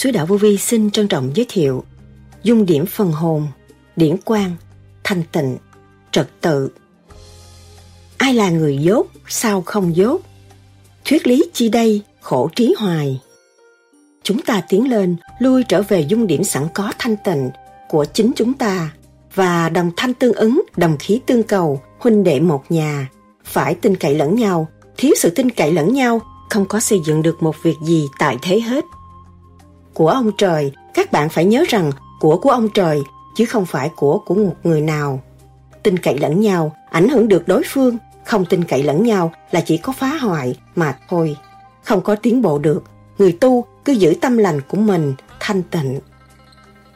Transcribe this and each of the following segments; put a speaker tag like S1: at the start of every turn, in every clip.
S1: Suối đạo Vô Vi xin trân trọng giới thiệu dung điểm phần hồn, điển quang, thanh tịnh, trật tự. Ai là người dốt, sao không dốt? Thuyết lý chi đây, khổ trí hoài. Chúng ta tiến lên, lui trở về dung điểm sẵn có thanh tịnh của chính chúng ta và đồng thanh tương ứng, đồng khí tương cầu, huynh đệ một nhà. Phải tin cậy lẫn nhau, thiếu sự tin cậy lẫn nhau, không có xây dựng được một việc gì tại thế hết. Của ông trời, các bạn phải nhớ rằng của của ông trời, chứ không phải của của một người nào. Tin cậy lẫn nhau, ảnh hưởng được đối phương, không tin cậy lẫn nhau là chỉ có phá hoại mà thôi. Không có tiến bộ được, người tu cứ giữ tâm lành của mình thanh tịnh.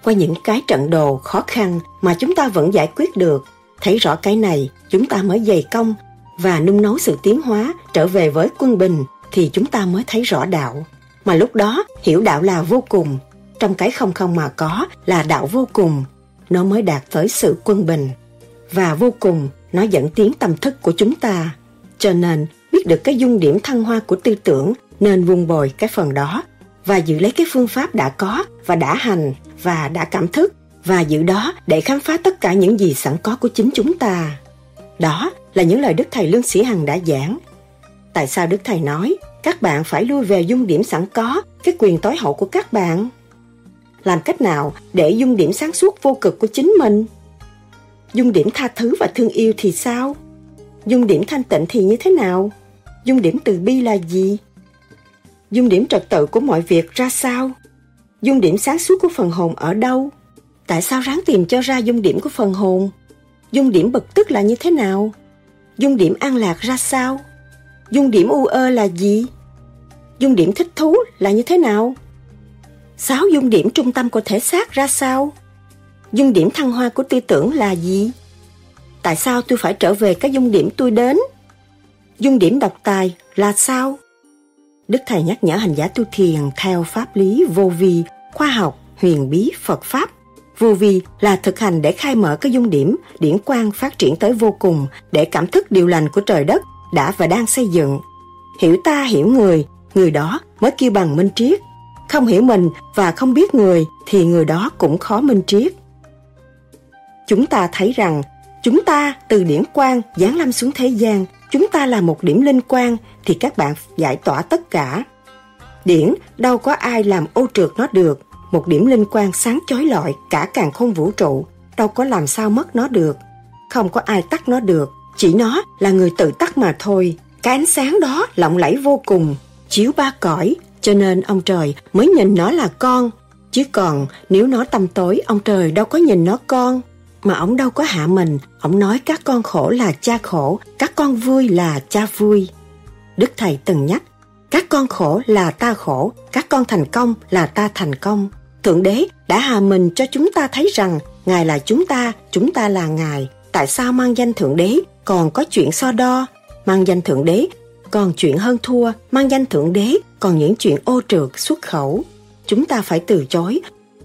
S1: Qua những cái trận đồ khó khăn mà chúng ta vẫn giải quyết được, thấy rõ cái này chúng ta mới dày công và nung nấu sự tiến hóa trở về với quân bình thì chúng ta mới thấy rõ đạo. Mà lúc đó hiểu đạo là vô cùng, trong cái không không mà có là đạo vô cùng, nó mới đạt tới sự quân bình. Và vô cùng nó dẫn tiến tâm thức của chúng ta. Cho nên biết được cái dung điểm thăng hoa của tư tưởng nên vun bồi cái phần đó và giữ lấy cái phương pháp đã có và đã hành và đã cảm thức và giữ đó để khám phá tất cả những gì sẵn có của chính chúng ta. Đó là những lời Đức Thầy Lương Sĩ Hằng đã giảng. Tại sao Đức Thầy nói các bạn phải lui về dung điểm sẵn có, cái quyền tối hậu của các bạn? Làm cách nào để dung điểm sáng suốt vô cực của chính mình? Dung điểm tha thứ và thương yêu thì sao? Dung điểm thanh tịnh thì như thế nào? Dung điểm từ bi là gì? Dung điểm trật tự của mọi việc ra sao? Dung điểm sáng suốt của phần hồn ở đâu? Tại sao ráng tìm cho ra dung điểm của phần hồn? Dung điểm bực tức là như thế nào? Dung điểm an lạc ra sao? Dung điểm u ơ là gì? Dung điểm thích thú là như thế nào? Sáu dung điểm trung tâm của thể xác ra sao? Dung điểm thăng hoa của tư tưởng là gì? Tại sao tôi phải trở về cái dung điểm tôi đến? Dung điểm độc tài là sao? Đức Thầy nhắc nhở hành giả tu thiền theo pháp lý vô vi, khoa học, huyền bí, Phật Pháp. Vô vi là thực hành để khai mở cái dung điểm, điển quang phát triển tới vô cùng để cảm thức điều lành của trời đất đã và đang xây dựng. Hiểu ta hiểu người, người đó mới kêu bằng minh triết. Không hiểu mình và không biết người thì người đó cũng khó minh triết. Chúng ta thấy rằng chúng ta từ điển quang giáng lâm xuống thế gian, chúng ta là một điểm linh quang thì các bạn giải tỏa tất cả. Điển đâu có ai làm ô trượt nó được, một điểm linh quang sáng chói lọi cả càng không vũ trụ, đâu có làm sao mất nó được. Không có ai tắt nó được, chỉ nó là người tự tắt mà thôi. Cái ánh sáng đó lộng lẫy vô cùng, chiếu ba cõi, cho nên ông trời mới nhìn nó là con. Chứ còn nếu nó tâm tối, ông trời đâu có nhìn nó con. Mà ông đâu có hạ mình, ông nói các con khổ là cha khổ, các con vui là cha vui. Đức Thầy từng nhắc, các con khổ là ta khổ, các con thành công là ta thành công. Thượng Đế đã hạ mình cho chúng ta thấy rằng Ngài là chúng ta, chúng ta là Ngài. Tại sao mang danh Thượng Đế còn có chuyện so đo? Mang danh Thượng Đế còn chuyện hơn thua, mang danh Thượng Đế còn những chuyện ô trượt xuất khẩu. Chúng ta phải từ chối.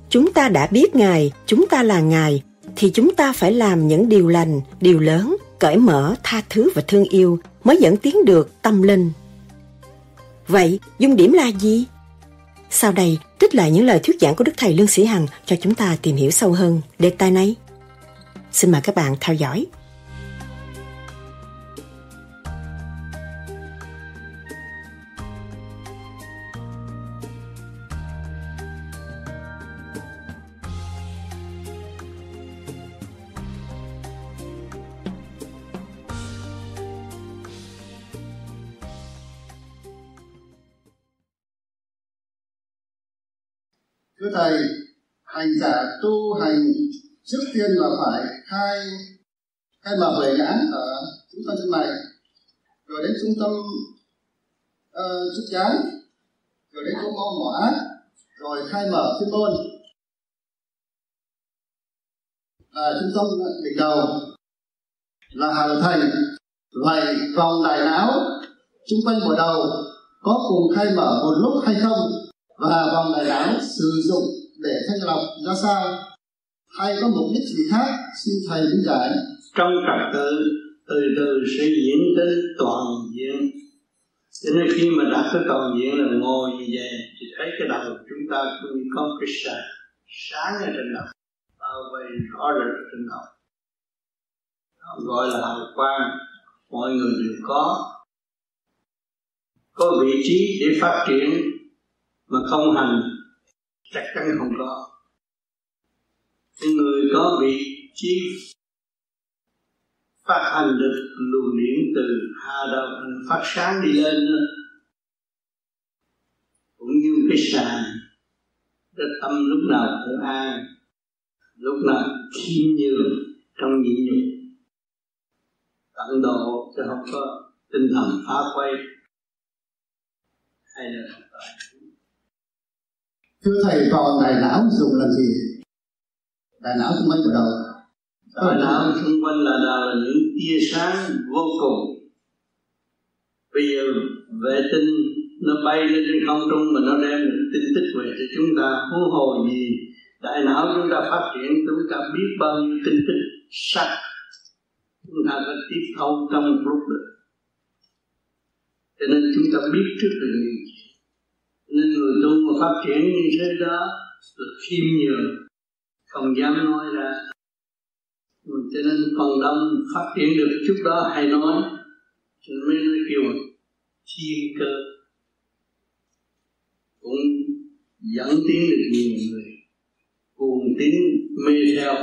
S1: Chúng ta đã biết Ngài, chúng ta là Ngài, thì chúng ta phải làm những điều lành, điều lớn, cởi mở, tha thứ và thương yêu mới dẫn tiến được tâm linh. Vậy, dung điểm là gì? Sau đây, trích lại những lời thuyết giảng của Đức Thầy Lương Sĩ Hằng cho chúng ta tìm hiểu sâu hơn đề tài này. Xin mời các bạn theo dõi.
S2: Thưa thầy hành giả tu hành trước tiên là phải khai khai mở huệ nhãn ở trung tâm chân mày rồi đến trung tâm ờ, uh, chút chán rồi đến chỗ tâm mỏ ác rồi khai mở chuyên môn. À, trung tâm đỉnh đầu là hàng thành. Vậy vòng đại não trung quanh bộ đầu có cùng khai mở một lúc hay không? Và vòng đại não sử dụng để thanh lọc ra sao? Hay có mục đích gì khác? Xin thầy lý giải
S3: trong trật tự từ từ sẽ diễn tới toàn diện.
S4: Cho nên khi mà đã tới toàn diện là ngồi như vậy thì thấy cái đầu chúng ta cũng như có cái sáng sáng ở trên đầu, bao vây rõ rệt trên đầu. Gọi là hào quang, mọi người đều có. Có vị trí để phát triển mà không hành, chắc chắn không có. Thì người có bị trí phát hành được luồng điển từ hà đầu phát sáng đi lên nữa cũng như cái sàn, cái tâm lúc nào cũng an, lúc nào khiêm nhường trong nhịn nhục. Tận độ chứ không có tinh thần phá quay hay là
S5: thưa thầy, còn đại não dùng làm gì? Đại não xung quanh của đầu
S4: đại não xung quanh là là những tia sáng vô cùng. Bây giờ vệ tinh nó bay lên trên không trung mà nó đem tin tức về cho chúng ta, hú hồ gì đại não chúng ta phát triển, chúng ta biết bao nhiêu tin tức sắc chúng ta có tiếp thâu trong một lúc được. Cho nên chúng ta biết trước được nên người tu mà phát triển như thế đó, là khiêm nhường, không dám nói ra. Cho nên phần đông phát triển được chút đó hay nói, cho nên mới kêu thiên cơ. Cũng dẫn tiến được nhiều người, cuồng tín mê theo.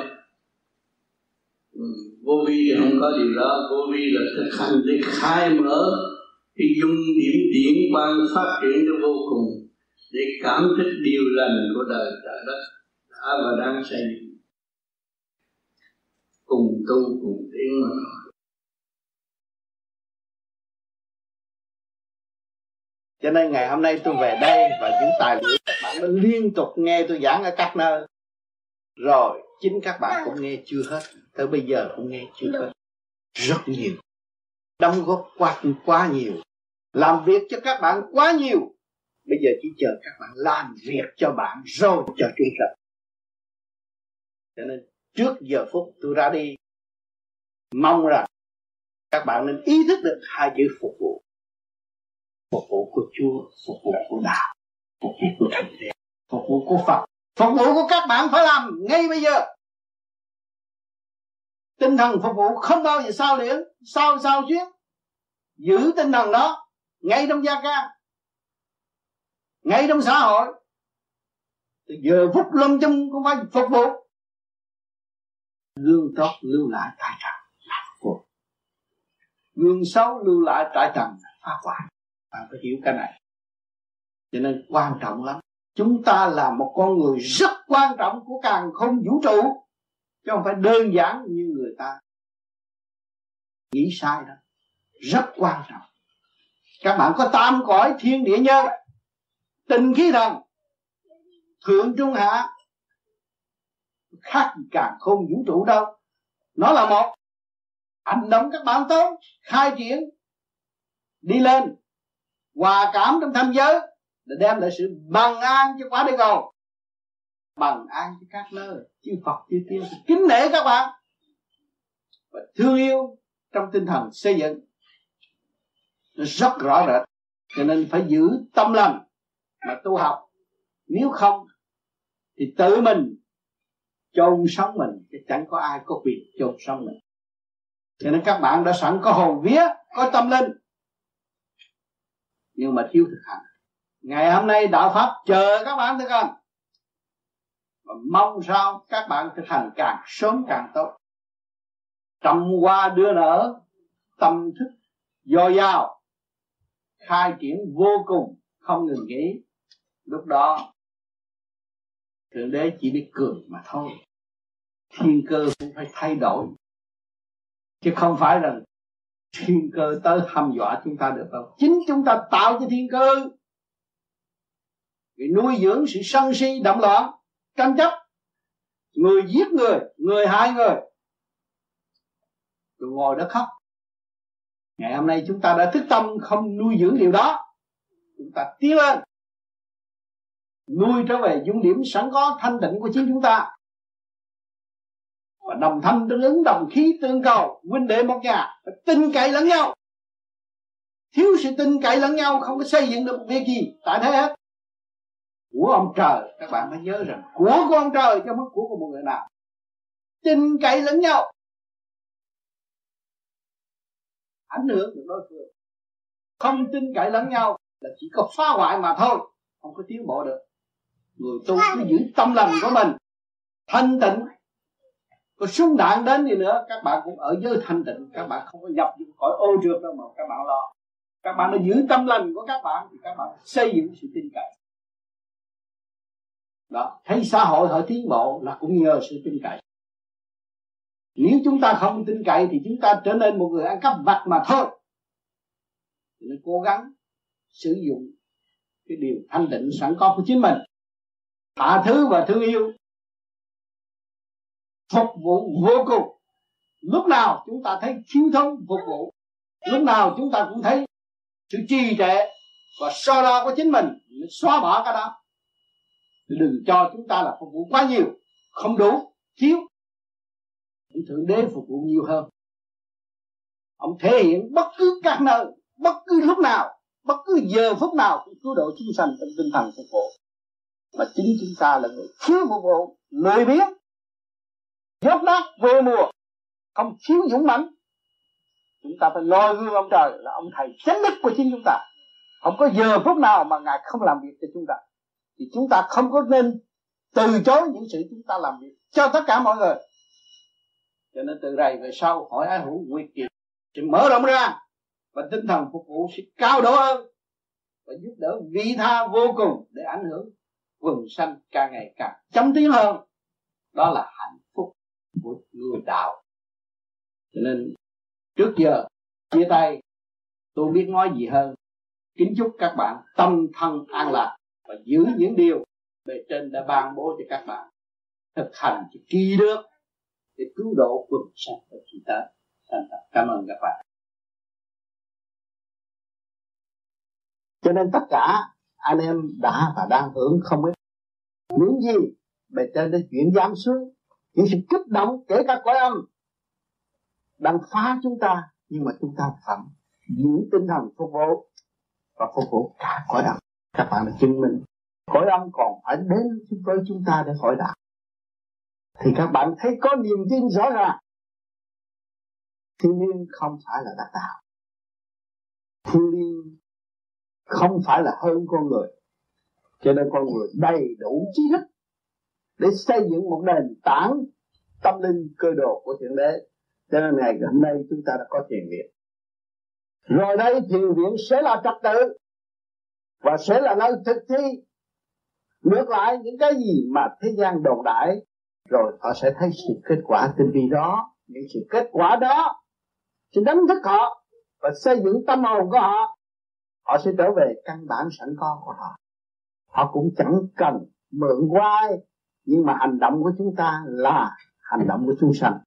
S4: Vô vi thì không có điều đó, vô vi là thực hành để khai mở cái dung điểm điện quang phát triển cho vô cùng để cảm thức điều lành của đời trời đất đã và đang xây dựng. Cùng tu, cùng tiến mà
S6: cho nên ngày hôm nay tôi về đây và những tài liệu các bạn đã liên tục nghe tôi giảng ở các nơi. Rồi, chính các bạn cũng nghe chưa hết. Tới bây giờ cũng nghe chưa hết. Rất nhiều. Đóng góp quá quá nhiều làm việc cho các bạn quá nhiều. Bây giờ chỉ chờ các bạn làm việc cho bạn rồi cho chúng ta cho nên trước giờ phút tôi ra đi, mong rằng các bạn nên ý thức được hai chữ phục vụ. Phục vụ của Chúa, phục vụ của đạo, phục vụ của thánh thể, phục vụ của Phật. Phục vụ của các bạn phải làm ngay bây giờ. Tinh thần phục vụ không bao giờ sao liễn, sao sao chuyến giữ tinh thần đó ngay trong gia can, ngay trong xã hội từ giờ phút lâm chung cũng phải phục vụ. Lương tốt lưu lại tại trần là phục vụ. Gương xấu lưu lại tại trần là phá hoại. Bạn phải hiểu cái này. Cho nên quan trọng lắm. Chúng ta là một con người rất quan trọng của càng không vũ trụ, chứ không phải đơn giản như người ta. Nghĩ sai đó. Rất quan trọng các bạn có tam cõi thiên địa nhân tình khí thần, thượng trung hạ, khác càng không vũ trụ đâu. Nó là một. Hành động các bạn tốt khai triển, đi lên, hòa cảm trong tham giới, để đem lại sự bằng an cho quả địa cầu. Bằng an cho các nơi, chư Phật, chư tiên, kính nể các bạn. Và thương yêu trong tinh thần xây dựng nó rất rõ rệt. Cho nên phải giữ tâm lành mà tu học. Nếu không, thì tự mình chôn sống mình, chứ chẳng có ai có quyền chôn sống mình. Cho nên các bạn đã sẵn có hồn vía, có tâm linh. Nhưng mà thiếu thực hành. Ngày hôm nay đạo pháp chờ các bạn thực hành. Và mong sao các bạn thực hành càng sớm càng tốt. Trồng hoa đưa nở, tâm thức dồi dào khai triển vô cùng không ngừng nghỉ. Lúc đó, thượng đế chỉ biết cười mà thôi. Thiên cơ cũng phải thay đổi. Chứ không phải rằng thiên cơ tới hăm dọa chúng ta được đâu. Chính chúng ta tạo cho thiên cơ. Vì nuôi dưỡng sự sân si, động loạn, tranh chấp. Người giết người người hại người. Tôi ngồi đó khóc ngày hôm nay chúng ta đã thức tâm không nuôi dưỡng điều đó. Chúng ta tiến lên. Nuôi trở về dung điểm sẵn có thanh tịnh của chính chúng ta. Và đồng thanh tương ứng, đồng khí tương cầu. Huynh đệ một nhà tin cậy lẫn nhau. Thiếu sự tin cậy lẫn nhau, không có xây dựng được việc gì. Tại thế hết. Của ông trời, các bạn phải nhớ rằng, của của ông trời chứ không phải của của một người nào. Tin cậy lẫn nhau. Ảnh hưởng được đối phương không tin cậy lẫn nhau là chỉ có phá hoại mà thôi, không có tiến bộ được. Người tu cứ giữ tâm lành của mình, thanh tịnh. Có súng đạn đến gì nữa, các bạn cũng ở giới thanh tịnh. Các bạn không có nhập những khỏi ô trượt đâu mà các bạn lo. Các bạn đã giữ tâm lành của các bạn thì các bạn xây dựng sự tin cậy. Đó, thấy xã hội họ tiến bộ là cũng nhờ sự tin cậy nếu chúng ta không tin cậy thì chúng ta trở nên một người ăn cắp vặt mà thôi. Nên cố gắng sử dụng cái điều thanh định sẵn có của chính mình. Tha thứ và thương yêu. Phục vụ vô cùng. Lúc nào chúng ta thấy thiếu thốn phục vụ, lúc nào chúng ta cũng thấy sự trì trệ và so đo của chính mình xóa bỏ cái đó. Đừng cho chúng ta là phục vụ quá nhiều, không đủ, thiếu thượng đế phục vụ nhiều hơn. Ông thể hiện bất cứ các nơi, bất cứ lúc nào, bất cứ giờ phút nào cũng cứu độ chúng sanh trong tinh thần phục vụ. Mà chính chúng ta là người thiếu phục vụ, lười biếng dốt nát về mùa, không thiếu dũng mãnh. Chúng ta phải noi gương ông trời là ông thầy chánh đức của chính chúng ta. Không có giờ phút nào mà ngài không làm việc cho chúng ta. Thì chúng ta không có nên từ chối những sự chúng ta làm việc cho tất cả mọi người cho nên từ đây về sau, hỏi ai hữu nguyệt kiệt sẽ mở rộng ra, và tinh thần phục vụ sẽ cao độ hơn, và giúp đỡ vị tha vô cùng để ảnh hưởng quần sanh càng ngày càng chấm tiến hơn. Đó là hạnh phúc của người đạo. Cho nên, trước giờ, chia tay, tôi biết nói gì hơn. Kính chúc các bạn tâm thân an lạc và giữ những điều bề trên đã ban bố cho các bạn thực hành kỳ được để cứu độ quần sanh và chúng ta. Thành thật. Cảm ơn các bạn. Cho nên tất cả anh em đã và đang hưởng không biết những gì bề trên đã chuyển giám xuống, những sự kích động, kể cả cõi âm, đang phá chúng ta, nhưng mà chúng ta phải giữ tinh thần phục vụ và phục vụ cả cõi âm. Các bạn đã chứng minh. Cõi âm còn phải đến với chúng ta để hỏi đạo thì các bạn thấy có niềm tin rõ ràng. Thiên liêng không phải là đặc tạo thiên liêng không phải là hơn con người. Cho nên con người đầy đủ trí thức để xây dựng một nền tảng tâm linh cơ đồ của thượng đế. Cho nên ngày hôm nay chúng ta đã có thiền viện. Rồi đây thiền viện sẽ là trật tự và sẽ là nơi thực thi ngược lại những cái gì mà thế gian đồn đại rồi họ sẽ thấy sự kết quả tinh vi đó, những sự kết quả đó sẽ đánh thức họ và xây dựng tâm hồn của họ họ sẽ trở về căn bản sẵn có của họ. Họ cũng chẳng cần mượn quay nhưng mà hành động của chúng ta là hành động của chúng sanh.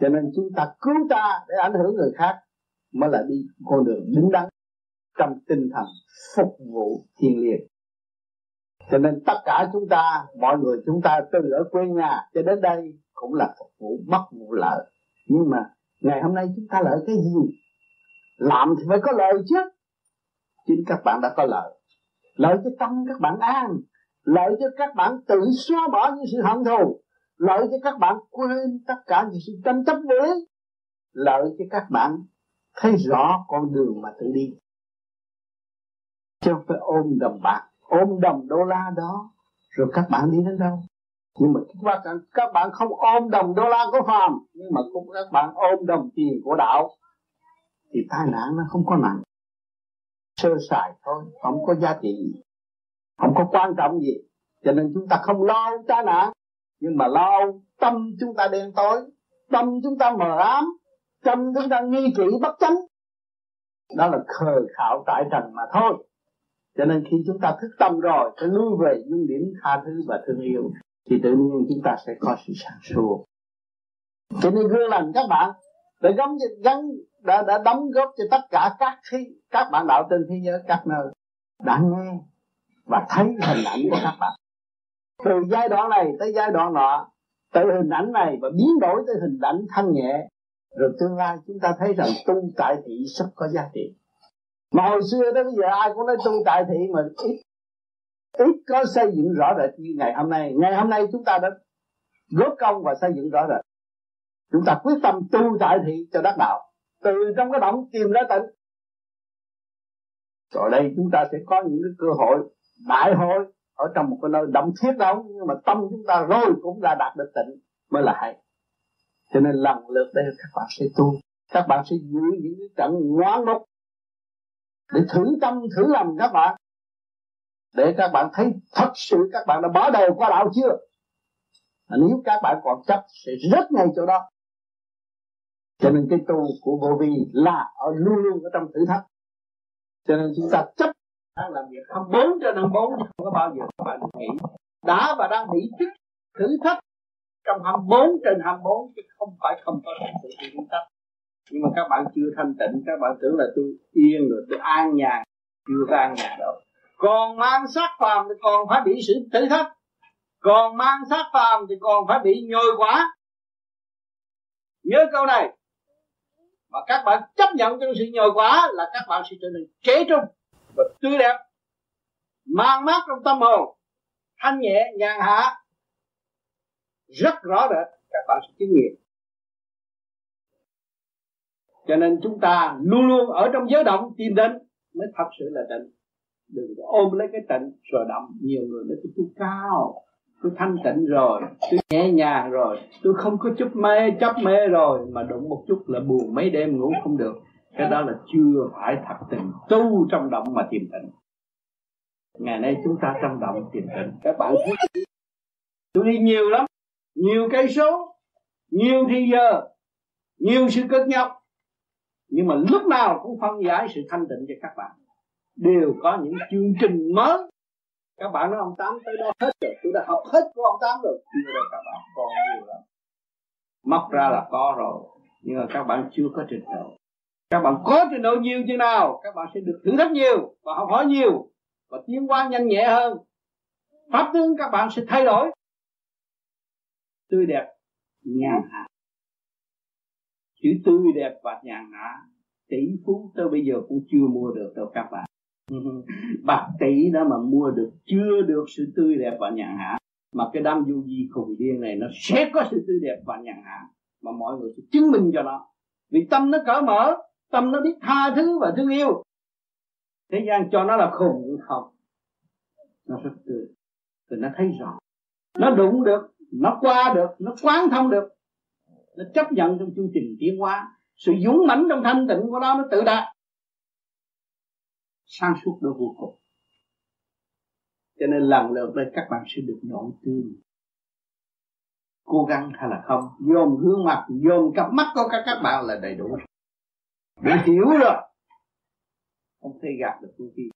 S6: Cho nên chúng ta cứu ta để ảnh hưởng người khác, mới là đi con đường đứng đắn trong tinh thần phục vụ thiên liêng cho nên tất cả chúng ta, mọi người chúng ta từ ở quê nhà cho đến đây cũng là phục vụ bất vụ lợi. Nhưng mà ngày hôm nay chúng ta lợi cái gì? Làm thì phải có lợi chứ. Chính các bạn đã có lợi. Lợi cho tâm các bạn an. Lợi cho các bạn tự xóa bỏ những sự hận thù. Lợi cho các bạn quên tất cả những sự tranh chấp với. Lợi cho các bạn thấy rõ con đường mà tự đi. Chứ không phải ôm đồng bạc ôm đồng đô la đó, rồi các bạn đi đến đâu? Nhưng mà các bạn các bạn không ôm đồng đô la của phàm nhưng mà cũng các bạn ôm đồng tiền của đạo, thì tai nạn nó không có nặng. Sơ sài thôi, không có giá trị gì, không có quan trọng gì. Cho nên chúng ta không lo tai nạn, nhưng mà lo tâm chúng ta đen tối, tâm chúng ta mờ ám, tâm chúng ta nghi kỵ bất chánh. Đó là khờ khảo tại trần mà thôi cho nên khi chúng ta thức tâm rồi phải lui về dung điểm tha thứ và thương yêu thì tự nhiên chúng ta sẽ có sự sáng suốt. Cho nên gương lành các bạn đã gắn gắn đã đã đóng góp cho tất cả các thi, các bạn đạo trên thế giới các nơi đã nghe và thấy hình ảnh của các bạn. Từ giai đoạn này tới giai đoạn nọ từ hình ảnh này và biến đổi tới hình ảnh thanh nhẹ rồi tương lai chúng ta thấy rằng tu tại thị rất có giá trị mà hồi xưa đó bây giờ ai cũng nói tu tại thị mà ít ít có xây dựng rõ rệt như ngày hôm nay. Ngày hôm nay chúng ta đã góp công và xây dựng rõ rệt. Chúng ta quyết tâm tu tại thị cho đắc đạo, từ trong cái động tìm ra tịnh rồi đây chúng ta sẽ có những cái cơ hội, đại hội ở trong một cái nơi động thiết đâu nhưng mà tâm chúng ta rồi cũng đã đạt được tịnh mới là hay. Cho nên lần lượt đây các bạn sẽ tu. Các bạn sẽ giữ những cái trận ngoan độc để thử tâm, thử lòng các bạn. Để các bạn thấy thật sự các bạn đã bỏ đầu qua đạo chưa? Nếu các bạn còn chấp, sẽ rất ngay chỗ đó. Cho nên cái tu của vô vi là ở luôn luôn ở trong thử thách. Cho nên chúng ta chấp, đang làm việc 24 trên 24 chứ không có bao giờ các bạn nghĩ. Đã và đang bị thích thử thách trong 24 trên 24 chứ không phải không có sự thử thách nhưng mà các bạn chưa thanh tịnh, các bạn tưởng là tôi yên rồi, tôi an nhàn chưa có an nhàn đâu. Còn mang sát phàm thì còn phải bị sự thử thách còn mang sát phàm thì còn phải bị nhồi quả. Nhớ câu này. Mà các bạn chấp nhận trong sự nhồi quả là các bạn sẽ trở nên trẻ trung và tươi đẹp. Mang mát trong tâm hồn, thanh nhẹ, nhàn hạ, rất rõ rệt, các bạn sẽ chứng nghiệm cho nên chúng ta luôn luôn ở trong giới động tìm đến mới thật sự là định đừng có ôm lấy cái tịnh rồi động nhiều người nói, tôi cao, tôi thanh tịnh rồi, tôi nhẹ nhàng rồi, tôi không có chút mê chấp mê rồi. Mà đụng một chút là buồn mấy đêm ngủ không được. Cái đó là chưa phải thật tình. Tu trong động mà tìm tịnh. Ngày nay chúng ta trong động tìm tịnh. Các bạn thấy, tôi đi nhiều lắm. Nhiều cây số, nhiều thì giờ, nhiều sự cực nhọc nhưng mà lúc nào cũng phân giải sự thanh tịnh cho các bạn. Đều có những chương trình mới. Các bạn nói ông tám tới đó hết rồi. Tôi đã học hết của ông tám rồi. Chưa đâu các bạn, còn nhiều lắm. Móc ra là có rồi. Nhưng mà các bạn chưa có trình độ. Các bạn có trình độ nhiều chừng nào, các bạn sẽ được thử thách nhiều và học hỏi nhiều và tiến hóa nhanh nhẹ hơn. Pháp tướng các bạn sẽ thay đổi. Tươi đẹp, nhàn hạ chữ tươi đẹp và nhàn hạ tỷ phú tới bây giờ cũng chưa mua được đâu các bạn. Bạc tỷ đó mà mua được chưa được sự tươi đẹp và nhàn hạ mà cái đám du di khùng điên này nó sẽ có sự tươi đẹp và nhàn hạ mà mọi người sẽ chứng minh cho nó. Vì tâm nó cởi mở tâm nó biết tha thứ và thương yêu. Thế gian cho nó là khùng cũng không. Nó rất tươi. Thì nó thấy rõ. Nó đụng được nó qua được nó quán thông được nó chấp nhận trong chương trình tiến hóa. Sự dũng mãnh trong thanh tịnh của nó nó tự đạt. Sang suốt được vô cùng. Cho nên lần lượt đây các bạn sẽ được nhộn tươi cố gắng hay là không, dồn gương mặt, dồn cặp mắt của các các bạn là đầy đủ. Để hiểu rồi. Không thể gạt được vô vi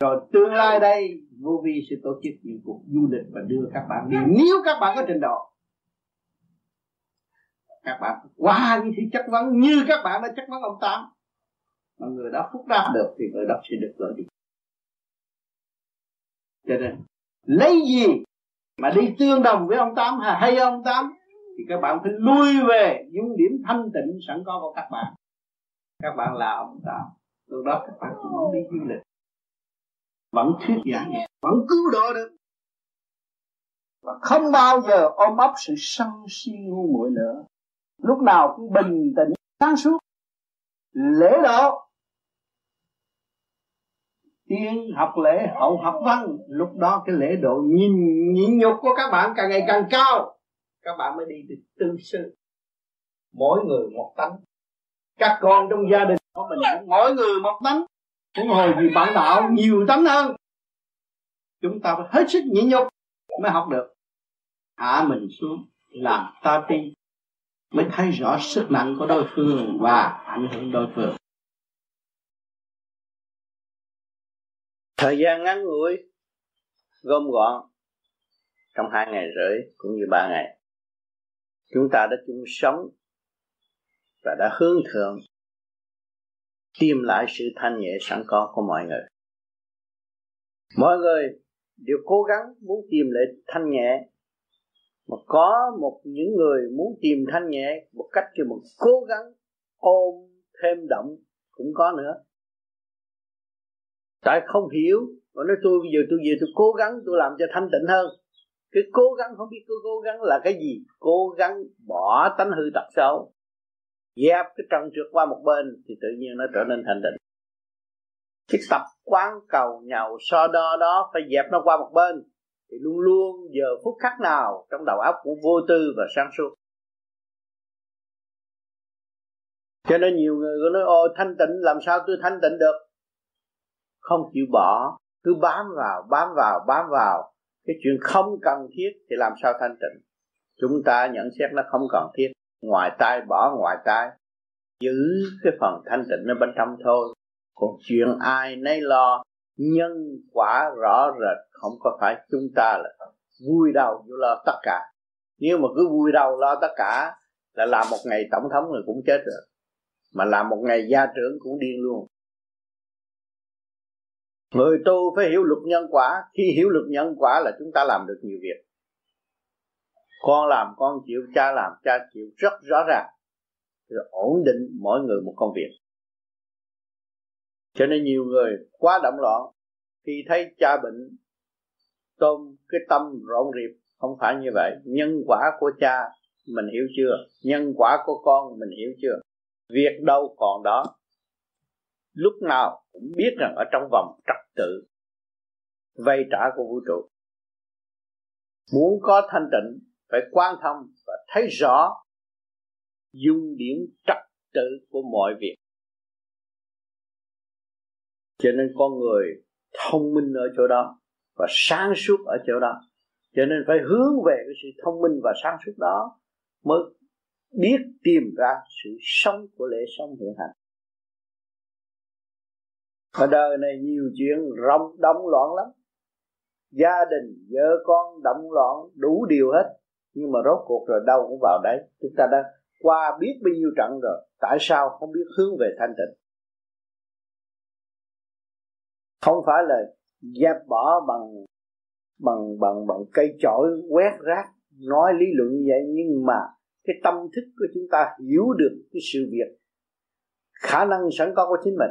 S6: rồi tương lai đây vô vi sẽ tổ chức những cuộc du lịch và đưa các bạn đi. Nếu các bạn có trình độ các bạn qua những thứ chất vấn như các bạn đã chất vấn ông tám. Mà người đó phúc đáp được thì người đó sẽ được lợi đi cho nên, lấy gì mà đi tương đồng với ông tám hay ông tám? Thì các bạn phải lui về những điểm thanh tịnh sẵn có của các bạn. Các bạn là ông tám. Từ đó các bạn cũng muốn đi du lịch. Vẫn thuyết giảng vẫn cứu độ được. Và không bao giờ ôm ấp sự sân si ngu muội nữa lúc nào cũng bình tĩnh, sáng suốt. Lễ độ. Tiên học lễ hậu học văn. Lúc đó cái lễ độ nhìn nhịn nhục của các bạn càng ngày càng cao. Các bạn mới đi được tư sư. Mỗi người một tánh. Các con trong gia đình của mình cũng mỗi người một tánh. Cũng hồi gì bạn đạo nhiều tánh hơn. Chúng ta phải hết sức nhịn nhục mới học được. Hạ mình xuống, làm ta ti mới thấy rõ sức nặng của đối phương và ảnh hưởng đối phương.
S7: Thời gian ngắn ngủi, gom gọn trong hai ngày rưỡi cũng như ba ngày. Chúng ta đã chung sống và đã hướng thượng, tìm lại sự thanh nhẹ sẵn có của mọi người. Mọi người đều cố gắng muốn tìm lại thanh nhẹ mà có một những người muốn tìm thanh nhẹ một cách kêu một cố gắng ôm thêm động cũng có nữa.
S6: Tại không hiểu? Mà nói tôi bây giờ tôi về tôi cố gắng tôi làm cho thanh tịnh hơn. Cái cố gắng không biết tôi cố gắng là cái gì. Cố gắng bỏ tánh hư tật xấu. Dẹp cái trần trượt qua một bên thì tự nhiên nó trở nên thanh tịnh. Cái tập quán cầu nhậu so đo đó phải dẹp nó qua một bên thì luôn luôn giờ phút khắc nào trong đầu óc cũng vô tư và sáng suốt. Cho nên nhiều người có nói ô thanh tịnh, làm sao tôi thanh tịnh được? Không chịu bỏ, cứ bám vào bám vào bám vào. Cái chuyện không cần thiết thì làm sao thanh tịnh? Chúng ta nhận xét nó không cần thiết. Ngoài tai bỏ, ngoài tai. Giữ cái phần thanh tịnh ở bên trong thôi. Còn chuyện ai nấy lo nhân quả rõ rệt, không có phải chúng ta là vui đau vô lo tất cả. Nếu mà cứ vui đau lo tất cả, là làm một ngày tổng thống người cũng chết rồi. Mà làm một ngày gia trưởng cũng điên luôn. Người tu phải hiểu luật nhân quả. Khi hiểu luật nhân quả là chúng ta làm được nhiều việc. Con làm, con chịu, cha làm, cha chịu rất rõ ràng. Rồi ổn định mỗi người một công việc cho nên nhiều người quá động loạn. Khi thấy cha bệnh, tôm cái tâm rộn rịp. Không phải như vậy. Nhân quả của cha mình hiểu chưa? Nhân quả của con mình hiểu chưa? Việc đâu còn đó. Lúc nào cũng biết rằng ở trong vòng trật tự vay trả của vũ trụ. Muốn có thanh tịnh, phải quan thông và thấy rõ dung điểm trật tự của mọi việc cho nên con người thông minh ở chỗ đó và sáng suốt ở chỗ đó. Cho nên phải hướng về cái sự thông minh và sáng suốt đó mới biết tìm ra sự sống của lễ sống hiện hành. Ở đời này nhiều chuyện rong động loạn lắm. Gia đình, vợ con động loạn đủ điều hết. Nhưng mà rốt cuộc rồi đâu cũng vào đấy. Chúng ta đã qua biết bao nhiêu trận rồi. Tại sao không biết hướng về thanh tịnh? Không phải là dẹp bỏ bằng bằng bằng bằng cây chổi quét rác, nói lý luận như vậy, nhưng mà cái tâm thức của chúng ta hiểu được cái sự việc. Khả năng sẵn có của chính mình.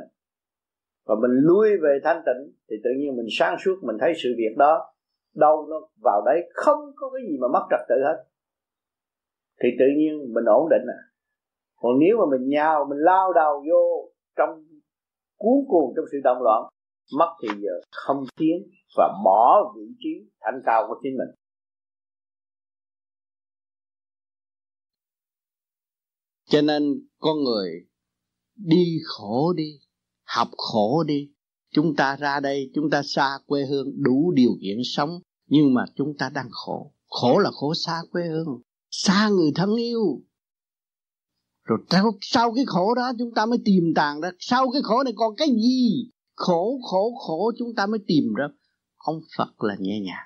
S6: Và mình lui về thanh tịnh, thì tự nhiên mình sáng suốt, mình thấy sự việc đó đâu nó vào đấy, không có cái gì mà mất trật tự hết. Thì tự nhiên mình ổn định à. Còn nếu mà mình nhào, mình lao đầu vô trong cuốn cuồng trong sự động loạn mất thì giờ không tiến và bỏ vị trí thanh cao của chính mình. Cho nên con người đi khổ đi, học khổ đi. Chúng ta ra đây, chúng ta xa quê hương đủ điều kiện sống, nhưng mà chúng ta đang khổ. Khổ là khổ xa quê hương, xa người thân yêu. Rồi sau cái khổ đó chúng ta mới tìm tàng ra. Sau cái khổ này còn cái gì? Khổ khổ khổ chúng ta mới tìm ra ông Phật là nhẹ nhàng.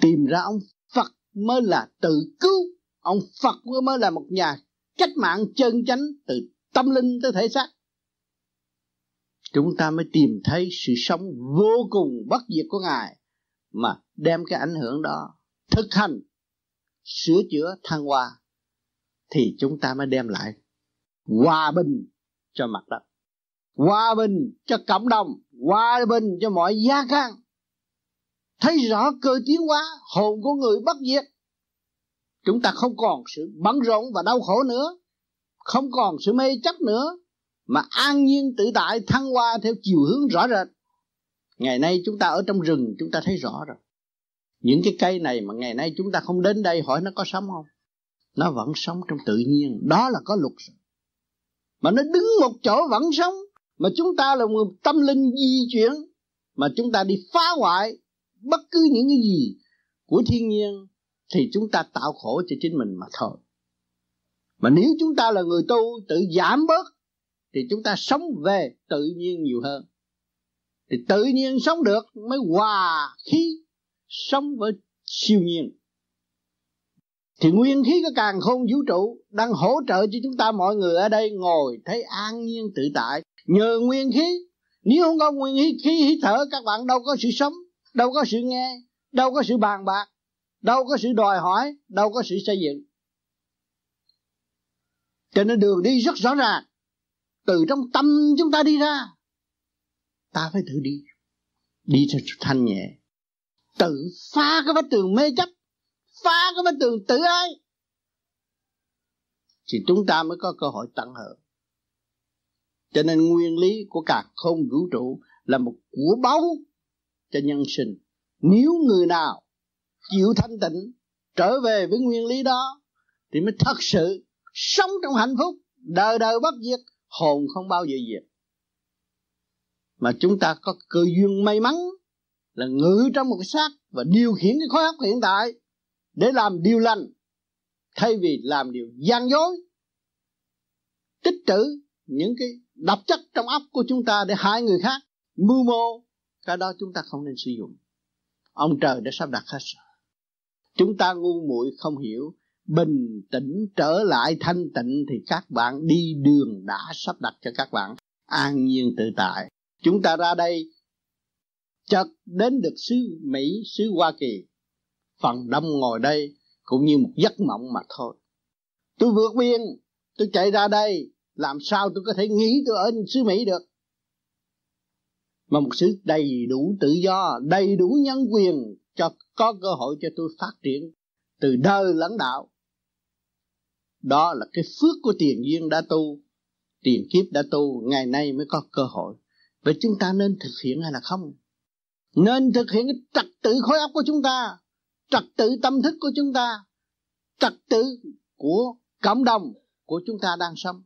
S6: Tìm ra ông Phật mới là tự cứu. Ông Phật mới là một nhà cách mạng chân chánh từ tâm linh tới thể xác. Chúng ta mới tìm thấy sự sống vô cùng bất diệt của ngài mà đem cái ảnh hưởng đó thực hành, sửa chữa thăng hoa thì chúng ta mới đem lại hòa bình cho mặt đất hòa bình cho cộng đồng, hòa bình cho mọi gia can. Thấy rõ cơ tiến hóa, hồn của người bất diệt. Chúng ta không còn sự bận rộn và đau khổ nữa, không còn sự mê chấp nữa, mà an nhiên tự tại thăng hoa theo chiều hướng rõ rệt. Ngày nay chúng ta ở trong rừng, chúng ta thấy rõ rồi. Những cái cây này mà ngày nay chúng ta không đến đây hỏi nó có sống không? Nó vẫn sống trong tự nhiên, đó là có luật mà nó đứng một chỗ vẫn sống mà chúng ta là một tâm linh di chuyển, mà chúng ta đi phá hoại bất cứ những cái gì của thiên nhiên, thì chúng ta tạo khổ cho chính mình mà thôi. Mà nếu chúng ta là người tu tự giảm bớt, thì chúng ta sống về tự nhiên nhiều hơn. Thì tự nhiên sống được mới hòa khí, sống với siêu nhiên. Thì nguyên khí của càng khôn vũ trụ đang hỗ trợ cho chúng ta mọi người ở đây ngồi thấy an nhiên tự tại nhờ nguyên khí. Nếu không có nguyên khí, khí hít thở các bạn đâu có sự sống đâu có sự nghe đâu có sự bàn bạc đâu có sự đòi hỏi đâu có sự xây dựng. Cho nên đường đi rất rõ ràng. Từ trong tâm chúng ta đi ra
S8: ta phải tự đi. Đi cho thanh nhẹ. Tự phá cái vách tường mê chấp phá cái vách tường tự ai thì chúng ta mới có cơ hội tận hưởng cho nên nguyên lý của cả không vũ trụ là một của báu cho nhân sinh. Nếu người nào chịu thanh tịnh, trở về với nguyên lý đó, thì mới thật sự sống trong hạnh phúc, đời đời bất diệt, hồn không bao giờ diệt. Mà chúng ta có cơ duyên may mắn là ngự trong một cái xác và điều khiển cái khối óc hiện tại để làm điều lành, thay vì làm điều gian dối, tích trữ những cái độc chất trong óc của chúng ta để hại người khác, mưu mô, cái đó chúng ta không nên sử dụng. Ông trời đã sắp đặt hết rồi. Chúng ta ngu muội không hiểu, bình tĩnh trở lại thanh tịnh thì các bạn đi đường đã sắp đặt cho các bạn an nhiên tự tại. Chúng ta ra đây, chợt đến được xứ Mỹ, xứ Hoa Kỳ. Phần đông ngồi đây cũng như một giấc mộng mà thôi. Tôi vượt biên, tôi chạy ra đây làm sao tôi có thể nghĩ tôi ở xứ Mỹ được? Mà một xứ đầy đủ tự do, đầy đủ nhân quyền cho có cơ hội cho tôi phát triển từ đời lãnh đạo. Đó là cái phước của tiền duyên đã tu, tiền kiếp đã tu, ngày nay mới có cơ hội. Vậy chúng ta nên thực hiện hay là không? Nên thực hiện cái trật tự khối óc của chúng ta, trật tự tâm thức của chúng ta, trật tự của cộng đồng của chúng ta đang sống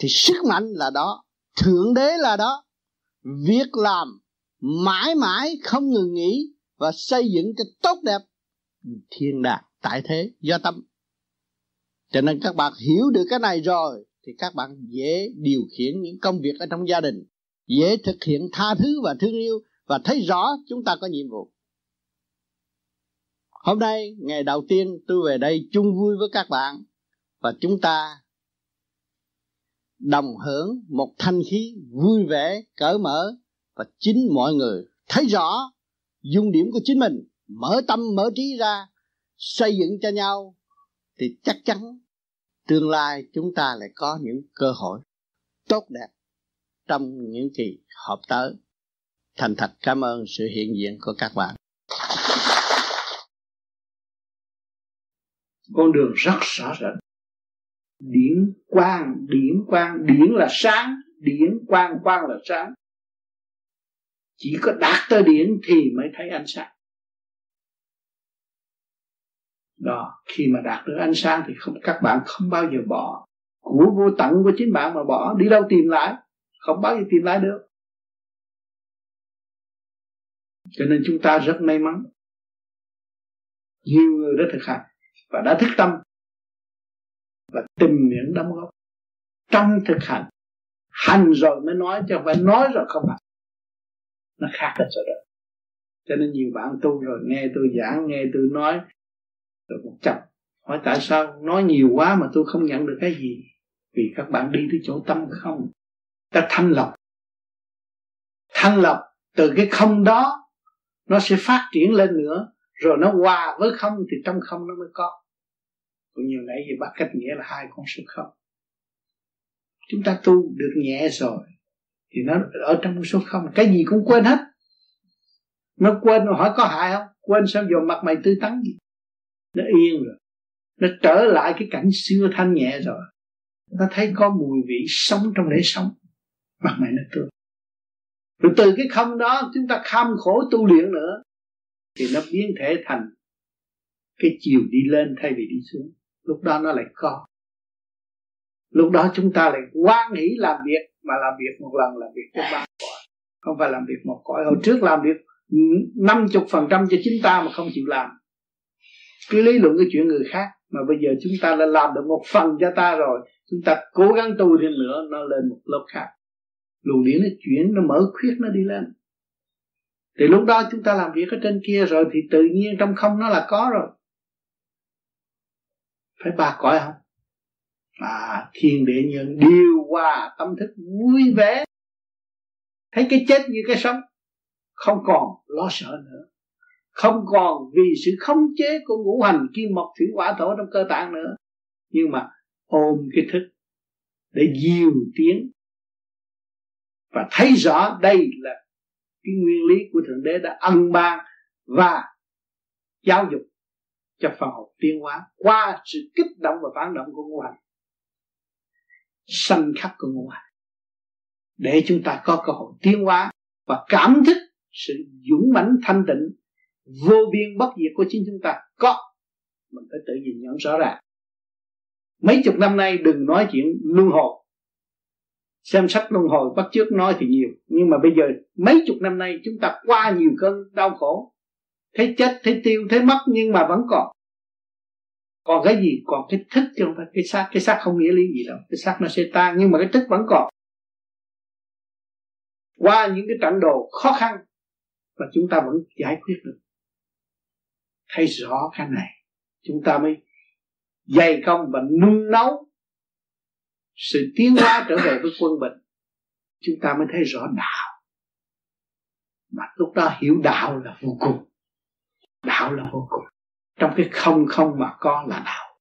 S8: thì sức mạnh là đó, thượng đế là đó. Việc làm mãi mãi không ngừng nghỉ và xây dựng cho tốt đẹp thiên đàng, tại thế, do tâm. Cho nên các bạn hiểu được cái này rồi, thì các bạn dễ điều khiển những công việc ở trong gia đình, dễ thực hiện tha thứ và thương yêu và thấy rõ chúng ta có nhiệm vụ. Hôm nay, ngày đầu tiên tôi về đây chung vui với các bạn và chúng ta đồng hưởng một thanh khí vui vẻ, cởi mở và chính mọi người thấy rõ dung điểm của chính mình, mở tâm, mở trí ra, xây dựng cho nhau, thì chắc chắn tương lai chúng ta lại có những cơ hội tốt đẹp trong những kỳ họp tới. Thành thật cảm ơn sự hiện diện của các bạn.
S6: Con đường rất rõ ràng điển quang điển quang, điển là sáng, điển quang quang là sáng. Chỉ có đạt tới điển thì mới thấy ánh sáng. Đó, khi mà đạt được ánh sáng thì không, các bạn không bao giờ bỏ. Của vô tận của chính bạn mà bỏ, đi đâu tìm lại? Không bao giờ tìm lại được. Cho nên chúng ta rất may mắn. Nhiều người đã thực hành và đã thức tâm và tìm những đóng góp. Trong thực hành hành rồi mới nói chứ không phải nói rồi không hành. Nó khác hết rồi đó. Cho nên nhiều bạn tu rồi, nghe tôi giảng, nghe tôi nói rồi một chập hỏi tại sao? Nói nhiều quá mà tôi không nhận được cái gì. Vì các bạn đi tới chỗ tâm không. Ta thanh lọc. Thanh lọc từ cái không đó, nó sẽ phát triển lên nữa. Rồi nó hòa với không thì trong không nó mới có cũng như nãy giờ bắt cách nghĩa là hai con số không. Chúng ta tu được nhẹ rồi, thì nó ở trong số không. Cái gì cũng quên hết. Nó quên nó hỏi có hại không? Quên sao giờ mặt mày tươi tắn gì nó yên rồi. Nó trở lại cái cảnh xưa thanh nhẹ rồi. Nó thấy có mùi vị sống trong để sống. Mặt mày nó tươi. Rồi từ cái không đó chúng ta kham khổ tu luyện nữa, thì nó biến thể thành cái chiều đi lên thay vì đi xuống lúc đó nó lại có lúc đó chúng ta lại quan nghĩ làm việc, mà làm việc một lần làm việc cho ba cõi. Không phải làm việc một cõi. Hồi trước làm việc năm chục phần trăm cho chính ta mà không chịu làm. Cứ lý luận cái chuyện người khác, mà bây giờ chúng ta đã làm được một phần cho ta rồi, chúng ta cố gắng tu thêm nữa, nó lên một lớp khác. Luồng điển nó chuyển, nó mở khuyết, nó đi lên. Thì lúc đó chúng ta làm việc ở trên kia rồi, thì tự nhiên trong không nó là có rồi phải ba cõi không? À thiên địa nhân điều hòa tâm thức vui vẻ. Thấy cái chết như cái sống, không còn lo sợ nữa. Không còn vì sự khống chế của ngũ hành kim mộc thủy hỏa thổ trong cơ tạng nữa. Nhưng mà ôm cái thức để diều tiến và thấy rõ đây là cái nguyên lý của thượng đế đã ân ban và giáo dục cho phần hồn tiến hóa qua sự kích động và phản động của ngũ hành. Sanh khắc của ngũ hành. Để chúng ta có cơ hội tiến hóa và cảm thức sự dũng mãnh thanh tịnh, vô biên bất diệt của chính chúng ta có. Mình phải tự nhìn nhận rõ ràng. Mấy chục năm nay đừng nói chuyện luân hồi. Xem sách luân hồi bắt trước nói thì nhiều. Nhưng mà bây giờ mấy chục năm nay chúng ta qua nhiều cơn đau khổ thấy chết, thấy tiêu, thấy mất nhưng mà vẫn còn. Còn cái gì? Còn cái thức chứ không phải. Cái xác cái xác không nghĩa lý gì đâu. Cái xác nó sẽ tan nhưng mà cái thức vẫn còn. Qua những cái trận đồ khó khăn và chúng ta vẫn giải quyết được. Thấy rõ cái này, chúng ta mới dày công và nung nấu. Sự tiến hóa trở về với quân bình, chúng ta mới thấy rõ đạo. Mà lúc đó hiểu đạo là vô cùng đạo là vô cùng. Trong cái không không mà có là đạo.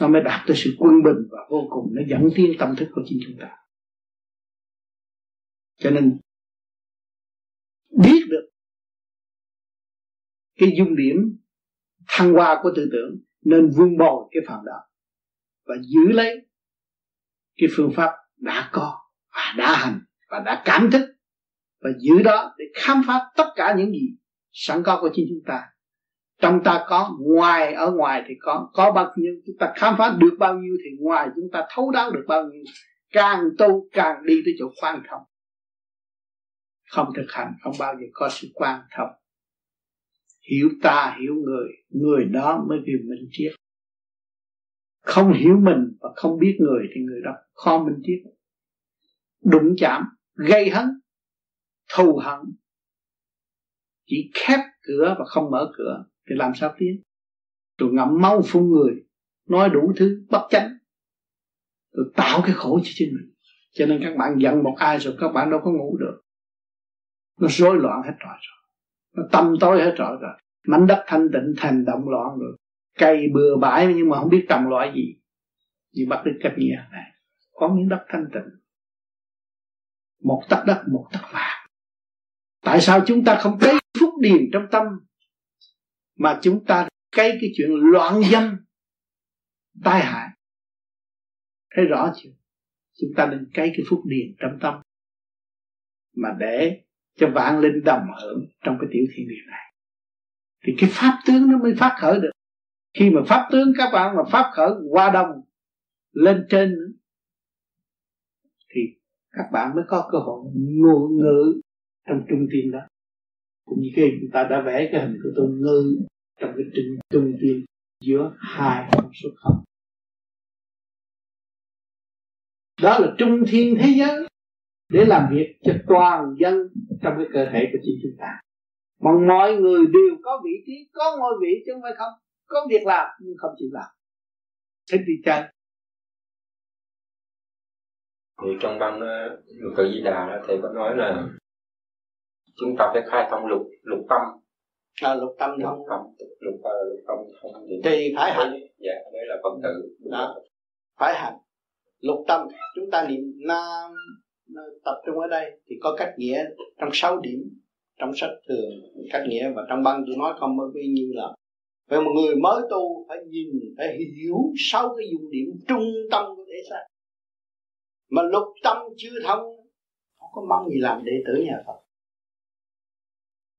S6: Nó mới đạt tới sự quân bình và vô cùng. Nó dẫn tiến tâm thức của chính chúng ta. Cho nên, biết được cái dung điểm thăng hoa của tư tưởng, nên vun bồi cái phần đó và giữ lấy cái phương pháp đã có và đã hành và đã cảm thức và giữ đó để khám phá tất cả những gì sẵn có của chính chúng ta. Trong ta có, ngoài, ở ngoài thì có. Có bao nhiêu, chúng ta khám phá được bao nhiêu thì ngoài chúng ta thấu đáo được bao nhiêu. Càng tu, càng đi tới chỗ quan thông. Không thực hành, không bao giờ có sự quan thông. Hiểu ta, hiểu người. Người đó mới vì minh triết. Không hiểu mình và không biết người thì người đó khó minh triết. Đụng chạm, gây hấn, thù hận chỉ khép cửa và không mở cửa thì làm sao tiến? Rồi ngậm máu phun người, nói đủ thứ, bất chánh. Rồi tạo cái khổ cho chính mình. Cho nên các bạn giận một ai rồi các bạn đâu có ngủ được. Nó rối loạn hết rồi. Rồi nó tâm tối hết rồi. Rồi mảnh đất thanh tịnh, thành động loạn rồi. Cây bừa bãi nhưng mà không biết trồng loại gì. Như bắt được cách nghĩa này. Có miếng đất thanh tịnh. Một tấc đất, một tấc vàng tại sao chúng ta không cấy phúc điền trong tâm mà chúng ta cấy cái chuyện loạn dâm, tai hại? Thấy rõ chưa? Chúng ta nên cấy cái phúc điền trong tâm mà để cho vạn linh đồng hưởng trong cái tiểu thiên địa này. Thì cái pháp tướng nó mới phát khởi được. Khi mà pháp tướng các bạn mà pháp khởi qua đông lên trên, thì các bạn mới có cơ hội ngôn ngự trong trung tiên đó. Cũng như cái chúng ta đã vẽ cái hình của tôi ngư trong cái trung trung tiên giữa hai con số không. Đó là trung thiên thế giới để làm việc cho toàn dân trong cái cơ thể của chính chúng ta. Mà mọi người đều có vị trí, có ngôi vị chứ không phải không. Có việc làm, nhưng không chịu làm. Thích đi chơi.
S9: Ờ, thì trong băng lục tự di đà thầy có nói là chúng ta phải khai thông lục lục tâm.
S6: À, lục tâm
S9: lục
S6: không?
S9: Tâm lục uh, lục tâm không thì
S6: thì phải hành.
S9: Dạ đấy là phật tử.
S6: Đó. phải hành. Lục tâm. Chúng ta niệm nam tập trung ở đây thì có cách nghĩa trong sáu điểm trong sách thường cách nghĩa và trong băng tôi nói không bao nhiêu là về một người mới tu phải nhìn phải hiểu sáu cái dùng điểm trung tâm của thể xác. Mà lục tâm chưa thông không có mong gì làm đệ tử nhà Phật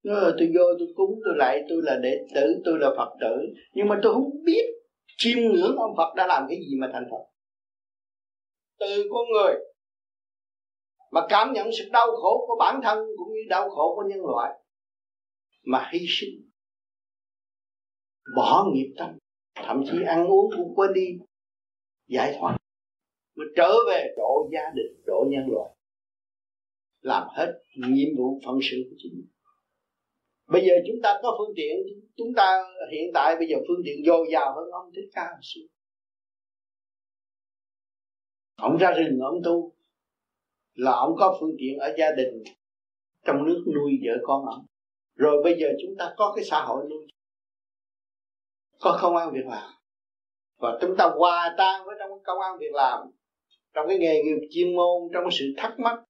S6: Nói tôi vô tôi cúng, tôi lại, tôi là đệ tử, tôi là Phật tử. Nhưng mà tôi không biết chiêm ngưỡng ông Phật đã làm cái gì mà thành Phật. Từ con người mà cảm nhận sự đau khổ của bản thân cũng như đau khổ của nhân loại mà hy sinh. Bỏ nghiệp tâm, thậm chí ăn uống cũng quên đi, giải thoát, mà trở về độ gia đình, độ nhân loại. Làm hết nhiệm vụ phận sự của chính mình bây giờ chúng ta có phương tiện, chúng ta hiện tại bây giờ phương tiện dồi dào hơn ông thích ca hồi xưa. Ông ra rừng, ông tu, là ông có phương tiện ở gia đình, trong nước nuôi vợ con ông. Rồi bây giờ chúng ta có cái xã hội nuôi có công an việc làm. Và chúng ta hòa tan với trong công an việc làm, trong cái nghề nghiệp chuyên môn, trong cái sự thắc mắc,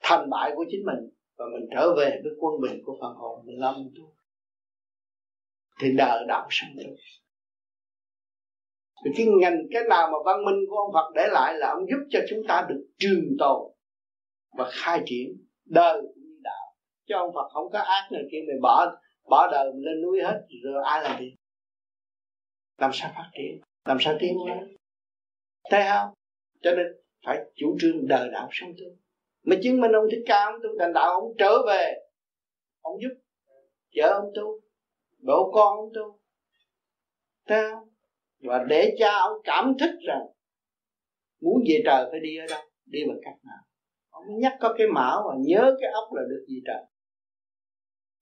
S6: thành bại của chính mình và mình trở về với quân bình của phần hồn mình lâm tu thì đời đạo sanh tu thì cái ngành cái nào mà văn minh của ông Phật để lại là ông giúp cho chúng ta được trường tồn và khai triển đời cũng như đạo. Chứ ông Phật không có ác người kia mình bỏ bỏ đời mình lên núi hết rồi ai làm gì? Làm sao phát triển? Làm sao tiến lên thấy không? Cho nên phải chủ trương đời đạo sống tu mà chứng minh ông thích ca ông tu thành đạo ông trở về. Ông giúp vợ ông tu bố con ông tu. Ta và để cha ông cảm thức rằng muốn về trời phải đi ở đâu đi bằng cách nào. Ông nhắc có cái mão và nhớ cái ốc là được gì trời.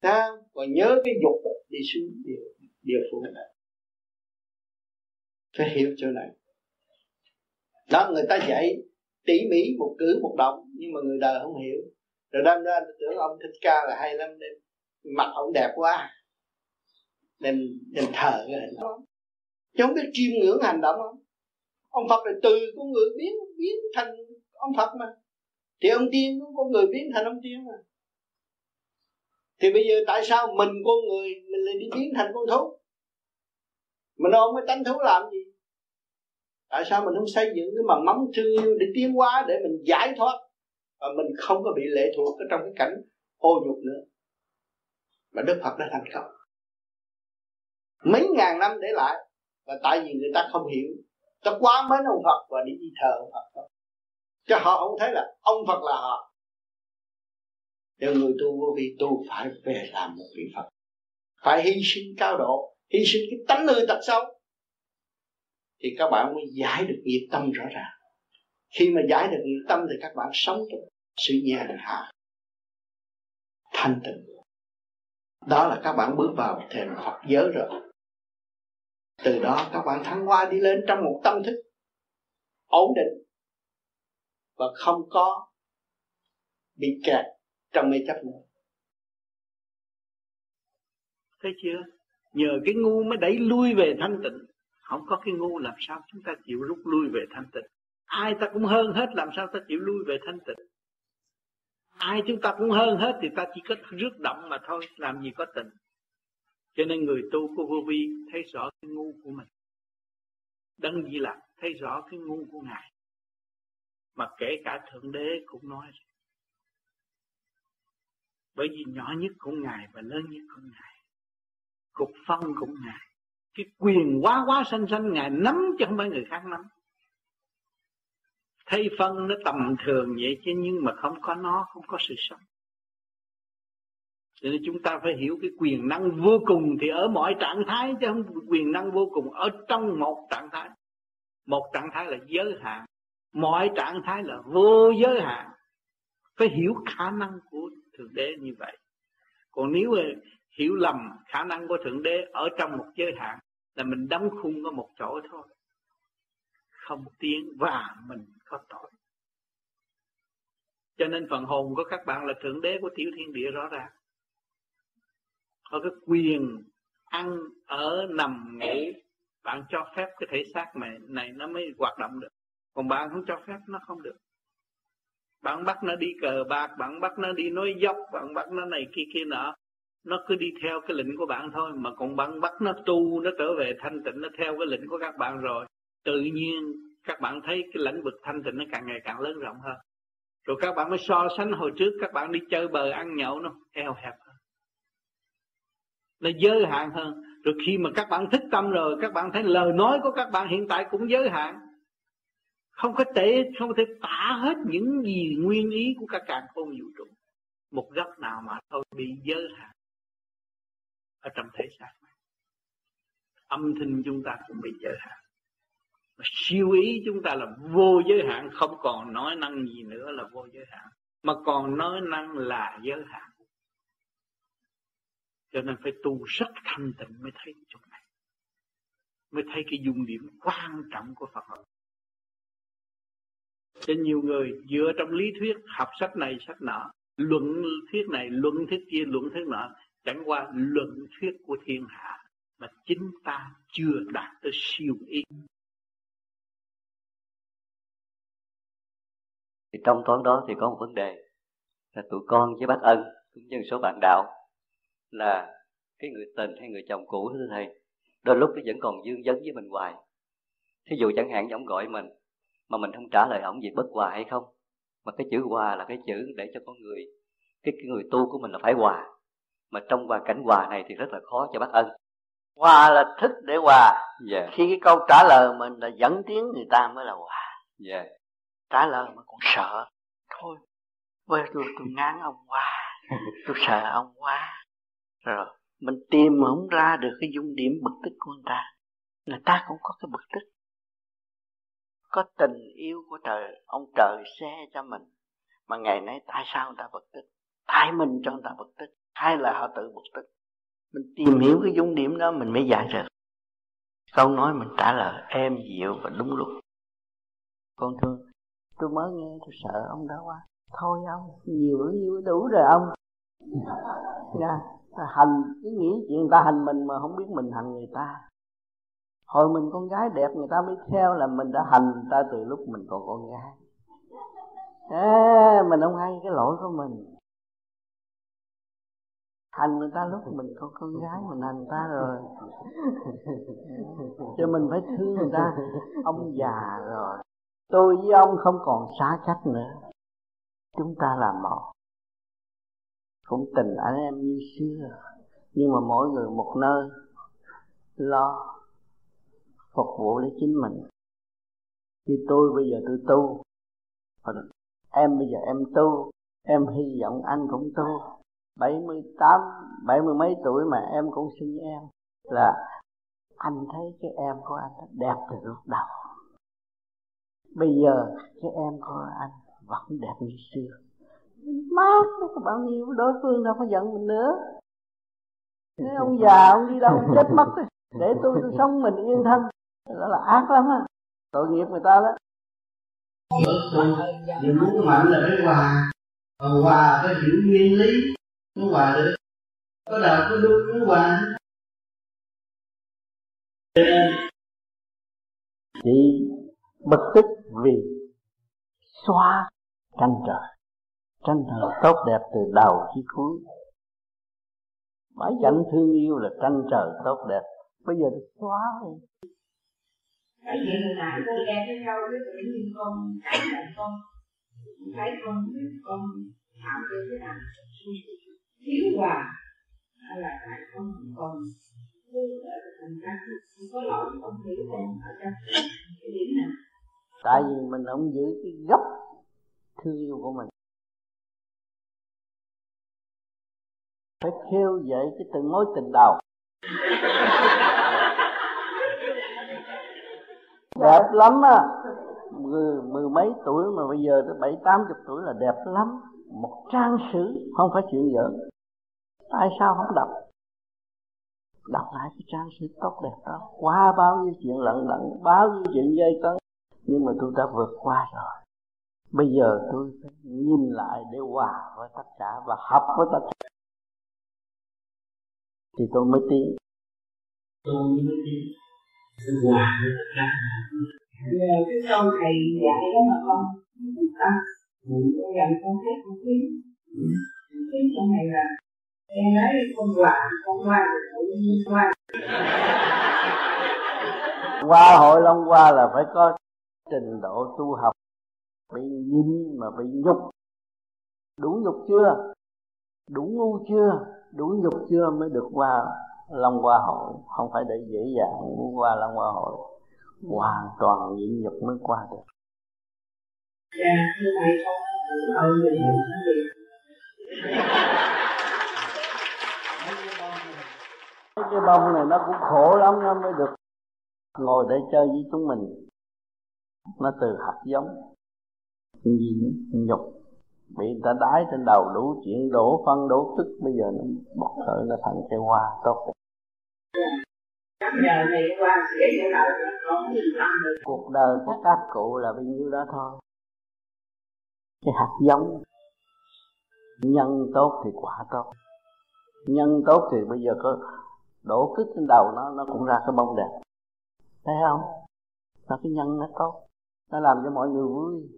S6: Ta Và nhớ cái dục đi xuống địa, địa phủ này. Phải hiểu chỗ này. Đó người ta dạy tỉ mỉ một cử một động. Nhưng mà người đời không hiểu. Rồi đâm ra tưởng ông thích ca là hay lắm nên Mặt ông đẹp quá. Nên, nên thờ cái hình đó. Chứ không biết chiêm ngưỡng hành động không? Ông Phật là từ con người biến biến thành ông Phật mà. Thì ông tiên cũng con người biến thành ông tiên mà. Thì bây giờ tại sao mình con người mình lại đi biến thành con thú? Mình ôm cái tánh thú làm gì? Tại sao mình không xây dựng cái mầm mắm thương yêu để tiến hóa để mình giải thoát? Và mình không có bị lệ thuộc ở trong cái cảnh ô nhục nữa. Mà Đức Phật đã thành công. Mấy ngàn năm để lại, và tại vì người ta không hiểu, ta quá mến ông Phật và đi đi thờ ông Phật thôi chứ họ không thấy là ông Phật là họ. Cho người tu vô vi, tu phải về làm một vị Phật. Phải hy sinh cao độ, hy sinh cái tánh hư tật xấu. Thì các bạn mới giải được nghiệp tâm rõ ràng khi mà giải được nghiệp tâm thì các bạn sống trong sự nhàn hạ. Thanh tịnh. Đó là các bạn bước vào thềm Phật giới rồi. Từ đó các bạn thăng hoa đi lên trong một tâm thức ổn định và không có bị kẹt trong mê chấp nữa. Thấy chưa? Nhờ cái ngu mới đẩy lui về thanh tịnh. Không có cái ngu làm sao chúng ta chịu rút lui về thanh tịnh? Ai ta cũng hơn hết, làm sao ta chịu lui về thanh tịnh? Ai chúng ta cũng hơn hết thì ta chỉ có rước động mà thôi, làm gì có tình. Cho nên người tu của vô vi thấy rõ cái ngu của mình. Đấng di là thấy rõ cái ngu của ngài. Mà kể cả thượng đế cũng nói bởi vì nhỏ nhất cũng ngài và lớn nhất cũng ngài, cục phân cũng ngài, cái quyền quá quá sanh sanh ngài nắm chứ không phải người khác nắm thấy phân nó tầm thường vậy chứ nhưng mà không có nó, không có sự sống. Cho nên chúng ta phải hiểu cái quyền năng vô cùng thì ở mọi trạng thái chứ không quyền năng vô cùng, ở trong một trạng thái. Một trạng thái là giới hạn. Mọi trạng thái là vô giới hạn. Phải hiểu khả năng của thượng đế như vậy. Còn nếu hiểu lầm khả năng của thượng đế ở trong một giới hạn là mình đóng khung ở một chỗ thôi. Không tiến và mình có tội. Cho nên phần hồn của các bạn là thượng đế của tiểu thiên địa rõ ràng. Có cái quyền ăn, ở, nằm ngủ bạn cho phép cái thể xác này này nó mới hoạt động được. Còn bạn không cho phép, nó không được. Bạn bắt nó đi cờ bạc, bạn bắt nó đi nói dốc, bạn bắt nó này kia kia nọ. Nó cứ đi theo cái lệnh của bạn thôi, mà còn bạn bắt nó tu, nó trở về thanh tịnh, nó theo cái lệnh của các bạn rồi. Tự nhiên các bạn thấy cái lãnh vực thanh tịnh nó càng ngày càng lớn rộng hơn. Rồi các bạn mới so sánh hồi trước, các bạn đi chơi bờ ăn nhậu nó eo hẹp hơn. Nó giới hạn hơn. Rồi khi mà các bạn thức tâm rồi, các bạn thấy lời nói của các bạn hiện tại cũng giới hạn. Không có thể, không thể tả hết những gì nguyên ý của cả càng khôn vũ trụ. Một góc nào mà thôi bị giới hạn ở trong thể xác âm thanh chúng ta cũng bị giới hạn mà siêu ý chúng ta là vô giới hạn, không còn nói năng gì nữa là vô giới hạn. Mà còn nói năng là giới hạn. Cho nên phải tu rất thanh tịnh mới thấy chỗ này. Mới thấy cái dung điểm quan trọng của Phật học. Cho nhiều người dựa trong lý thuyết, học sách này, sách nọ, luận thuyết này, luận thuyết kia, luận thuyết nọ, chẳng qua luận thuyết của thiên hạ mà chính ta chưa đạt tới siêu ý.
S10: Thì trong toán đó thì có một vấn đề là tụi con với bác ân cũng như số bạn đạo là cái người tình hay người chồng cũ thưa thầy đôi lúc nó vẫn còn dương vấn với mình hoài. Thí dụ chẳng hạn ông gọi mình mà mình không trả lời ổng gì bất hòa hay không mà cái chữ hòa là cái chữ để cho con người cái, cái người tu của mình là phải hòa. Mà trong hoàn cảnh hòa này thì rất là khó cho bác ân.
S8: Hòa là thức để hòa.
S10: Yeah.
S8: khi cái câu trả lời mình là dẫn tiếng người ta mới là hòa.
S10: Yeah.
S8: Trả lời mà còn sợ. Thôi. Với tôi tôi ngán ông quá. Tôi sợ ông quá. Rồi mình tìm không ra được cái dung điểm bực tức của người ta. Người ta cũng có cái bực tức. Có tình yêu của trời ông trời xe cho mình. Mà ngày nay tại sao người ta bực tức? Tại mình cho người ta bực tức hay là họ tự bực tức? Mình tìm hiểu cái dung điểm đó mình mới giải được. Câu nói mình trả lời êm dịu và đúng lúc. Con thương tôi mới nghe tôi sợ ông đó quá thôi ông nhiều nữa nhiều đủ rồi ông. Nha hành cứ nghĩ chuyện người ta hành mình mà không biết mình hành người ta. Hồi mình con gái đẹp người ta mới theo là mình đã hành người ta từ lúc mình còn con gái. À, mình không hay cái lỗi của mình. Hành người ta lúc mình còn con gái mình hành người ta rồi. Cho mình phải thương người ta. Ông già rồi tôi với ông không còn xa cách nữa. Chúng ta là một. Cũng tình anh em như xưa, nhưng mà mỗi người một nơi, lo, phục vụ lấy chính mình. Như tôi bây giờ tôi tu em bây giờ em tu, em hy vọng anh cũng tu. Bảy mươi tám, bảy mươi mấy tuổi mà em cũng sinh em, là anh thấy cái em của anh đẹp từ lúc đầu bây giờ cái em của anh vẫn đẹp như xưa. Mát nó có bao nhiêu đối phương đâu có giận mình nữa. Thế ông già ông đi đâu chết mất. Rồi để tôi tôi sống mình yên thân. Đó là ác lắm á. Tội nghiệp người ta đó.
S2: Đừng muốn mạnh là phải hòa và hòa phải hiểu nguyên lý nó hòa được. Có đạo có đúng nó hòa.
S8: Chị bực tức vì xóa tranh trời. Tranh trời tốt đẹp từ đầu chí cuối. Mãi cảnh thương yêu là tranh trời tốt đẹp. Bây giờ được xóa đi.
S11: Tại vì hồi nãy cô nghe cái câu cái tự nhiên con cảm nhận con thấy con biết con làm được thế nào. Thiếu hòa hay là tại con không còn thành ra không có lỗi con hiểu con ở trong cái điểm nào
S8: tại vì mình không giữ cái gốc thương yêu của mình. Phải khêu dậy cái từng mối tình đầu. Đẹp lắm á. Mười, mười mấy tuổi mà bây giờ tới bảy tám chục tuổi là đẹp lắm. Một trang sử không phải chuyện giỡn. Tại sao không đọc? Đọc lại cái trang sử tốt đẹp đó. Qua bao nhiêu chuyện lận đận bao nhiêu chuyện dây cấn nhưng mà tôi đã vượt qua rồi. Bây giờ tôi phải nhìn lại để hòa với tất cả và học với tất cả thì tôi mới tiến
S2: tôi mới tiến hòa với tất cả
S11: nhờ cái câu thầy dạy đó mà con ta con dạy con thấy con tiến tiến trong này là em nói con hòa con qua tự nhiên qua
S8: qua hội long qua là phải có trình độ tu học bị nhìn mà bị nhục. Đủ nhục chưa? Đủ ngu chưa? Đủ nhục chưa mới được qua long qua hội? Không phải để dễ dàng muốn qua long qua hội. Hoàn toàn nhịn nhục mới qua được.
S11: Dạ mình
S8: cái bông này nó cũng khổ lắm nó mới được ngồi để chơi với chúng mình nó từ hạt giống. Gì nhục. Bị người ta đái trên đầu đủ chuyện, đổ phân, đổ tức bây giờ nó bật khởi nó thành cây hoa. Tốt
S11: giờ này qua
S8: cuộc đời của các cụ là bao nhiêu đó thôi. Cái hạt giống. Nhân tốt thì quả tốt. Nhân tốt thì bây giờ có đổ cứt trên đầu nó nó cũng ra cái bông đẹp. Thấy không? Là cái nhân nó tốt nó làm cho mọi người vui.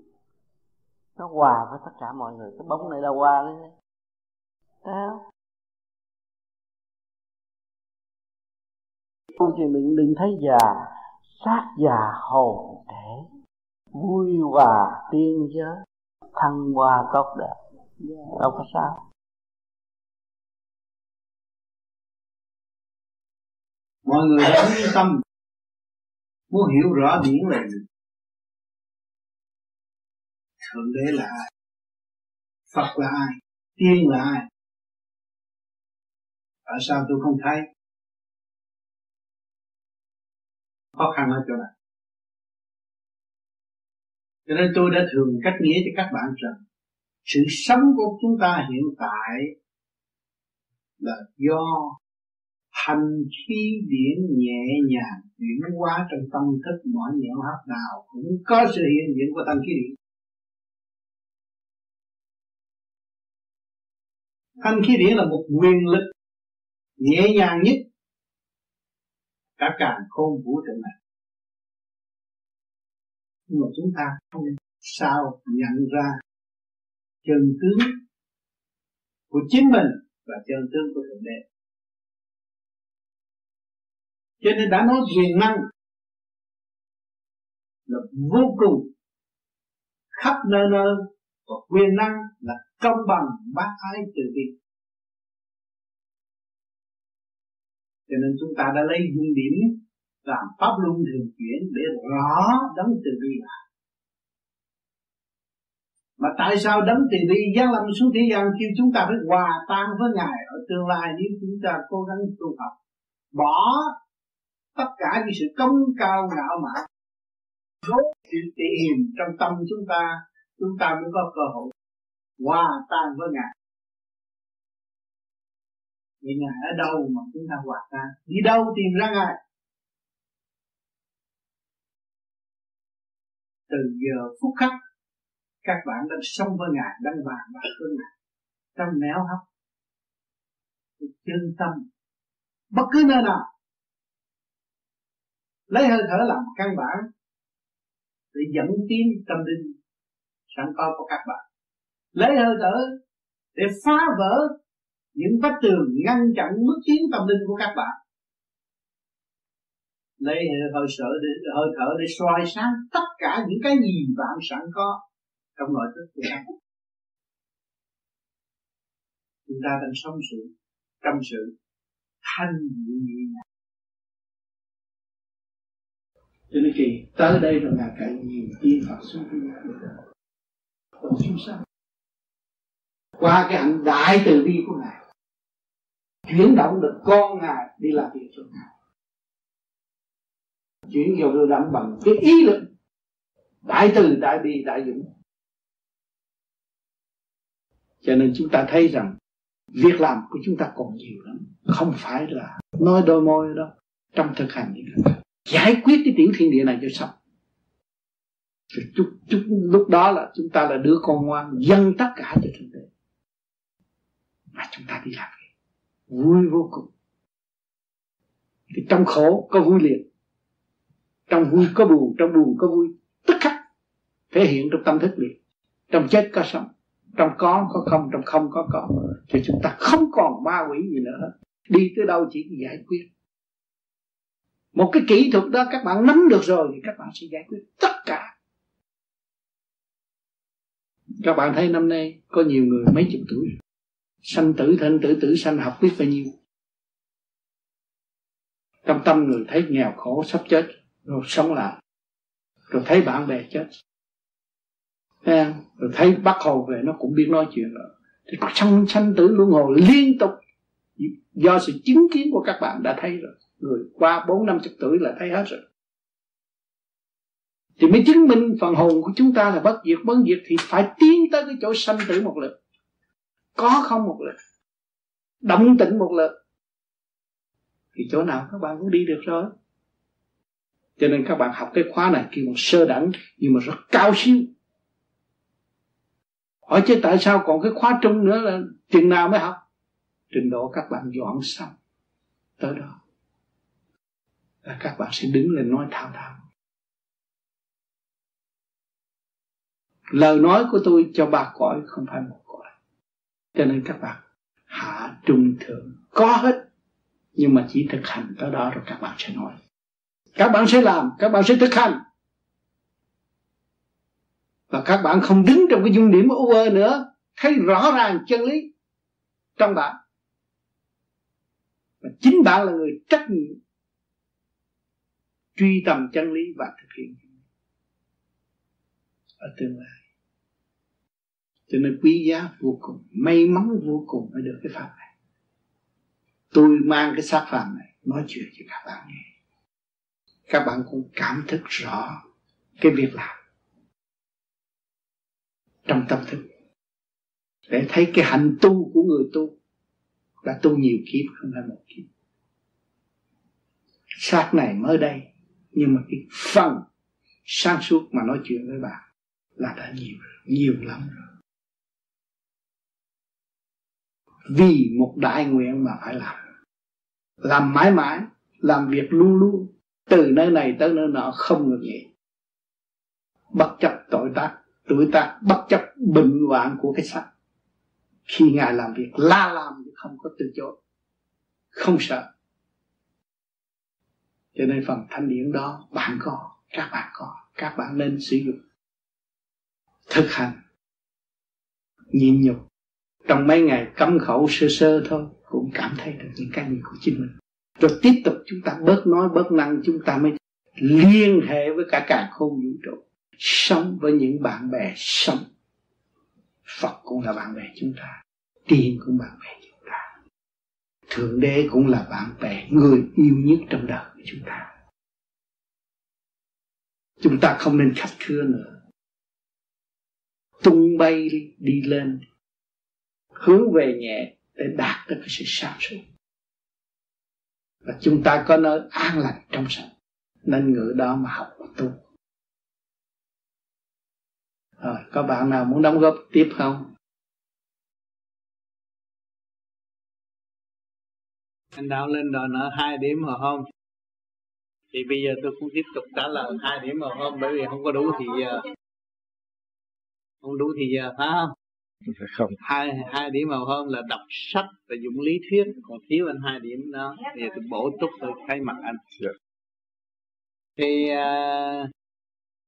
S8: Nó hòa với tất cả mọi người. Cái bóng này là hòa đấy. sao Con chị đừng đừng thấy già, Sát già hồn thể Vui hòa tiên giới Thăng hoa tốt đẹp. Đâu có sao.
S6: Mọi người đã yên tâm. Muốn hiểu rõ điển là gì Thượng đế là ai? Phật là ai? Tiên là ai? Tại sao tôi không thấy? Khó khăn ở chỗ này cho nên tôi đã thường cách nghĩa cho các bạn rằng, sự sống của chúng ta hiện tại là do hành khí điển nhẹ nhàng chuyển hóa trong tâm thức, mọi nhẹ hấp nào cũng có sự hiện diện của tâm khí điển. Thanh khí điển là một quyền lực nhẹ nhàng nhất cả càng khôn vũ trụ này. Nhưng mà chúng ta không sao nhận ra chân tướng của chính mình và chân tướng của thượng đế. Cho nên đã nói quyền năng là vô cùng khắp nơi nơi, và quyền năng là công bằng bác ái từ bi. Cho nên chúng ta đã lấy dung điểm làm pháp luân thường chuyển để rõ đấng từ bi là. Mà tại sao đấng từ bi, giáng lâm xuống thế gian kêu chúng ta phải hòa tan với ngài ở tương lai nếu chúng ta cố gắng tu học? Bỏ tất cả những sự công cao ngạo mạn, rốt sự tìm trong tâm chúng ta chúng ta mới có cơ hội hòa tan với ngài. Vì Ngài ở đâu mà chúng ta hòa tan? Đi đâu tìm ra Ngài? Từ giờ phút khắc, Các bạn đang sống với Ngài, Đang bàn bạc với Ngài. Trong nẻo hấp chân tâm. Bất cứ nơi nào. Lấy hơi thở làm căn bản. Để dẫn tiến tâm linh. Sẵn có của các bạn. Lấy hơi thở Để phá vỡ những vách tường ngăn chặn bước tiến tâm linh của các bạn. Lấy hơi thở để, hơi thở để soi sáng tất cả những cái gì bạn sẵn có trong nội thức của bạn. Chúng ta đang sống sự trong sự thanh nhẹ nhàng cho nên kỳ tới đây là là cái nhiều tiên Phật xuống thế gian còn chúng sanh qua cái hạnh đại từ bi của ngài chuyển động được con ngài đi làm việc cho ngài. Chuyển vào đưa động bằng cái ý lực đại từ đại bi đại dũng. Cho nên chúng ta thấy rằng việc làm của chúng ta còn nhiều lắm. Không phải là nói đôi môi đó trong thực hành giải quyết cái tiểu thiên địa này cho xong. Rồi chút, chút, lúc đó là chúng ta là đứa con ngoan dâng tất cả cho thượng đế mà chúng ta đi làm việc. Vui vô cùng. Thì trong khổ có vui liền. Trong vui có buồn, trong buồn có vui. Tức khắc thể hiện trong tâm thức liền. Trong chết có sống, trong có có không, trong không có có. Thì chúng ta không còn ma quỷ gì nữa. Đi tới đâu chỉ giải quyết. Một cái kỹ thuật đó các bạn nắm được rồi thì các bạn sẽ giải quyết tất cả. Các bạn thấy năm nay có nhiều người mấy chục tuổi sanh tử thân tử tử sanh học biết bao nhiêu. Trong tâm người thấy nghèo khổ sắp chết, rồi sống lại. Rồi thấy bạn bè chết. Rồi thấy bác hồ về, nó cũng biết nói chuyện rồi. Thì sanh sanh tử luân hồi liên tục. Do sự chứng kiến của các bạn đã thấy rồi. Người qua bốn năm chục tuổi là thấy hết rồi. Thì mới chứng minh phần hồn của chúng ta là bất diệt. Bất diệt thì phải tiến tới cái chỗ sanh tử một lượt có không một lượt động tĩnh một lượt thì chỗ nào các bạn cũng đi được rồi. Cho nên các bạn học cái khóa này kêu một sơ đẳng, nhưng mà rất cao siêu. Hỏi chứ tại sao còn cái khóa trung nữa là chừng nào mới học? Trình độ các bạn dọn xong, tới đó. Là các bạn sẽ đứng lên nói thao thao.
S12: Lời nói của tôi cho bà cõi không phải một cho nên các bạn hạ trung thượng. Có hết, nhưng mà chỉ thực hành tới đó rồi các bạn sẽ nói. Các bạn sẽ làm, các bạn sẽ thực hành. Và các bạn không đứng trong cái dung điểm u ơ nữa. Thấy rõ ràng chân lý trong bạn. Và chính bạn là người trách nhiệm, truy tầm chân lý và thực hiện. Ở tương lai cho nên quý giá vô cùng, may mắn vô cùng mới được cái pháp này. Tôi mang cái xác phạm này, nói chuyện cho các bạn nghe. Các bạn cũng cảm thức rõ cái việc làm trong tâm thức. Để thấy cái hành tu của người tu đã tu nhiều kiếp không phải một kiếp. Xác này mới đây, nhưng mà cái phần sáng suốt mà nói chuyện với bạn là đã nhiều nhiều lắm rồi. Vì một đại nguyện mà phải làm. Làm mãi mãi, làm việc luôn luôn, từ nơi này tới nơi nọ không ngừng nghỉ. Bất chấp tội tác, tuổi tác, bất chấp bệnh hoạn của cái xác. Khi ngài làm việc, la làm thì không có từ chối, không sợ. Cho nên phần thanh điển đó, bạn có, các bạn có, các bạn nên sử dụng. Thực hành, nhịn nhục trong mấy ngày cấm khẩu sơ sơ thôi cũng cảm thấy được những cái gì của chính mình. Rồi tiếp tục chúng ta bớt nói bớt năng chúng ta mới liên hệ với cả cả khôn vũ trụ. Sống với những bạn bè sống. Phật cũng là bạn bè chúng ta. Tiên cũng bạn bè chúng ta. Thượng Đế cũng là bạn bè Người yêu nhất trong đời của chúng ta. Chúng ta không nên khách khứa nữa. Tung bay đi, đi lên Hướng về nhẹ Để đạt được cái sự sáng suốt Và chúng ta có nơi an lành trong sạch Nên ngựa đó mà học và tu rồi, có bạn nào muốn đóng góp tiếp không?
S6: Anh Đạo lên đòi nợ hai điểm rồi không? Thì bây giờ tôi cũng tiếp tục trả lời hai điểm rồi không bởi vì không có đủ thì giờ. Không đủ thì giờ phải không?
S13: Không.
S6: Hai hai điểm màu hôm là đọc sách và dụng lý thuyết, còn thiếu anh hai điểm đó. Thì tôi bổ túc tôi thay mặt anh.
S13: Yeah. Dạ.
S6: Thì uh,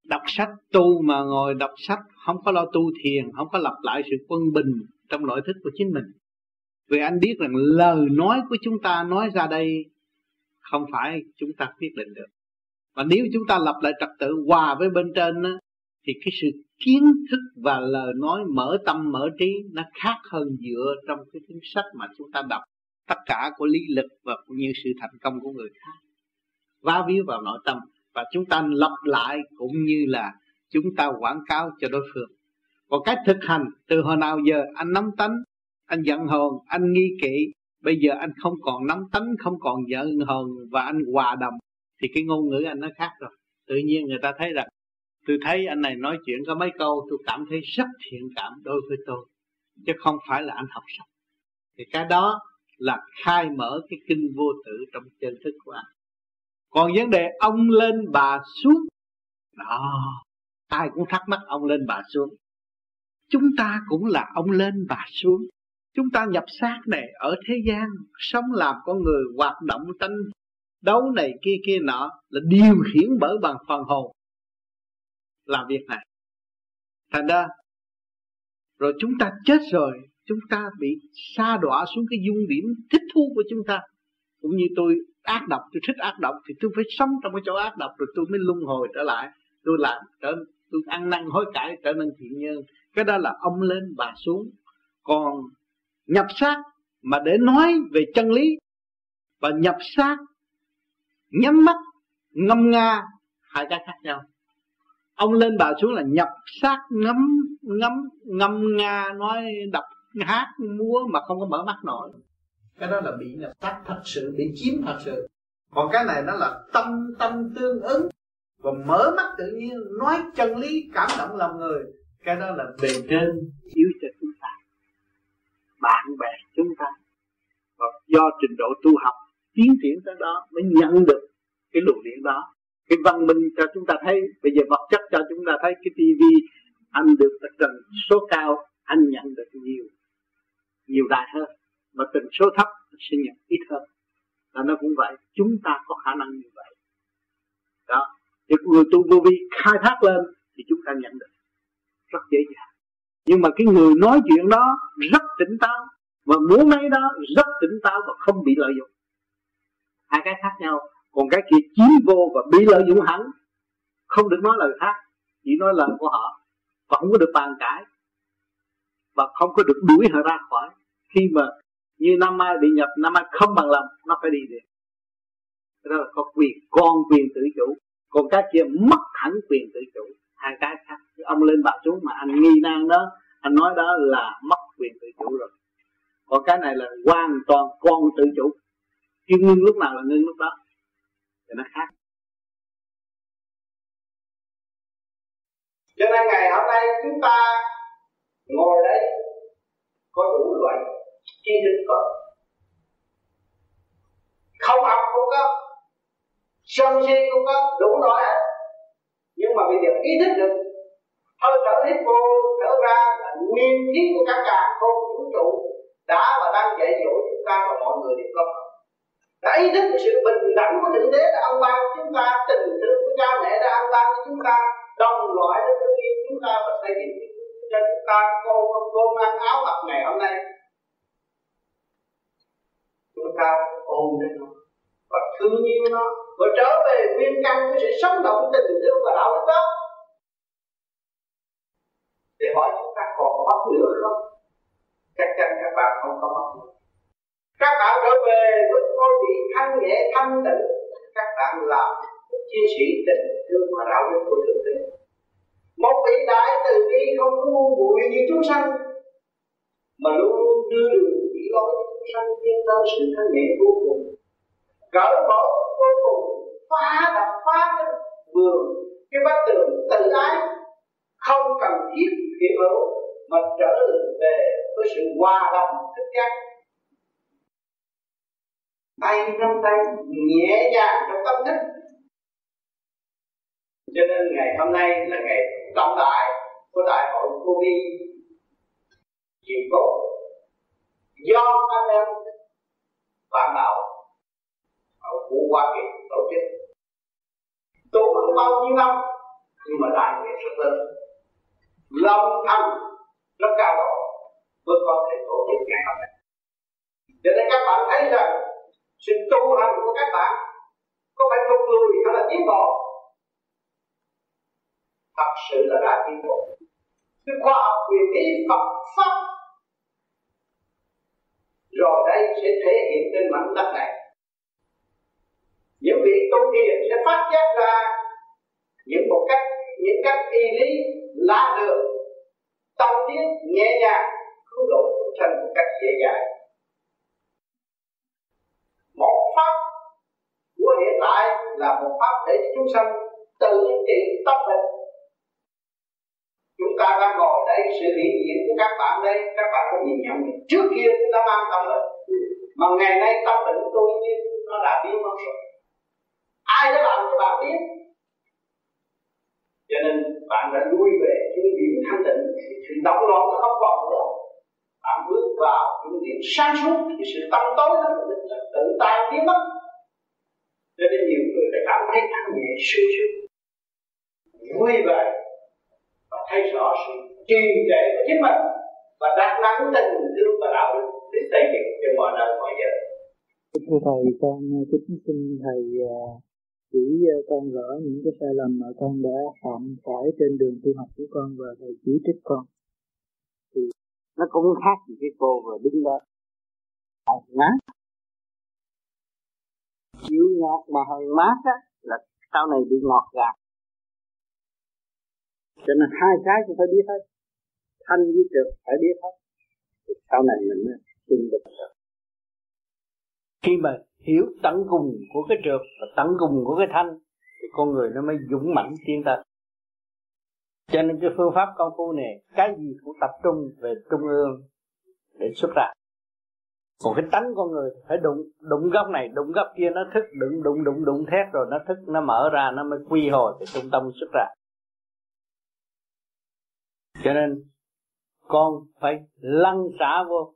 S6: đọc sách tu mà ngồi đọc sách không có lo tu thiền không có lặp lại sự quân bình trong nội thức của chính mình vì anh biết rằng lời nói của chúng ta nói ra đây không phải chúng ta quyết định được và nếu chúng ta lập lại trật tự hòa với bên trên á, thì cái sự kiến thức và lời nói mở tâm mở trí nó khác hơn dựa trong cái cuốn sách mà chúng ta đọc. Tất cả của lý lực và cũng như sự thành công của người khác. Vá víu vào nội tâm và chúng ta lặp lại cũng như là chúng ta quảng cáo cho đối phương. Còn cách thực hành từ hồi nào giờ anh nắm tánh, anh giận hờn, anh nghi kỵ, bây giờ anh không còn nắm tánh, không còn giận hờn và anh hòa đồng, thì cái ngôn ngữ anh nó khác rồi. Tự nhiên người ta thấy rằng tôi thấy anh này nói chuyện có mấy câu tôi cảm thấy rất thiện cảm đối với tôi, chứ không phải là anh học sách thì cái đó là khai mở cái kinh vô tử trong chân thức của anh. Còn vấn đề ông lên bà xuống, đó, ai cũng thắc mắc ông lên bà xuống. Chúng ta cũng là ông lên bà xuống. Chúng ta nhập xác này ở thế gian, sống làm con người, hoạt động tranh đấu này kia kia nọ là điều khiển bởi bằng phần hồn làm việc này thành ra, rồi chúng ta chết rồi, chúng ta bị sa đọa xuống cái dung điểm thích thú của chúng ta. Cũng như tôi ác độc, tôi thích ác độc thì tôi phải sống trong cái chỗ ác độc rồi tôi mới luân hồi trở lại. Tôi làm trở, tôi ăn năn hối cải trở nên thiện nhân. Cái đó là ông lên bà xuống. Còn nhập xác mà để nói về chân lý và nhập xác, nhắm mắt, ngâm nga, hai cái khác nhau ông lên bà xuống là nhập xác ngắm ngắm ngâm nga nói đọc hát múa mà không có mở mắt nổi. Cái đó là bị nhập sắc thật sự bị chiếm thật sự. Còn cái này nó là tâm tâm tương ứng. Và mở mắt tự nhiên nói chân lý cảm động lòng người. Cái đó là bề trên. Chiếu cho chúng ta. Bạn bè chúng ta. Và do trình độ tu học tiến triển tới đó mới nhận được cái luồng điện đó cái văn minh cho chúng ta thấy, bây giờ vật chất cho chúng ta thấy, cái tivi
S14: anh được tần số cao anh nhận được nhiều nhiều đại hơn. Mà tần số thấp, sẽ nhận ít hơn. Là nó cũng vậy, chúng ta có khả năng như vậy. Đó. Thì người tu vô vi khai thác lên thì chúng ta nhận được. Rất dễ dàng. Nhưng mà cái người nói chuyện đó rất tỉnh táo và muốn nói đó rất tỉnh táo và không bị lợi dụng. Hai cái khác nhau còn cái kia chiếm vô và bị lợi dụng hắn không được nói lời khác, chỉ nói lời của họ, và không có được bàn cãi, và không có được đuổi họ ra khỏi. Khi mà như năm mai bị nhập năm mai không bằng lòng, nó phải đi được đó là có quyền, con quyền tự chủ. Còn cái kia mất hẳn quyền tự chủ. Hai cái khác. Ông lên bà xuống mà anh nghi nan đó, anh nói đó là mất quyền tự chủ rồi. Còn cái này là hoàn toàn con tự chủ. Chứ ngưng lúc nào là ngưng lúc đó thì nó khác.
S6: Cho nên ngày hôm nay chúng ta ngồi đây, có đủ loại tri thức có không học cũng có, sân si cũng có, đủ loại nhưng mà bây giờ ý thức được hơi thở hít vô thở ra là nguyên khí của các cả không vũ trụ đã và đang dạy dỗ chúng ta và mọi người đều có đã ý thức sự bình đẳng của thượng đế đã ông ban chúng ta, tình thương của cha mẹ đã ông ban cho chúng ta, đồng loại với thương yêu chúng ta và xây dựng cho chúng ta cô cô mang áo mặc ngày hôm nay. Chúng ta ôm lấy nó và thương yêu nó và trở về nguyên căn của sự sống động tình thương và đạo đức đó. Để hỏi chúng ta còn mất nữa không? Chắc chắn các bạn không có mất nữa các bạn trở về với ngôi vị thanh nhẹ, thanh tịnh. Các bạn là chiến sĩ tình thương và đạo đức của thượng đế. Một vị đại từ bi không có ngu muội như chúng sanh, mà luôn luôn đưa đường chỉ lối chúng sanh tiến tới sự thanh nhẹ vô cùng. Cỡ bỏ vô cùng, phá đập phá cái vườn cái bát tường tự ái, không cần thiết hiện hữu mà trở về với sự hòa đồng thức giác tay trong tay, nhẹ nhàng trong tâm thức. Cho nên ngày hôm nay là ngày trọng đại của đại hội vô vi chỉ tốt do anh em bạn đạo ở khu Hoa Kỳ tổ chức. Tổ chức bao nhiêu năm, nhưng mà đại nguyện rất lớn. Lòng thành rất cao độ mới có thể tổ chức ngày hôm nay. Cho nên các bạn thấy rằng sự tu hành của các bạn. Có phải thụt lùi hay là tiến bộ thật sự là đã tiến bộ cái khoa học quyền lý Phật pháp. Rồi đây sẽ thể hiện trên mảnh đất này. Những vị tu thiền sẽ phát giác ra những một cách, những cách y lý lá được tâm tiến nhẹ nhàng, cứu độ chúng sanh một cách dễ dàng một pháp của hiện tại là một pháp để chúng sanh tự trị tâm mình. Chúng ta đang ngồi đây sự hiện diện của các bạn đây, các bạn có nhìn nhận trước kia chúng ta mang tâm bệnh mà ngày nay tâm bệnh của tôi như nó đã biến mất rồi. Ai đã làm cho bạn biết? Cho nên bạn đã lui về những điểm thanh tịnh, sự động loạn nó không còn nữa. Bạn bước vào những điểm sáng suốt, thì sự tâm tối nó tự tan biến mất cho nên nhiều người đã cảm thấy thanh nhẹ sung sướng vui vẻ và thấy rõ sự trì trệ của chính mình và đặt nắng tình thương và đạo đức để xây dựng cho mọi nơi mọi giờ.
S14: Thưa thầy, con uh, kính xin thầy uh, chỉ uh, con rõ những cái sai lầm mà con đã phạm phải trên đường tu học của con và thầy chỉ trích con. Thì nó cũng khác gì cái cô vừa đứng đó. Hờn. Chịu ngọt mà hờn mát á, là sau này bị ngọt gạt. Cho nên hai cái cũng phải biết hết. Thanh với trượt phải biết hết. Thì sau này mình mới tin được. Khi mà hiểu tận cùng của cái trượt và tận cùng của cái thanh, thì con người nó mới dũng mãnh tiến tới. Cho nên cái phương pháp công phu này, cái gì cũng tập trung về trung ương để xuất ra còn cái tánh con người, phải đụng đụng góc này, đụng góc kia, nó thức, đụng đụng đụng đụng thét rồi nó thức, nó mở ra, nó mới quy hồi cái trung tâm xuất ra.
S6: Cho nên, con phải lăn xả vô,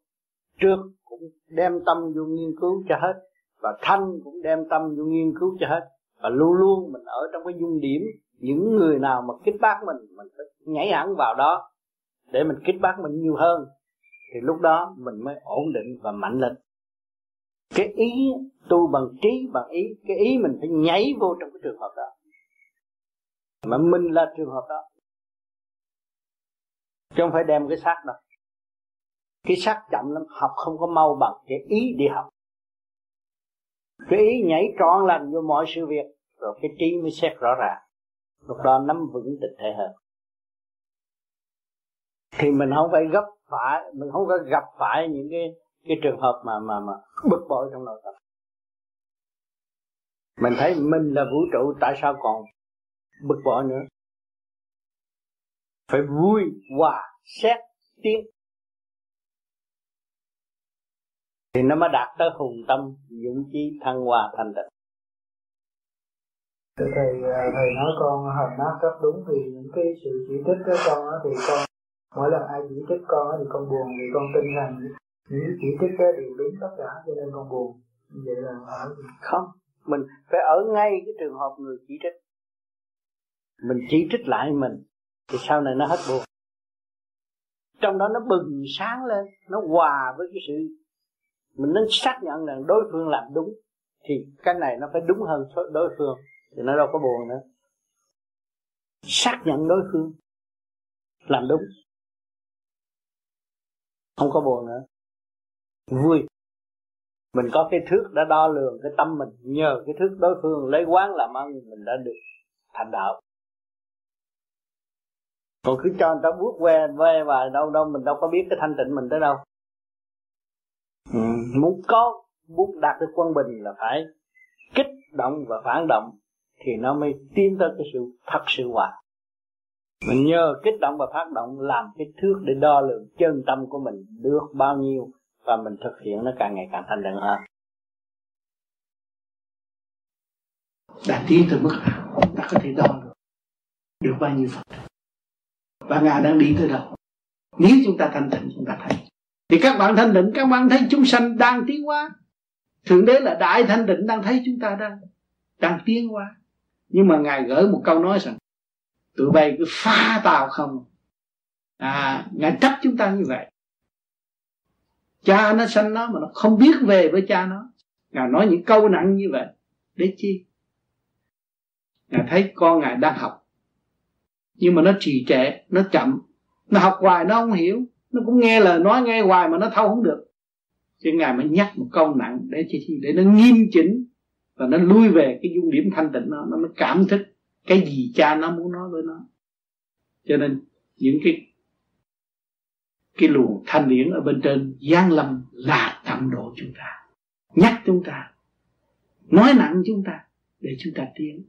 S6: trước cũng đem tâm vô nghiên cứu cho hết, và thanh cũng đem tâm vô nghiên cứu cho hết, và luôn luôn mình ở trong cái dung điểm, những người nào mà kích bác mình mình phải nhảy hẳn vào đó, để mình kích bác mình nhiều hơn thì lúc đó mình mới ổn định và mạnh lên. Cái ý, tu bằng trí bằng ý, cái ý mình phải nhảy vô trong cái trường hợp đó. Mà mình là trường hợp đó. Chứ không phải đem cái xác đâu. Cái xác chậm lắm, học không có mau bằng cái ý đi học. Cái ý nhảy trọn lành vô mọi sự việc, rồi cái trí mới xét rõ ràng. Lúc đó nắm vững tình thể hơn. Thì mình không phải gấp phải, mình không có gặp phải những cái cái trường hợp mà mà mà bực bội trong nội tâm. Mình thấy mình là vũ trụ, tại sao còn bực bội nữa? Phải vui, hòa, xét, tiến. Thì nó mới đạt tới hùng tâm, dũng chí, thăng hòa thành tịnh.
S14: Thầy à, thầy nói con hợp nát rất đúng vì những cái sự chỉ trích của con đó thì con mỗi lần ai chỉ trích con thì con buồn vì con tin rằng những chỉ trích đó đều đúng tất cả, cho nên con buồn. Vậy là ở
S6: không, mình phải ở ngay cái trường hợp người chỉ trích. Mình chỉ trích lại mình, thì sau này nó hết buồn. Trong đó nó bừng sáng lên, nó hòa với cái sự mình nên xác nhận rằng đối phương làm đúng, thì cái này nó phải đúng hơn đối phương, thì nó đâu có buồn nữa. Xác nhận đối phương làm đúng không có buồn nữa. Vui. Mình có cái thước đã đo lường cái tâm mình nhờ cái thước đối phương lấy quán làm ăn mình đã được thành đạo. Còn cứ cho người ta bước que ve và đâu đâu mình đâu có biết cái thanh tịnh mình tới đâu. Ừ, muốn có muốn đạt được quân bình là phải kích động và phản động thì nó mới tiến tới cái sự thật sự hòa mình nhờ kích động và phát động làm cái thước để đo lường chân tâm của mình được bao nhiêu và mình thực hiện nó càng ngày càng thành định hơn. Đã tiến tới mức nào, ta có thể đo được được bao nhiêu phần? Và ngài đang đi tới đâu? Nếu chúng ta thanh tịnh, chúng ta thấy. Thì các bạn thanh định các bạn thấy chúng sanh đang tiến hóa. Thượng đế là đại thanh định đang thấy chúng ta đang đang tiến hóa. Nhưng mà ngài gửi một câu nói rằng tụi bay cứ pha tào không. À ngài trách chúng ta như vậy. Cha nó sanh nó mà nó không biết về với cha nó. Ngài nói những câu nặng như vậy. Để chi? Ngài thấy con ngài đang học. Nhưng mà nó trì trệ, nó chậm. Nó học hoài, nó không hiểu. Nó cũng nghe lời nói, nghe hoài mà nó thâu không được. Cho ngài mới nhắc một câu nặng để chi để nó nghiêm chỉnh và nó lui về cái dung điểm thanh tịnh nó nó mới cảm thức cái gì cha nó muốn nói với nó? Cho nên những cái cái luồng thanh điển ở bên trên giáng lâm là tận độ chúng ta. Nhắc chúng ta. Nói nặng chúng ta để chúng ta tiến.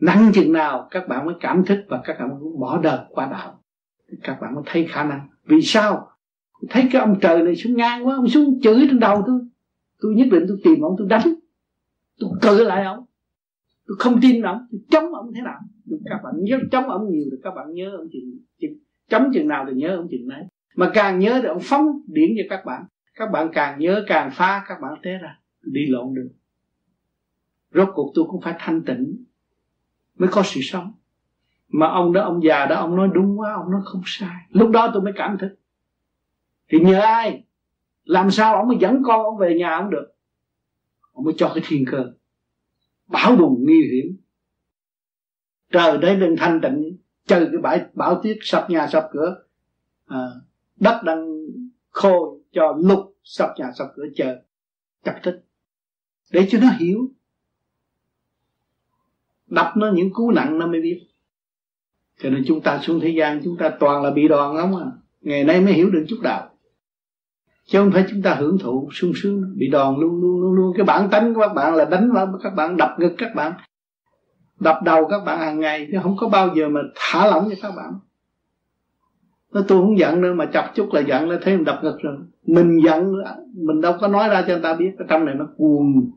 S6: Nặng chừng nào các bạn mới cảm thức và các bạn mới bỏ đời qua đạo. Các bạn mới thấy khả năng. Vì sao? Thấy cái ông trời này xuống ngang quá, ông xuống chửi trên đầu tôi. Tôi nhất định tôi tìm ông, tôi đánh. Tôi cự lại ông tôi không tin ông tôi chống ông thế nào. Các bạn nhớ chống ông nhiều thì các bạn nhớ ông chừng, chừng chống chừng nào thì nhớ ông chừng đấy. Mà càng nhớ thì ông phóng điển cho các bạn. Các bạn càng nhớ càng phá các bạn té ra. Đi lộn được. Rốt cuộc tôi cũng phải thanh tịnh mới có sự sống. Mà ông đó ông già đó ông nói đúng quá ông nói không sai. Lúc đó tôi mới cảm thức. Thì nhờ ai? Làm sao ông mới dẫn con ông về nhà ông được? Ông mới cho cái thiên cơ bão bùng nguy hiểm. Trời đấy lên thanh tịnh trừ cái bãi bão tuyết sập nhà sập cửa. À, đất đang khô cho lục sập nhà sập cửa chờ chập tích. Để cho nó hiểu. Đập nó những cú nặng nó mới biết. Cho nên chúng ta xuống thế gian chúng ta toàn là bị đòn lắm à. Ngày nay mới hiểu được chút đạo chứ không phải chúng ta hưởng thụ sung sướng, bị đòn luôn luôn luôn luôn. Cái bản tánh của các bạn là đánh vào các bạn, đập ngực các bạn, đập đầu các bạn hàng ngày. Chứ không có bao giờ mà thả lỏng cho các bạn. Nó tôi không giận nữa, mà chọc chút là giận là thấy mình đập ngực rồi. Mình giận, mình đâu có nói ra cho người ta biết. Cái trong này nó cuồng.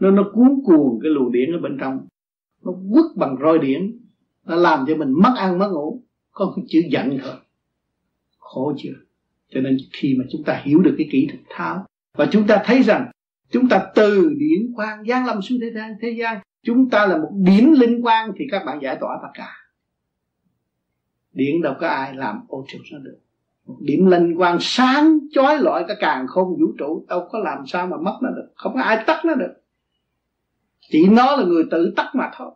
S6: Nó nó cuốn cuồng cái luồng điện ở bên trong. Nó quất bằng roi điện nó làm cho mình mất ăn, mất ngủ. Có cái chữ giận thôi. Khổ chưa? Cho nên khi mà chúng ta hiểu được cái kỹ thuật tháo và chúng ta thấy rằng chúng ta từ điển quang giáng lâm xuống thế gian thế gian, chúng ta là một điểm linh quang thì các bạn giải tỏa tất cả. Điển đâu có ai làm ô trực nó được. Một điểm linh quang sáng chói lọi cả càng không vũ trụ, đâu có làm sao mà mất nó được. Không có ai tắt nó được. Chỉ nó là người tự tắt mà thôi.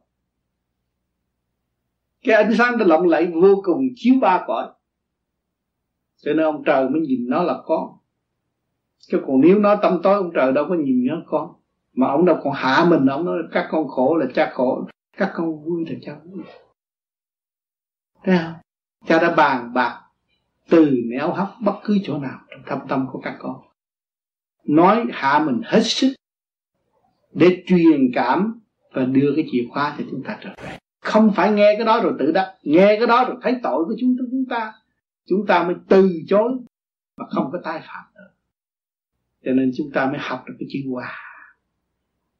S6: Cái ánh sáng nó lộng lẫy vô cùng, chiếu ba cõi cho nên ông trời mới nhìn nó là con. Chứ còn nếu nó tâm tối, ông trời đâu có nhìn nó con. Mà ông đâu còn hạ mình, ông nói, các con khổ là cha khổ, các con vui là cha vui. Thấy không? Cha đã bàn bạc từ néo hấp bất cứ chỗ nào trong thâm tâm của các con. Nói hạ mình hết sức để truyền cảm và đưa cái chìa khóa cho chúng ta trở về. Không phải nghe cái đó rồi tự đắc, nghe cái đó rồi thấy tội của chúng ta chúng ta chúng ta mới từ chối mà không có tái phạm nữa. Cho nên chúng ta mới học được cái chữ hòa.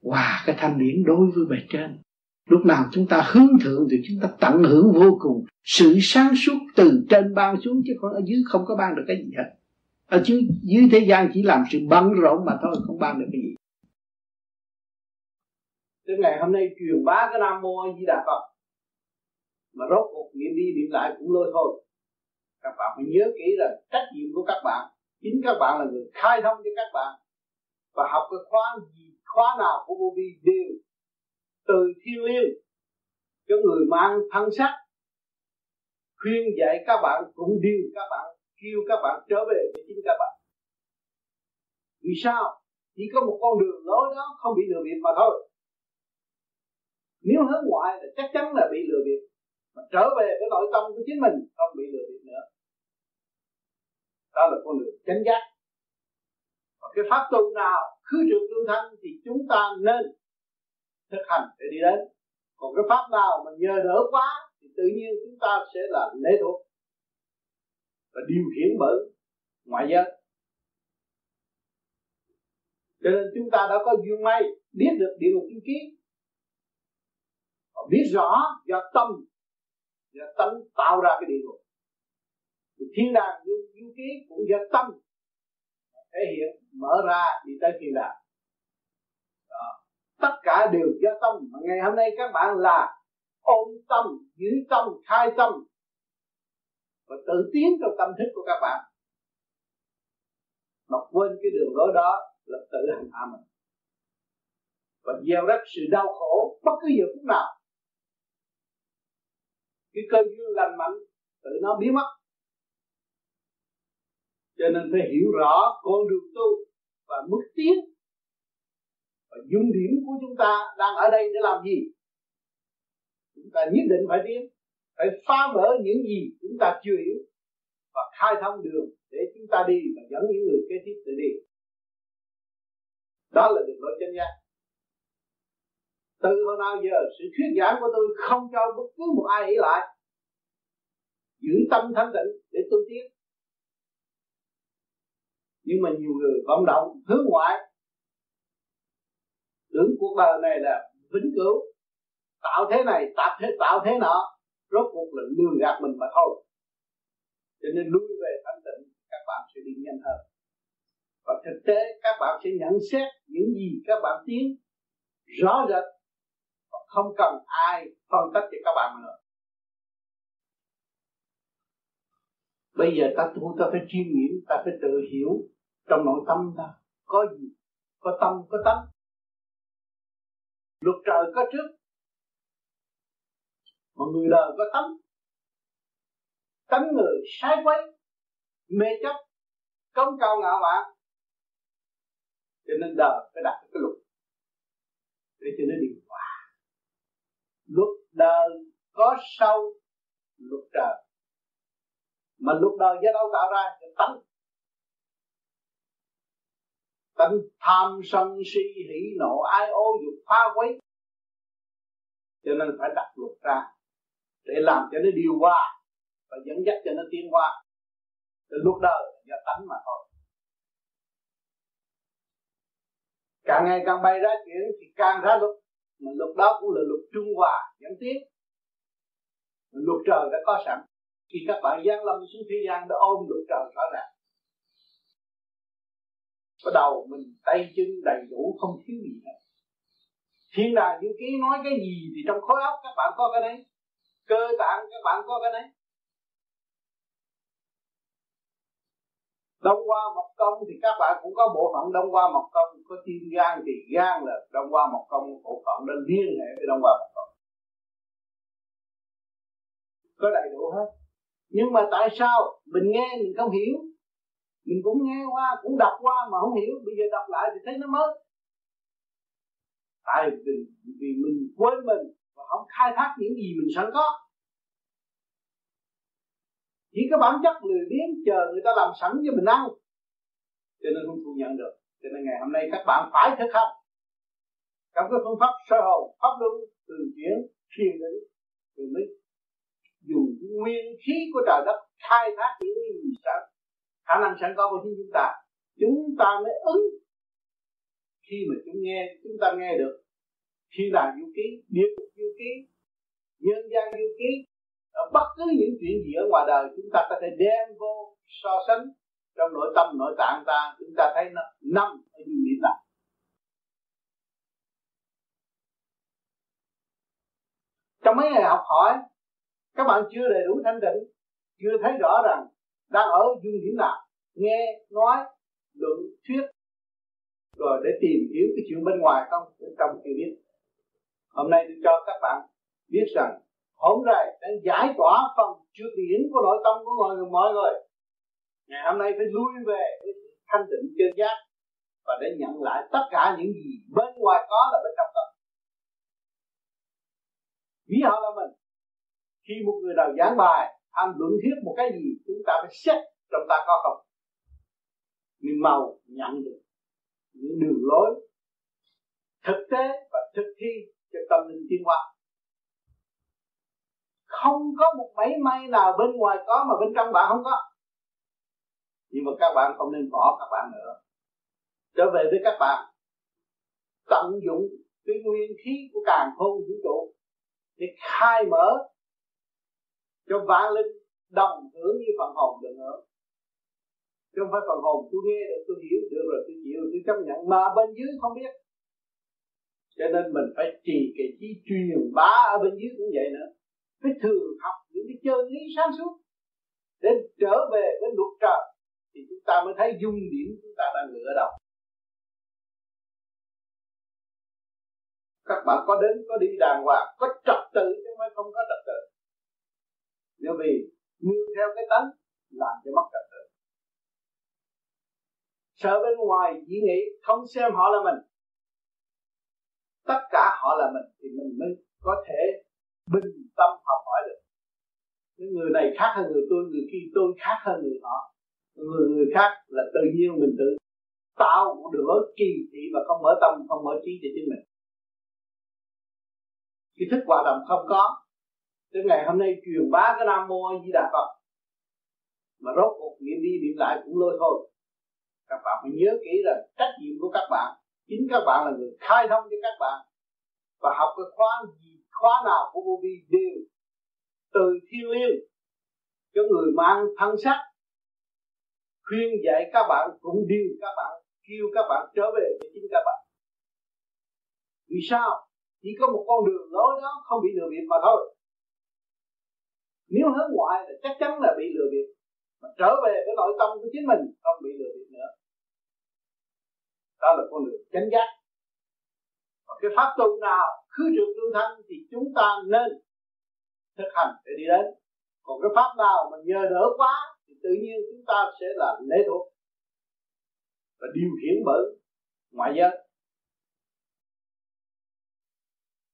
S6: Hòa cái thanh điển đối với bề trên. Lúc nào chúng ta hướng thượng thì chúng ta tận hưởng vô cùng. Sự sáng suốt từ trên ban xuống chứ còn ở dưới không có ban được cái gì hết. Ở dưới, dưới thế gian chỉ làm sự bận rộn mà thôi không ban được cái gì. Tới ngày hôm nay truyền bá cái Nam Mô A Di Đà Phật. Mà rốt cuộc niệm đi niệm lại cũng lôi thôi. Các bạn phải nhớ kỹ là trách nhiệm của các bạn. Chính các bạn là người khai thông cho các bạn. Và học cái khóa gì, Khóa nào của vô vi đều Từ thiên liêng Cho người mang thân sắc Khuyên dạy các bạn, cũng điều các bạn, Kêu các bạn trở về với chính các bạn. Vì sao? Chỉ có một con đường lối đó không bị lừa bịp mà thôi. Nếu hướng ngoại là chắc chắn là bị lừa bịp, mà trở về với nội tâm của chính mình không bị lừa bịp nữa đó là con đường chánh giác. Và cái pháp tu nào khứ trượt lưu thanh thì chúng ta nên thực hành để đi đến. Còn cái pháp nào mà nhờ đỡ quá thì tự nhiên chúng ta sẽ là lễ thuộc và điều khiển bởi ngoại giới. Cho nên chúng ta đã có duyên may biết được địa ngục kim kiến biết rõ do tâm do tâm tạo ra cái địa ngục thiên đàng du, du ký cũng do tâm thể hiện mở ra đi tới thiên đàng. Đó. tất cả đều do tâm. Mà ngày hôm nay các bạn là ôm tâm giữ tâm khai tâm và tự tiến trong tâm thức của các bạn. Mà quên cái đường lối đó là tự hành hạ mình. Và gieo rắc sự đau khổ bất cứ giờ phút nào. Cái cơ duyên lành mạnh tự nó biến mất cho nên phải hiểu rõ con đường tu và mức tiến và dung điểm của chúng ta đang ở đây để làm gì. Chúng ta nhất định phải tiến, phải phá vỡ những gì chúng ta chưa hiểu và khai thông đường để chúng ta đi và dẫn những người kế tiếp tự đi. Đó là đường lối chân giác từ hôm nào giờ sự thuyết giảng của tôi không cho bất cứ một ai ý lại. Giữ tâm thanh tịnh để tu tiến nhưng mà nhiều người vận động, hướng ngoại. Tưởng cuộc đời này là vĩnh cửu. Tạo thế này tạo thế tạo thế nọ. Rốt cuộc là lừa gạt mình mà thôi. Cho nên lui về thanh tịnh, các bạn sẽ đi nhanh hơn. Và thực tế, các bạn sẽ nhận xét những gì các bạn tiến rõ rệt. Và không cần ai phân tích cho các bạn nữa. Bây giờ ta tu, ta phải chiêm nghiệm, ta phải tự hiểu trong nội tâm ta. Có gì? Có tâm, có tánh. Luật trời có trước, mà người đời có tánh. Tánh người sai quấy, mê chấp, công cao ngạo mạn cho nên đời phải đặt cái luật. Để cho nó điều hòa. Luật đời có sâu luật trời mà lúc đời do đâu tạo ra cái tánh. Tánh tham sân si hỉ nộ, ai ô dục phá quấy. Cho nên phải đặt luật ra để làm cho nó điều hòa và dẫn dắt cho nó tiến qua từ lúc đời do tánh mà thôi. Càng ngày càng bay ra chuyện thì càng ra luật. Mà luật đó cũng là luật trung hòa, dẫn tiến. Luật trời đã có sẵn khi các bạn gian lâm xuống thế gian đã ôm được trời rõ ràng bắt đầu mình, tay chân đầy đủ, không thiếu gì hết. Thiên đàng diệu ký nói cái gì thì trong khối óc các bạn có cái đấy. Cơ tạng các bạn có cái đấy. Đông qua một công thì các bạn cũng có bộ phận đông qua một công. Có tim gan thì gan là đông qua một công bộ phận đó liên hệ với đông qua một công. Có đầy đủ hết nhưng mà tại sao mình nghe mình không hiểu? Mình cũng nghe qua cũng đọc qua mà không hiểu. Bây giờ đọc lại thì thấy nó mới. Tại vì, vì mình quên mình và không khai thác những gì mình sẵn có. Chỉ có bản chất lười biếng chờ người ta làm sẵn cho mình ăn. Cho nên không thu nhận được. Cho nên ngày hôm nay các bạn phải thực hành. Trong cái phương pháp sơ hồn pháp luân từ chuyển thiền định rồi mới dùng nguyên khí của trời đất khai thác những gì sẵn khả năng sẵn có của chính chúng ta chúng ta mới ứng. Khi mà chúng nghe, chúng ta nghe được, khi là du ký địa cục du ký nhân gian du ký ở bất cứ những chuyện gì ở ngoài đời, chúng ta có thể đem vô so sánh. Trong nội tâm, nội tạng ta, chúng ta thấy nó nằm ở dung điểm này. Trong mấy ngày học hỏi các bạn chưa đầy đủ thanh tịnh, chưa thấy rõ rằng đang ở dung điểm nào. Nghe, nói, luận, thuyết. Rồi để tìm hiểu cái chuyện bên ngoài không, bên trong chưa biết. Hôm nay tôi cho các bạn biết rằng, hôm nay đang giải tỏa phần chưa điển của nội tâm của mọi người mọi người. Ngày hôm nay phải lui về với thanh tịnh chân giác và để nhận lại tất cả những gì bên ngoài có là bên trong có ví họ là mình khi một người nào giảng bài, tham luận thuyết một cái gì, chúng ta phải xét trong ta có không mình màu nhận được những đường lối thực tế và thực thi cho tâm linh tiến hóa. Không có một máy may nào bên ngoài có mà bên trong bạn không có. Nhưng mà các bạn không nên bỏ các bạn nữa. Trở về với các bạn. Tận dụng cái nguyên khí của càng khôn vũ trụ để khai mở cho vạn linh đồng hưởng như phần hồn được nữa. Chứ không phải phần hồn tôi nghe được, tôi hiểu được rồi, tôi chịu, tôi chấp nhận. Mà bên dưới không biết. Cho nên mình phải trì cái chi truyền bá ở bên dưới cũng vậy nữa. Phải thường học những cái chân lý sáng suốt. Để trở về với luật trời, thì chúng ta mới thấy dung điểm chúng ta đang ngựa đâu các bạn có đến, có đi đàng hoàng, có trật tự chứ không phải không có trật tự nếu vì nương theo cái tánh làm cho mất trật tự. Sợ bên ngoài chỉ nghĩ không xem họ là mình. Tất cả họ là mình thì mình mới có thể bình tâm học hỏi được. Những người này khác hơn người tôi, người kia tôi khác hơn người họ. Người người khác là tự nhiên mình tự tạo một đứa kỳ thị và không mở tâm, không mở trí cho chính mình. Cái thức hoạt động không có tới ngày hôm nay truyền bá cái nam mô a di đà phật. Mà rốt cuộc niệm đi niệm lại cũng lôi thôi. Các bạn phải nhớ kỹ là trách nhiệm của các bạn. Chính các bạn là người khai thông cho các bạn. Và học cái khóa gì, khóa nào của vô vi đều từ thiên liêng cho người mang thân sắc khuyên dạy các bạn cũng điều các bạn, kêu các bạn trở về với chính các bạn. Vì sao? Chỉ có một con đường lối đó không bị lừa bịp mà thôi nếu hướng ngoại là chắc chắn là bị lừa bịp. Mà trở về cái nội tâm của chính mình, không bị lừa bịp nữa. Đó là con đường chánh giác. Và cái pháp tu nào khứ được lưu thanh thì chúng ta nên thực hành để đi đến. Còn cái pháp nào mà nhờ đỡ quá thì tự nhiên chúng ta sẽ là lễ thuộc. Và điều khiển bởi ngoại giới.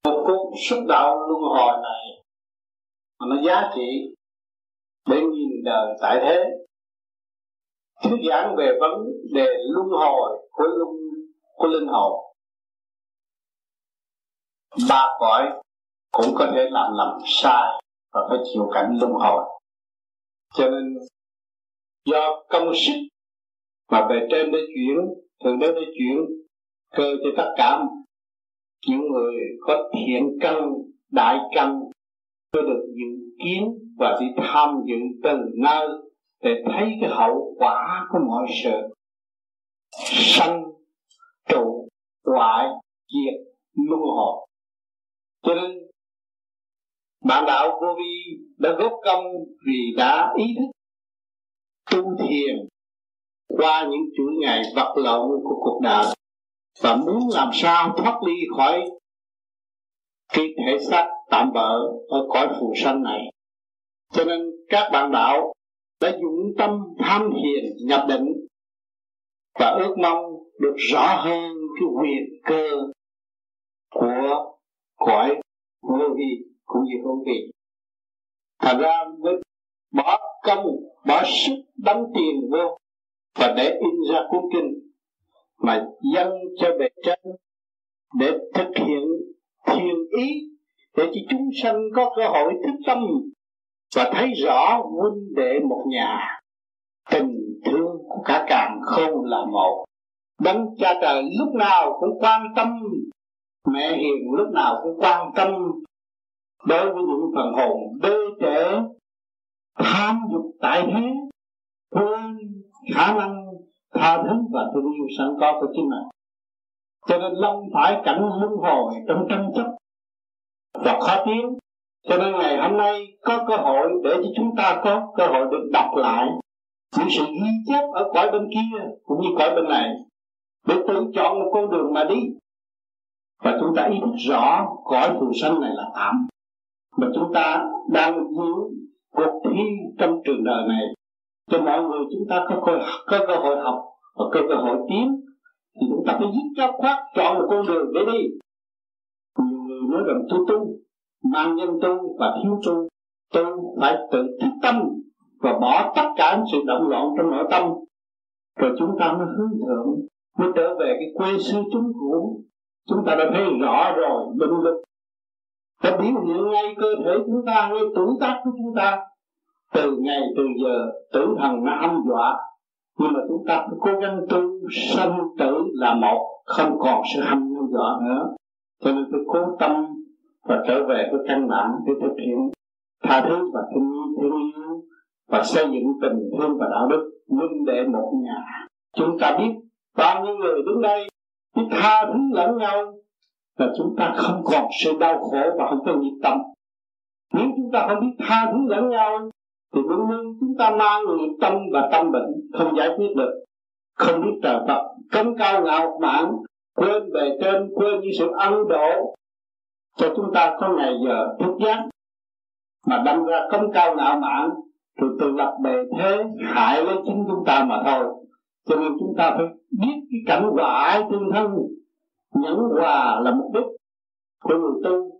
S8: Một cuộc xúc đạo luân hồi này mà nó giá trị để nhìn đời tại thế. Thuyết giảng về vấn đề luân hồi của luân, của linh hồn. Ba cõi cũng có thể làm lầm sai và phải chịu cảnh luân hồi. Cho nên, do công sức mà về trên để chuyển thường đến để chuyển cơ cho tất cả những người có thiện căn, đại căn tôi được dự kiến
S15: và đi tham dự từng nơi để thấy cái hậu quả của mọi sự. Sanh, trụ, hoại, diệt, luân hồi. Cho nên, bạn đạo vô vi đã góp công vì đã ý thức tu thiền qua những chuỗi ngày vật lộn của cuộc đời và muốn làm sao thoát ly khỏi cái thể xác tạm bỡ ở cõi phù sanh này. Cho nên các bạn đạo đã dụng tâm tham thiền, nhập định và ước mong được rõ hơn cái quyền cơ của cõi vô vi cũng như hữu vi. Thành ra mới bỏ công, bỏ sức đóng tiền vô và để in ra cuốn kinh mà dâng cho bề trên để thực hiện thiền ý để cho chúng sanh có cơ hội thức tâm và thấy rõ huynh đệ một nhà. Tình thương của cả càng không là một. Đấng cha trời lúc nào cũng quan tâm. Mẹ hiền lúc nào cũng quan tâm. Đối với những phần hồn đê trễ, tham dục tại thế, quên khả năng tha thứ và thương yêu sẵn có của chính mình. Cho nên long phải cảnh luân hồi trong tranh chấp và khó tiến cho nên ngày hôm nay có cơ hội để cho chúng ta có cơ hội được đọc lại những sự ghi chép ở cõi bên kia cũng như cõi bên này. Để tự chọn một con đường mà đi. Và chúng ta ý thức rõ cõi phù sanh này là tạm mà chúng ta đang giữ cuộc thi trong trường đời này. Cho mọi người chúng ta có cơ, có cơ hội học và có cơ hội tiến. Thì chúng ta phải dứt cho khoát chọn một con đường để đi nói rằng tu tu, mang nhân tu và thiếu tu. Tu phải tự thức tâm và bỏ tất cả sự động loạn trong nội tâm. Rồi chúng ta mới hướng thượng, mới trở về cái quê sư chúng cũ. Chúng ta đã thấy rõ rồi định lực. Đã biểu hiện ngay cơ thể chúng ta, ngay tuổi tác của chúng ta. Từ ngày, từ giờ, tử thần nó hâm dọa. Nhưng mà chúng ta phải cố gắng tu sanh tử là một, không còn sự hâm dọa nữa cho nên tôi cố tâm và trở về với căn bản để thực hiện tha thứ và thương yêu thương yêu và xây dựng tình thương và đạo đức huynh đệ một nhà. Chúng ta biết bao nhiêu người đứng đây biết tha thứ lẫn nhau là chúng ta không còn sự đau khổ và không có nhiệt tâm. Nếu chúng ta không biết tha thứ lẫn nhau, thì luôn luôn chúng ta mang nhiệt tâm và tâm bệnh không giải quyết được. Không biết trời Phật cấm cao ngạo mạn quên bề trên, quên những sự ân độ cho chúng ta có ngày giờ thức giác mà đâm ra không cao ngạo mạn rồi tự lập bề thế hại lấy chính chúng ta mà thôi. Cho nên chúng ta phải biết cái cảnh quả ái tương thân. Nhẫn hòa là mục đích của người tu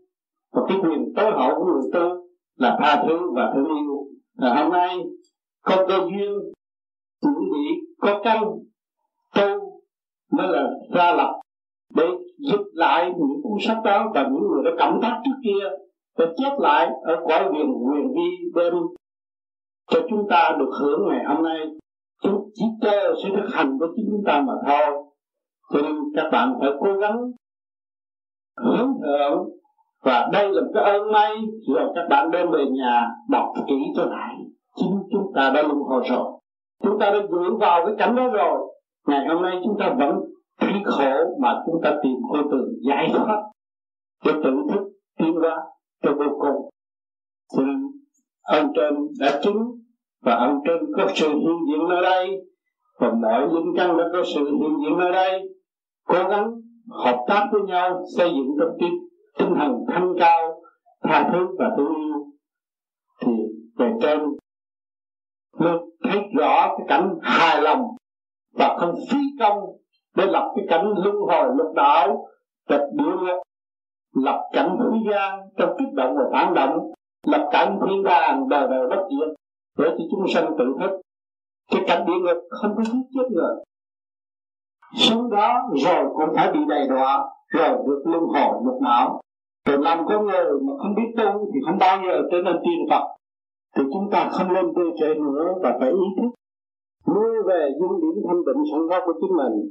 S15: và cái quyền tối hậu của người tu là tha thứ và thương yêu. Là hôm nay, có cơ duyên những vị có căn tu mới là ra lập để giúp lại những cuốn sách đó và những người đã cảm tác trước kia để chép lại ở cõi quyền quyền vi bên cho chúng ta được hưởng ngày hôm nay. Chúng chỉ cơ sẽ thực hành của chính chúng ta mà thôi. Cho nên các bạn phải cố gắng hướng thượng và đây là một cái ơn may rồi các bạn đem về nhà đọc kỹ cho lại. Chính chúng ta đã luân hồi rồi. Chúng ta đã dựa vào cái cảnh đó rồi. Ngày hôm nay chúng ta vẫn cái khổ mà chúng ta tìm con đường giải thoát cho tự thức tiến hóa cho vô cùng. Xin nên ơn trên đã chứng và ơn trên có sự hiện diện nơi đây. Và mọi linh căn đã có sự hiện diện nơi đây. Cố gắng hợp tác với nhau xây dựng trong tinh, tinh thần thanh cao tha thứ và thương yêu. Thì về trên mới thấy rõ cái cảnh hài lòng và không phí công để lập cái cảnh luân hồi lục đạo tịch địa ngục lập cảnh thế gian trong kích động và phản động, lập cảnh thiên đàng đời đời bất diệt. Để cho chúng sanh tự thức. Cái cảnh địa ngục không có giết chết người. Sống đó rồi cũng phải bị đầy đọa, rồi được luân hồi lục đạo. Rồi làm con người mà không biết tu thì không bao giờ trở nên tiên phật. Thì chúng ta không nên tư trệ nữa và phải ý thức. Nuôi về dung điểm thanh định sẵn có của chính mình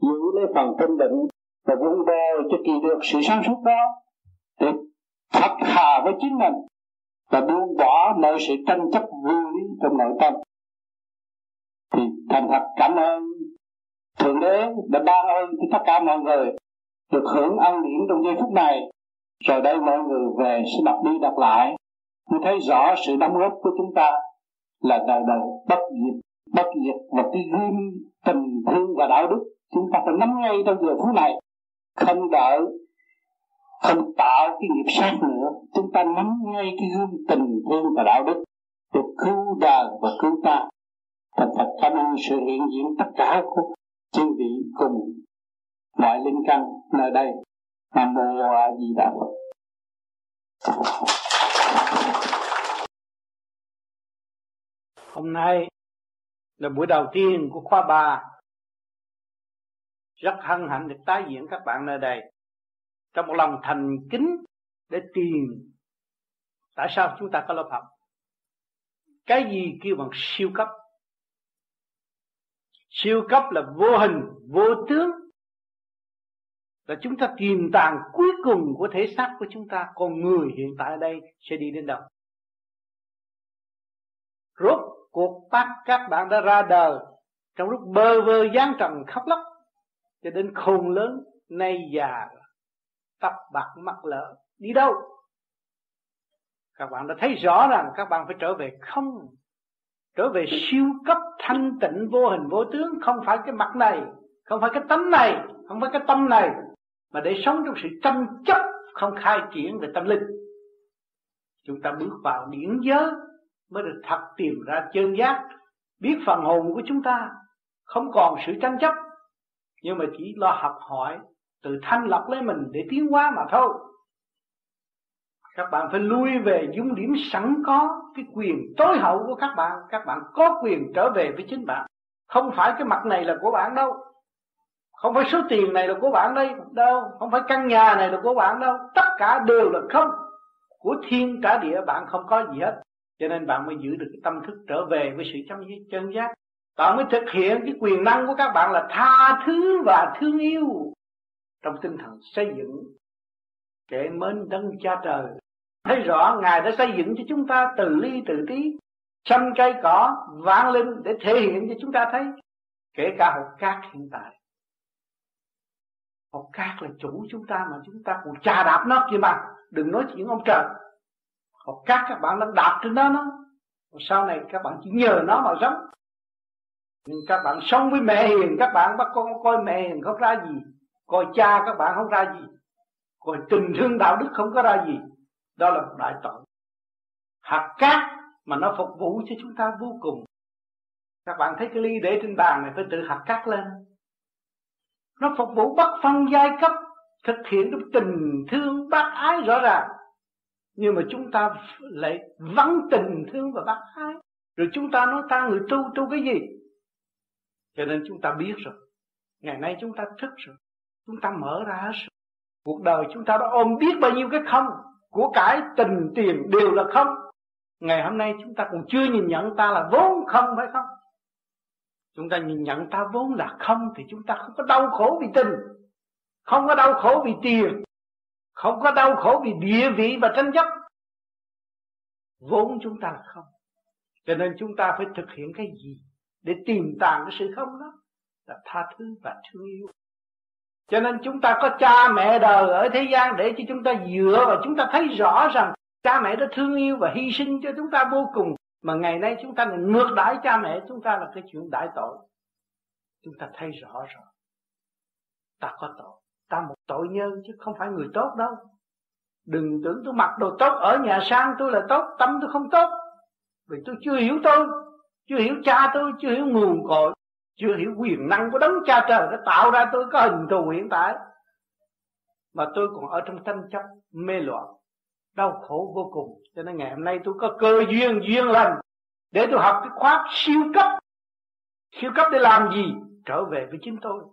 S15: giữ lấy phần tinh định và vun bồi cho kỳ được sự sáng suốt đó, để thật thà với chính mình
S6: và buông bỏ mọi sự tranh chấp vô lý trong nội tâm. Thì thành thật cảm ơn. Thượng đế đã ban ơn cho tất cả mọi người được hưởng ân điển trong giây phút này. Rồi đây mọi người về sẽ đọc đi đọc lại. Mới thấy rõ sự đóng góp của chúng ta là đời đời bất diệt bất diệt và cái gương tình thương và đạo đức chúng ta phải nắm ngay trong giờ phút này. Không đợi, không tạo cái nghiệp sát nữa, chúng ta nắm ngay cái gương tình thương và đạo đức để cứu đời và cứu ta. Thành thật cảm ơn sự hiện diện tất cả của chư vị cùng mọi linh căn nơi đây. Nam mô a di đà phật. Hôm nay là buổi đầu tiên của khóa 3 rất hân hạnh được tái diễn các bạn nơi đây. Trong một lòng thành kính để tìm. Tại sao chúng ta có lớp học? Cái gì kêu bằng siêu cấp? Siêu cấp là vô hình, vô tướng. Là chúng ta tìm tàng cuối cùng của thể xác của chúng ta. Con người hiện tại ở đây sẽ đi đến đâu? Rốt cuộc bác các bạn đã ra đời. Trong lúc bơ vơ gian trần khóc lóc cho đến khôn lớn, nay già, tóc bạc mắt lỡ đi đâu? Các bạn đã thấy rõ rằng các bạn phải trở về không, trở về siêu cấp thanh tịnh vô hình vô tướng, không phải cái mặt này, không phải cái tấm này, không phải cái tâm này, mà để sống trong sự tranh chấp, không khai triển về tâm linh. Chúng ta bước vào điển giới mới được thật tìm ra chân giác, biết phần hồn của chúng ta, không còn sự tranh chấp nhưng mà chỉ lo học hỏi, tự thanh lọc lấy mình để tiến hóa mà thôi. Các bạn phải lui về dung điểm sẵn có, cái quyền tối hậu của các bạn. Các bạn có quyền trở về với chính bạn. Không phải cái mặt này là của bạn đâu. Không phải số tiền này là của bạn đây, đâu. Không phải căn nhà này là của bạn đâu. Tất cả đều là không. Của thiên cả địa, bạn không có gì hết. Cho nên bạn mới giữ được cái tâm thức trở về với sự chấm chân giác bạn mới thực hiện cái quyền năng của các bạn là tha thứ và thương yêu trong tinh thần xây dựng kệ mến đấng cha trời. Thấy rõ, ngài đã xây dựng cho chúng ta từ ly, từ tí trăm cây cỏ vạn linh để thể hiện cho chúng ta thấy kể cả hột cát hiện tại. Hột cát là chủ chúng ta mà chúng ta còn trà đạp nó kia mà. Đừng nói chuyện ông trời. Hột cát các bạn đang đạp trên đó nó. Sau này các bạn chỉ nhờ nó mà sống nhưng các bạn sống với mẹ hiền, các bạn bắt con coi mẹ hiền không ra gì, coi cha các bạn không ra gì, coi tình thương đạo đức không có ra gì. Đó là một đại tội. Hạt cát mà nó phục vụ cho chúng ta vô cùng. Các bạn thấy cái ly để trên bàn này phải tự hạt cát lên. Nó phục vụ bất phân giai cấp, thực hiện cái tình thương bác ái rõ ràng. Nhưng mà chúng ta lại vắng tình thương và bác ái. Rồi chúng ta nói ta người tu tu cái gì? Cho nên chúng ta biết rồi. Ngày nay chúng ta thức rồi. Chúng ta mở ra rồi. Cuộc đời chúng ta đã ôm biết bao nhiêu cái không? Của cải tình tiền đều là không. Ngày hôm nay chúng ta còn chưa nhìn nhận ta là vốn không phải không? Chúng ta nhìn nhận ta vốn là không thì chúng ta không có đau khổ vì tình. Không có đau khổ vì tiền. Không có đau khổ vì địa vị và tranh chấp. Vốn chúng ta là không. Cho nên chúng ta phải thực hiện cái gì? Để tìm tàng cái sự không đó, là tha thứ và thương yêu. Cho nên chúng ta có cha mẹ đời ở thế gian để cho chúng ta dựa và chúng ta thấy rõ rằng cha mẹ đã thương yêu và hy sinh cho chúng ta vô cùng, mà ngày nay chúng ta lại ngược đãi cha mẹ, chúng ta là cái chuyện đại tội. Chúng ta thấy rõ rồi. Ta có tội. Ta một tội nhân chứ không phải người tốt đâu. Đừng tưởng tôi mặc đồ tốt ở nhà sang tôi là tốt, tâm tôi không tốt. Vì tôi chưa hiểu tôi chưa hiểu cha tôi, chưa hiểu nguồn cội, chưa hiểu quyền năng của đấng cha trời đã tạo ra tôi, có hình thù hiện tại. Mà tôi còn ở trong tranh chấp, mê loạn, đau khổ vô cùng. Cho nên ngày hôm nay tôi có cơ duyên duyên lành để tôi học cái khóa siêu cấp. Siêu cấp để làm gì? Trở về với chính tôi.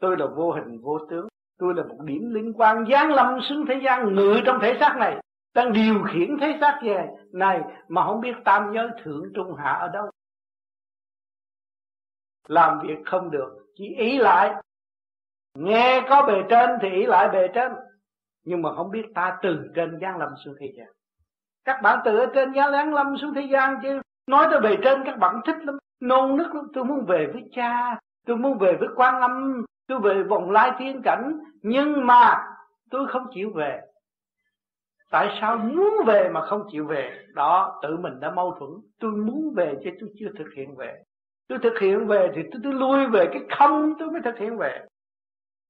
S6: Tôi là vô hình, vô tướng. Tôi là một điểm liên quan, giáng lâm xuống thế gian ngự trong thể xác này đang điều khiển thế xác về này mà không biết tam giới thượng trung hạ ở đâu. Làm việc không được, chỉ ý lại. Nghe có bề trên thì ý lại bề trên. Nhưng mà không biết ta từ trên giang lâm xuống thế gian. Các bạn từ ở trên giá láng lâm xuống thế gian chứ, nói tới bề trên các bạn thích lắm. Nôn nức lắm, tôi muốn về với cha, tôi muốn về với quan âm, tôi về vòng lai thiên cảnh. Nhưng mà tôi không chịu về tại sao muốn về mà không chịu về? Đó tự mình đã mâu thuẫn. Tôi muốn về chứ tôi chưa thực hiện về. Tôi thực hiện về thì tôi, tôi lui về cái không tôi mới thực hiện về.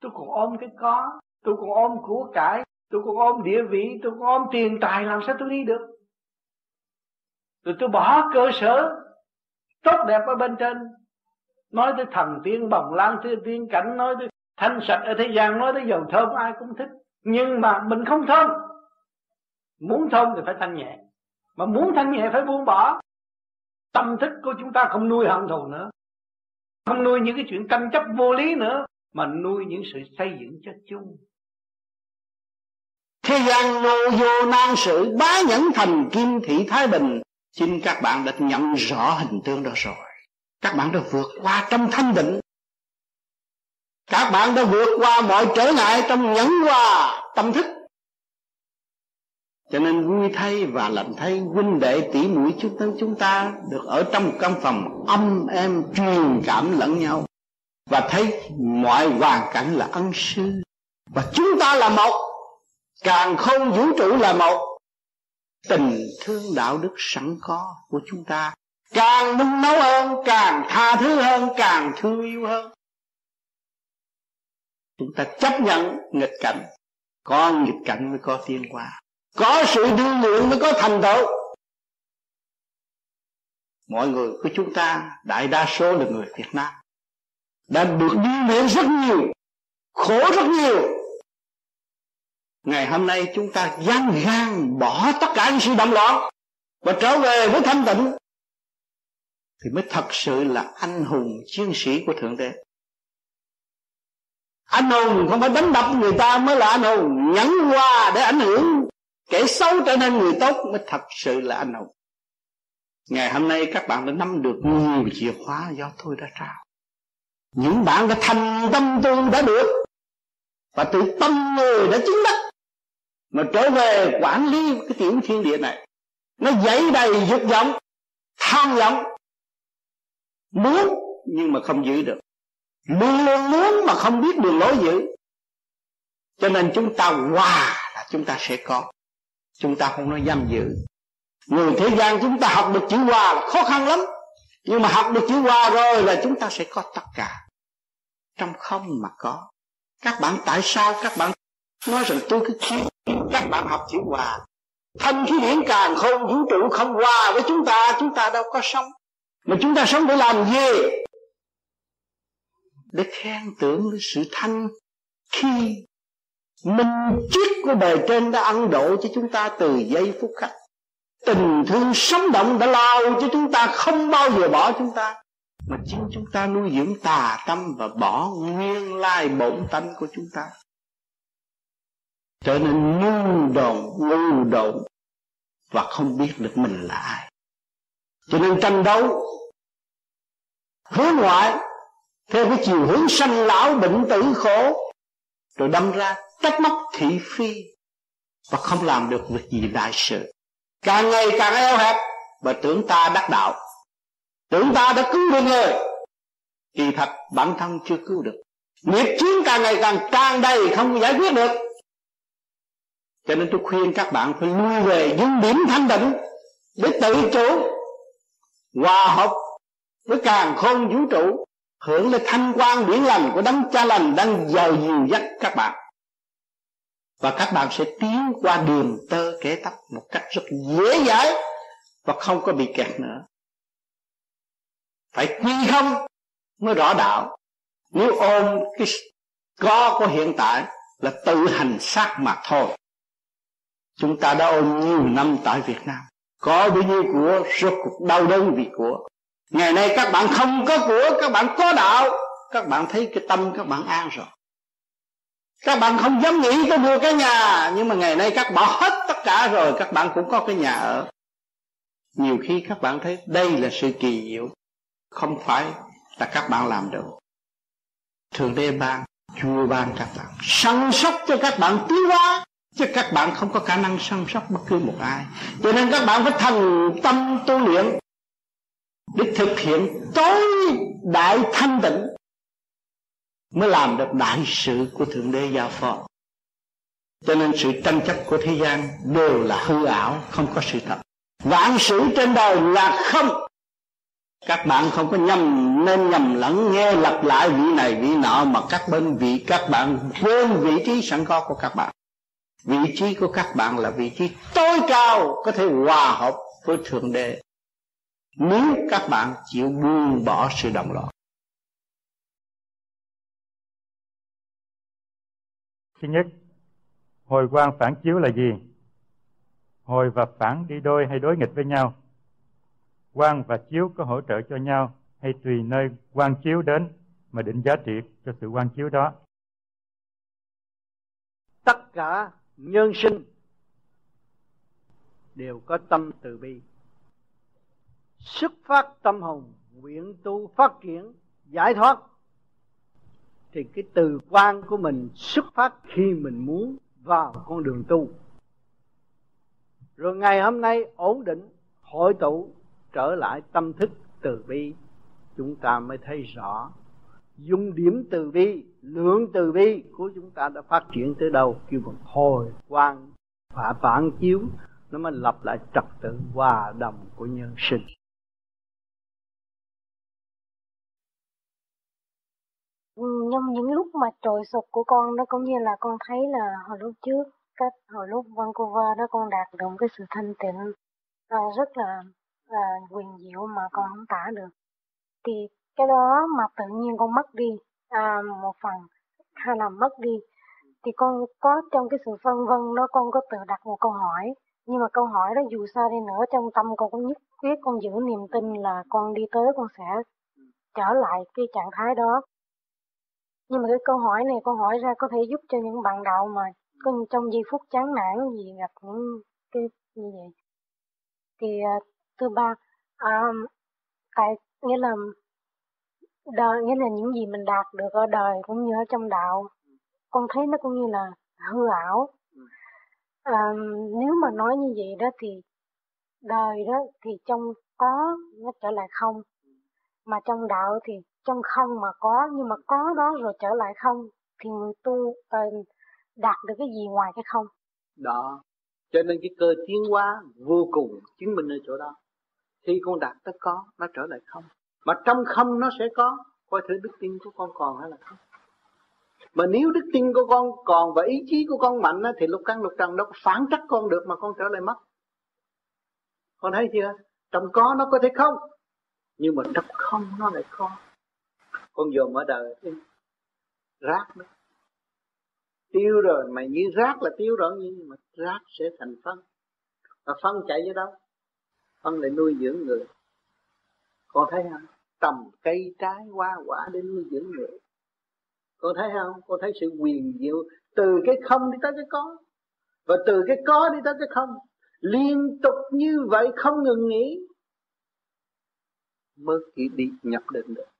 S6: Tôi còn ôm cái có tôi còn ôm của cải tôi còn ôm địa vị tôi còn ôm tiền tài làm sao tôi đi được? Rồi tôi bỏ cơ sở tốt đẹp ở bên trên. Nói tới thần tiên bồng lan tiên tiên cảnh nói tới thanh sạch ở thế gian nói tới dầu thơm ai cũng thích. Nhưng mà mình không thơm muốn thông thì phải thanh nhẹ. Mà muốn thanh nhẹ phải buông bỏ. Tâm thức của chúng ta không nuôi hận thù nữa. Không nuôi những cái chuyện tranh chấp vô lý nữa, mà nuôi những sự xây dựng cho chung.
S8: Thế gian nô vô nan sự bá nhẫn thành kim thị thái bình, xin các bạn đã nhận rõ hình tướng đó rồi. Các bạn đã vượt qua trong thanh định. Các bạn đã vượt qua mọi trở ngại trong nhẫn hòa tâm thức cho nên vui thay và lạnh thay, huynh đệ tỷ muội chúng ta chúng ta được ở trong một căn phòng âm em truyền cảm lẫn nhau. Và thấy mọi hoàn cảnh là ân sư. Và chúng ta là một, càng không vũ trụ là một. Tình thương đạo đức sẵn có của chúng ta càng nung nấu hơn, càng tha thứ hơn, càng thương yêu hơn. Chúng ta chấp nhận nghịch cảnh, có nghịch cảnh mới có tiên hóa có sự đương lượng mới có thành tựu. Mọi người của chúng ta, đại đa số là người Việt Nam, đã được đi luyện rất nhiều, khổ rất nhiều. Ngày hôm nay chúng ta gian gan bỏ tất cả những sự động loạn và trở về với thanh tịnh, thì mới thật sự là anh hùng chiến sĩ của thượng đế. Anh hùng không phải đánh đập người ta mới là anh hùng, nhẫn qua để ảnh hưởng kẻ xấu trở nên người tốt mới thật sự là anh hùng. Ngày hôm nay các bạn đã nắm được nhiều chìa khóa do tôi đã trao. Những bạn đã thành tâm tu đã được, và từ tâm người đã chứng đắc, mà trở về quản lý cái tiểu thiên địa này. Nó dậy đầy dục vọng, tham vọng. Muốn nhưng mà không giữ được. Luôn luôn muốn mà không biết đường lối giữ. Cho nên chúng ta hòa là chúng ta sẽ có chúng ta không nói giam giữ. Người thế gian chúng ta học được chữ hòa là khó khăn lắm. Nhưng mà học được chữ hòa rồi là chúng ta sẽ có tất cả. Trong không mà có. Các bạn tại sao các bạn nói rằng tôi cứ khí các bạn học chữ hòa. Thanh khí điển càng không, vũ trụ không hòa với chúng ta chúng ta đâu có sống. Mà chúng ta sống để làm gì? Để khen tưởng sự thanh khi minh triết của bề trên đã ăn độ cho chúng ta từ giây phút khắc. Tình thương sống động đã lao cho chúng ta, không bao giờ bỏ chúng ta. Mà chính chúng ta nuôi dưỡng tà tâm và bỏ nguyên lai bổn tánh của chúng ta. Trở nên ngu đồn ngu đồn và không biết được mình là ai. Cho nên tranh đấu, hướng ngoại, theo cái chiều hướng sanh lão bệnh tử khổ, rồi đâm ra trách móc thị phi và không làm được việc gì đại sự. Càng ngày càng eo hẹp và tưởng ta đắc đạo. Tưởng ta đã cứu được người. Kỳ thật, bản thân chưa cứu được. Nghiệp chiến càng ngày càng tràn đầy, không giải quyết được. Cho nên tôi khuyên các bạn phải lui về những điểm thanh định để tự chủ, hòa hợp với càng khôn vũ trụ, hưởng lên thanh quan điển lành của đấng cha lành đang giàu dìu dắt các bạn và các bạn sẽ tiến qua đường tơ kế tóc một cách rất dễ dãi và không có bị kẹt nữa. Phải quy không mới rõ đạo. Nếu ôm cái có của hiện tại là tự hành sát mà thôi. Chúng ta đã ôm nhiều năm tại Việt Nam. Có bao nhiêu của rốt cuộc đau đớn vì của. Ngày nay các bạn không có của, các bạn có đạo. Các bạn thấy cái tâm các bạn an rồi các bạn không dám nghĩ có mua cái nhà, nhưng mà ngày nay các bỏ hết tất cả rồi, các bạn cũng có cái nhà ở. Nhiều khi các bạn thấy đây là sự kỳ diệu, không phải là các bạn làm được. Thượng đế ban, chúa ban các bạn. Săn sóc cho các bạn tiến hóa chứ các bạn không có khả năng săn sóc bất cứ một ai. Cho nên các bạn phải thành tâm tu luyện để thực hiện tối đại thanh tịnh mới làm được đại sự của thượng đế giao phó. Cho nên sự tranh chấp của thế gian đều là hư ảo, không có sự thật. Vạn sự trên đời là không. Các bạn không có nhầm, nên nhầm lẫn nghe lặp lại vị này vị nọ mà các bên vị, các bạn quên vị trí sẵn có của các bạn. Vị trí của các bạn là vị trí tối cao có thể hòa hợp với thượng đế. Nếu các bạn chịu buông bỏ sự đồng loạn
S16: thứ nhất, hồi quang phản chiếu là gì? Hồi và phản đi đôi hay đối nghịch với nhau? Quang và chiếu có hỗ trợ cho nhau hay tùy nơi quang chiếu đến mà định giá trị cho sự quang chiếu đó?
S6: Tất cả nhân sinh đều có tâm từ bi. Xuất phát tâm hồn, nguyện tu phát triển, giải thoát thì cái từ quan của mình xuất phát khi mình muốn vào con đường tu. Rồi ngày hôm nay ổn định, hội tụ, trở lại tâm thức từ bi. Chúng ta mới thấy rõ dung điểm từ bi, lượng từ bi của chúng ta đã phát triển tới đâu. Kêu bằng hồi quang và phản chiếu, nó mới lập lại trật tự hòa đồng của nhân sinh.
S17: Trong những lúc mà trồi sụp của con đó cũng như là con thấy là hồi lúc trước cách hồi lúc Vancouver đó con đạt được cái sự thanh tịnh à, rất là ờ, à, quyền diệu mà con không tả được. Thì cái đó mà tự nhiên con mất đi à, một phần hay là mất đi thì con có trong cái sự phân vân đó con có tự đặt một câu hỏi. Nhưng mà câu hỏi đó dù sao đi nữa trong tâm con cũng nhất quyết con giữ niềm tin là con đi tới con sẽ trở lại cái trạng thái đó nhưng mà cái câu hỏi này con hỏi ra có thể giúp cho những bạn đạo mà có trong giây phút chán nản gì gặp những cái như vậy. Thì à, uh, thứ ba um, tại nghĩa là đời nghĩa là những gì mình đạt được ở đời cũng như ở trong đạo con thấy nó cũng như là hư ảo. À, nếu mà nói như vậy đó thì đời đó thì trong có nó trở lại không. Mà trong đạo thì trong không mà có nhưng mà có đó rồi trở lại không? Thì người tu uh, đạt được cái gì ngoài cái không?
S6: Đó. Cho nên cái cơ tiến hóa vô cùng chứng minh ở chỗ đó. Khi con đạt tới có nó trở lại không? Mà trong không nó sẽ có. Coi thử đức tin của con còn hay là không? Mà nếu đức tin của con còn và ý chí của con mạnh thì lục căn lục trần đâu có phản trắc con được mà con trở lại mất. Con thấy chưa? Trong có nó có thể không? Nhưng mà trong không nó lại có con dòm ở đời rác đó. Tiêu rồi mà như rác là tiêu rồi, nhưng mà rác sẽ thành phân. Và phân chạy với đâu? Phân lại nuôi dưỡng người. Con thấy không? Tầm cây trái hoa quả để nuôi dưỡng người. Con thấy không? Con thấy sự quyền diệu từ cái không đi tới cái có. Và từ cái có đi tới cái không, liên tục như vậy không ngừng nghỉ, mới chỉ đi nhập định được.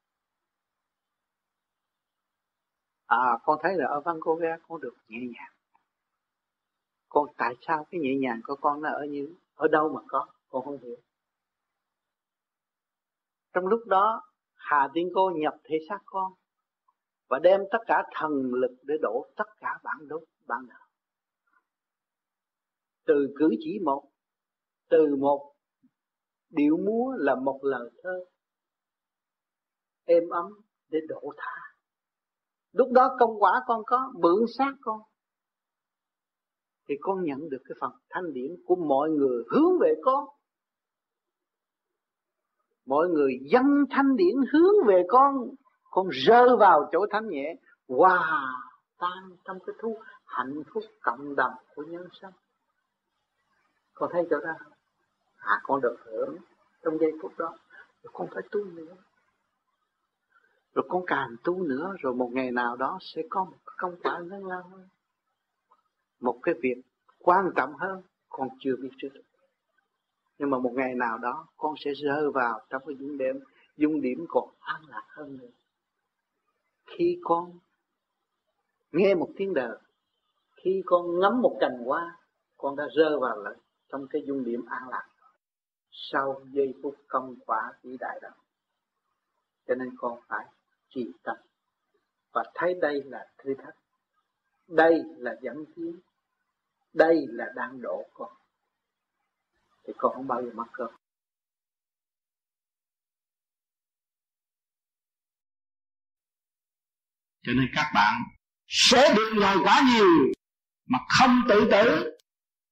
S6: À con thấy là ở Vancouver con được nhẹ nhàng. Con, tại sao cái nhẹ nhàng của con nó ở như, ở đâu mà có? Con không hiểu. Trong lúc đó, Hà Tiên Cô nhập thể xác con và đem tất cả thần lực để đổ tất cả bản đốt, bản đạo. Từ cử chỉ một, từ một điệu múa là một lời thơ êm ấm để đổ tha lúc đó công quả con có, bưởng sát con. Thì con nhận được cái phần thanh điển của mọi người hướng về con. Mọi người dâng thanh điển hướng về con. Con rơi vào chỗ thanh nhẹ, hòa tan trong cái thú hạnh phúc cộng đồng của nhân sinh con thấy chỗ đó à con được hưởng trong giây phút đó. Con phải tu nữa rồi con càng tu nữa, rồi một ngày nào đó sẽ có một công quả lớn lao hơn. Một cái việc quan trọng hơn, con chưa biết trước. Nhưng mà một ngày nào đó, con sẽ rơi vào trong cái dung điểm dung điểm còn an lạc hơn nữa. Khi con nghe một tiếng đời khi con ngắm một cành hoa, con đã rơi vào lại trong cái dung điểm an lạc. Sau giây phút công quả vĩ đại đó, cho nên con phải trì tâm và thấy đây là thử thách. Đây là dẫn tiến đây là đang độ con. Thì con không bao giờ mắc cơm
S8: cho nên các bạn sẽ được nhồi quá nhiều mà không tự tử,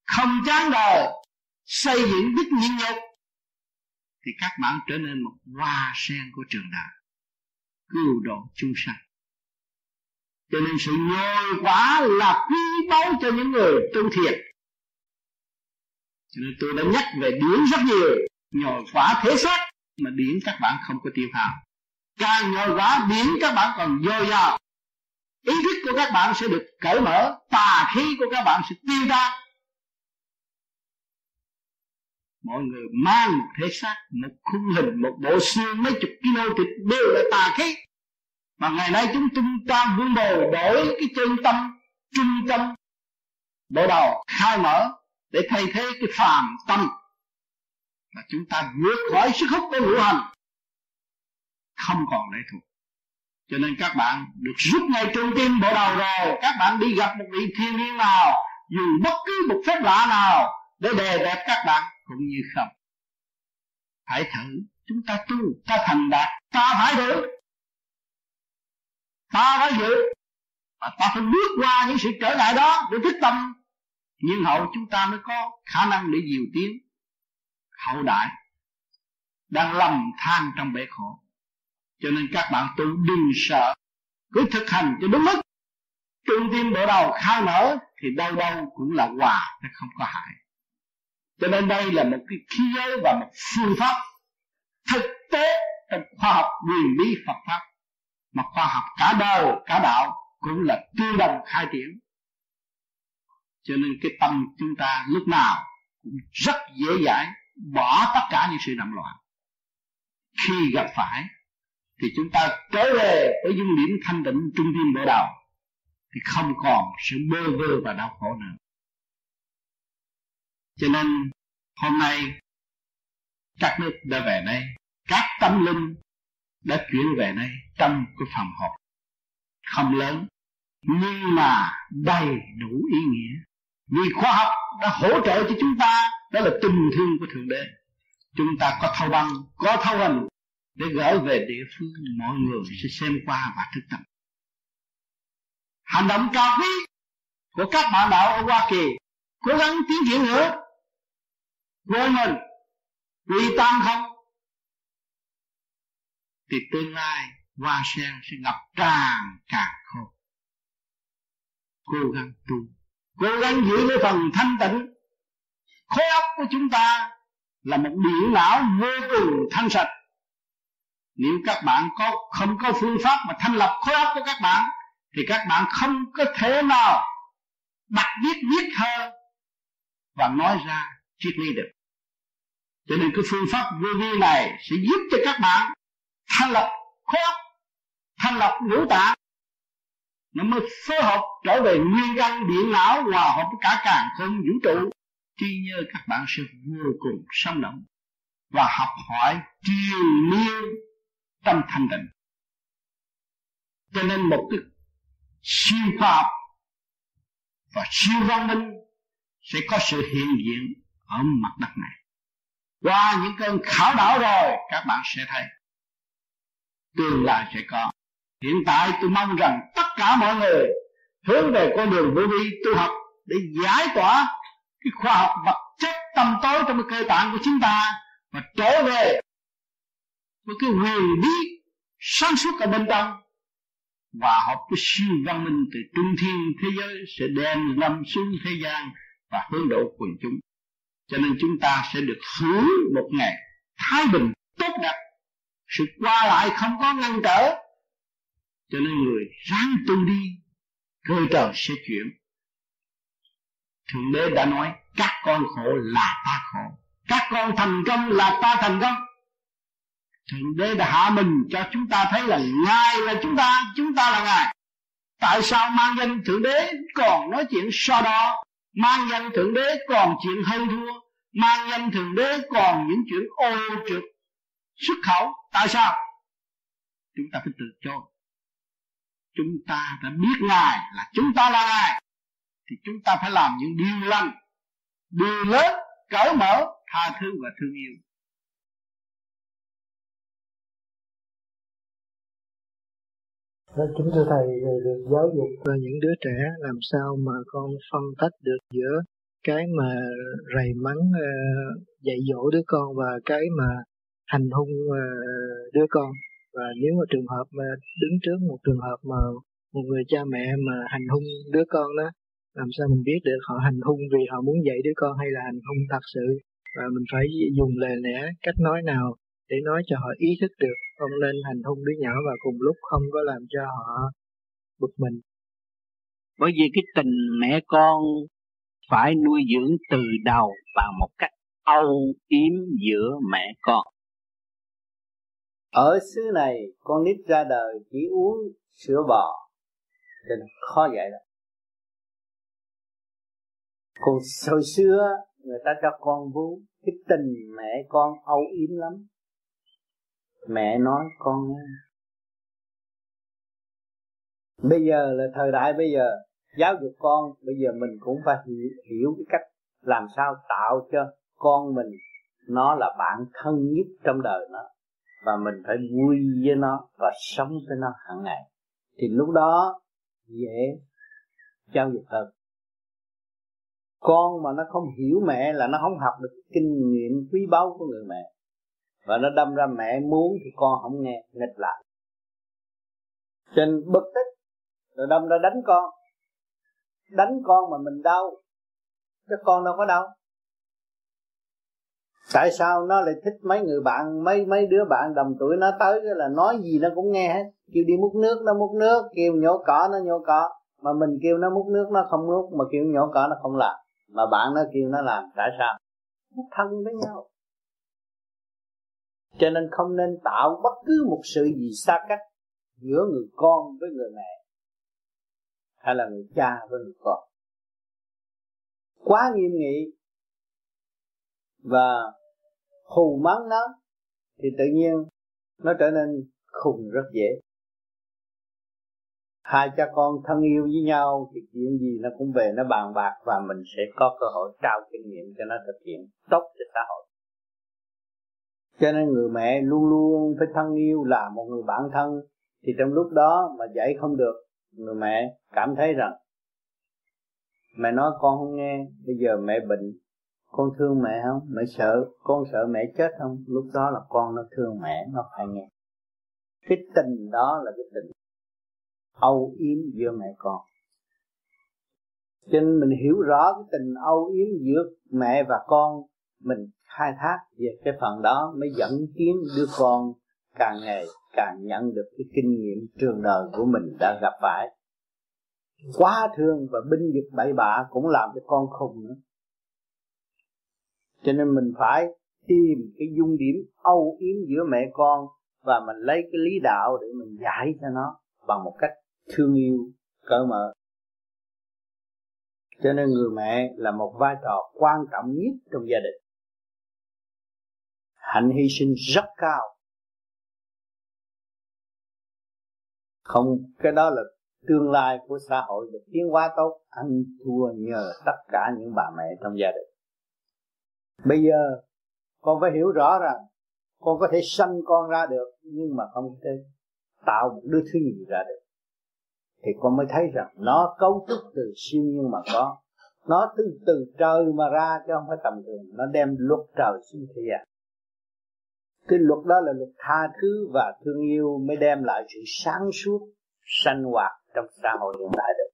S8: không chán đời xây dựng đức nhịn nhục, thì các bạn trở nên một hoa sen của trường đại cứu độ chúng sanh. Cho nên sự nhồi quá là quý báu cho những người tu thiện cho nên tôi đã nhắc về điển rất nhiều, nhồi quá thế xác mà điển các bạn không có tiêu hao càng nhồi quá điển các bạn còn dồi dào. Ý thức của các bạn sẽ được cởi mở, tà khí của các bạn sẽ tiêu ra mọi người mang một thể xác, một khung hình, một bộ xương mấy chục kilo thịt đều là tà khí. Mà ngày nay chúng tung ta vun bồi đổi cái chân tâm, trung tâm. Bộ đầu khai mở để thay thế cái phàm tâm. Là chúng ta vượt khỏi sức hút của ngũ hành. Không còn lệ thuộc. Cho nên các bạn được rút ngay trung tim bộ đầu rồi. Các bạn đi gặp một vị thiên nhiên nào dùng bất cứ một phép lạ nào, để đè đẹp các bạn cũng như không. Hãy thử, chúng ta tu, ta thành đạt, ta phải thử. Ta phải giữ. Và ta phải bước qua những sự trở ngại đó để thức tâm. Nhưng hậu chúng ta mới có khả năng để diều tiến. Hậu đại đang lầm than trong bể khổ. Cho nên các bạn tu đừng sợ. Cứ thực hành cho đúng mức. Trung tim bộ đầu khai mở thì đâu đâu cũng là hòa chứ không có hại cho nên đây là một cái khí giới và một phương pháp thực tế trong khoa học nguyên lý Phật pháp. Mà khoa học cả đời, cả đạo cũng là tương đồng khai triển. Cho nên cái tâm chúng ta lúc nào cũng rất dễ dãi, bỏ tất cả những sự động loạn. Khi gặp phải, thì chúng ta trở về với dung điểm thanh tịnh trung tâm bộ đầu thì không còn sự bơ vơ và đau khổ nữa. Cho nên hôm nay, các nước đã về đây các tâm linh đã chuyển về đây trong cái phòng họp. Không lớn, nhưng mà đầy đủ ý nghĩa. Vì khoa học đã hỗ trợ cho chúng ta, đó là tình thương của thượng đế. Chúng ta có thâu băng, có thâu hình để gửi về địa phương mọi người sẽ xem qua và thức tập. hành động cao quý của các bạn đạo ở Hoa Kỳ cố gắng tiến triển nữa quên mình ly tam không? Thì tương lai hoa sen sẽ ngập tràn càng khôn. Cố gắng tu. Cố gắng giữ cái phần thanh tịnh. Khối óc của chúng ta là một điện não vô cùng thanh sạch. Nếu các bạn có, không có phương pháp mà thanh lập khối óc của các bạn, thì các bạn không có thể nào đặt viết viết thơ và nói ra triết lý được. Cho nên cái phương pháp vô vi này sẽ giúp cho các bạn thanh lọc khối óc thanh lọc ngũ tạng. Nó mới phối hợp trở về nguyên căn, điện não, hòa hợp cả càng không vũ trụ. Trí nhớ các bạn sẽ vô cùng sống động và học hỏi triều miên tâm thanh tịnh. Cho nên một cái siêu khoa học và siêu văn minh sẽ có sự hiện diện ở mặt đất này. Qua những cơn khảo đảo rồi, các bạn sẽ thấy tương lai sẽ có. Hiện tại tôi mong rằng tất cả mọi người hướng về con đường vô vi tu học để giải tỏa cái khoa học vật chất tâm tối trong cái cơ tạng của chúng ta và trở về với cái quyền bí sáng suốt ở bên trong. Và hợp với siêu văn minh từ trung thiên thế giới sẽ đem lâm xuống thế gian và hướng độ quần chúng cho nên chúng ta sẽ được hưởng một ngày thái bình tốt đẹp. Sự qua lại không có ngăn trở. Cho nên người ráng tu đi cơ trời sẽ chuyển. Thượng đế đã nói, các con khổ là ta khổ, các con thành công là ta thành công. Thượng đế đã hạ mình cho chúng ta thấy là ngài là chúng ta chúng ta là ngài.
S6: Tại sao mang danh thượng đế còn nói chuyện so đo? Mang danh thượng đế còn chuyện hơn thua mang danh thượng đế còn những chuyện ô trượt xuất khẩu. Tại sao? Chúng ta phải từ chối chúng ta đã biết ngài là chúng ta là ngài. Thì chúng ta phải làm những điều lành điều lớn cởi mở tha thứ và thương yêu.
S14: Đó, chúng thưa thầy được giáo dục và những đứa trẻ làm sao mà con phân tách được giữa cái mà rầy mắng uh, dạy dỗ đứa con và cái mà hành hung uh, đứa con. Và nếu mà trường hợp mà đứng trước một trường hợp mà một người cha mẹ mà hành hung đứa con đó làm sao mình biết được họ hành hung vì họ muốn dạy đứa con hay là hành hung thật sự? Và mình phải dùng lời lẽ cách nói nào để nói cho họ ý thức được không nên hành hung đứa nhỏ và cùng lúc không có làm cho họ bực mình.
S6: Bởi vì cái tình mẹ con phải nuôi dưỡng từ đầu bằng một cách âu yếm giữa mẹ con. Ở xứ này, con nít ra đời chỉ uống sữa bò. Cho nên khó dạy lắm. Còn hồi xưa người ta cho con vú cái tình mẹ con âu yếm lắm. Mẹ nói con nghe bây giờ là thời đại bây giờ giáo dục con bây giờ mình cũng phải hiểu, hiểu cái cách làm sao tạo cho con mình nó là bạn thân nhất trong đời nó. Và mình phải vui với nó và sống với nó hàng ngày. Thì lúc đó dễ giáo dục hơn. Con mà nó không hiểu mẹ là nó không học được kinh nghiệm quý báu của người mẹ. Và nó đâm ra mẹ muốn thì con không nghe nghịch lại. Trên bực tức rồi đâm ra đánh con đánh con mà mình đau cái con đâu có đau. Tại sao nó lại thích mấy người bạn, mấy mấy đứa bạn đồng tuổi nó tới là nói gì nó cũng nghe hết. Kêu đi múc nước, nó múc nước, kêu nhổ cỏ, nó nhổ cỏ. Mà mình kêu nó múc nước, nó không múc, mà kêu nhổ cỏ, nó không làm. Mà bạn nó kêu nó làm, tại sao? Nó thân với nhau. Cho nên không nên tạo bất cứ một sự gì xa cách giữa người con với người mẹ hay là người cha với người con. Quá nghiêm nghị và hù mắng nó thì tự nhiên nó trở nên khùng rất dễ. Hai cha con thân yêu với nhau thì chuyện gì nó cũng về, nó bàn bạc và mình sẽ có cơ hội trao kinh nghiệm cho nó thực hiện tốt cho xã hội. Cho nên người mẹ luôn luôn phải thân yêu là một người bạn thân. Thì trong lúc đó mà dạy không được người mẹ cảm thấy rằng, mẹ nói con không nghe, bây giờ mẹ bệnh, con thương mẹ không? Mẹ sợ, con sợ mẹ chết không? Lúc đó là con nó thương mẹ, nó phải nghe. Cái tình đó là cái tình âu yếm giữa mẹ con. Cho nên mình hiểu rõ cái tình âu yếm giữa mẹ và con, mình khai thác về cái phần đó mới dẫn tiến đứa con càng ngày càng nhận được cái kinh nghiệm trường đời của mình đã gặp phải. Quá thương và binh vực bậy bạ cũng làm cho con khùng nữa. Cho nên mình phải tìm cái dung điểm âu yếm giữa mẹ con và mình lấy cái lý đạo để mình giải cho nó bằng một cách thương yêu, cởi mở. Cho nên người mẹ là một vai trò quan trọng nhất trong gia đình. Hạnh hy sinh rất cao. Không, cái đó là tương lai của xã hội được tiến hóa tốt. Anh thua nhờ tất cả những bà mẹ trong gia đình. Bây giờ, con phải hiểu rõ rằng, con có thể sanh con ra được, nhưng mà không thể tạo một đứa thứ gì ra được. Thì con mới thấy rằng nó cấu trúc từ siêu nhiên mà có. Nó từ từ trời mà ra, chứ không phải tầm thường. Nó đem luật trời xuống thế gian cái luật đó là luật tha thứ và thương yêu mới đem lại sự sáng suốt, sanh hoạt trong xã hội hiện đại được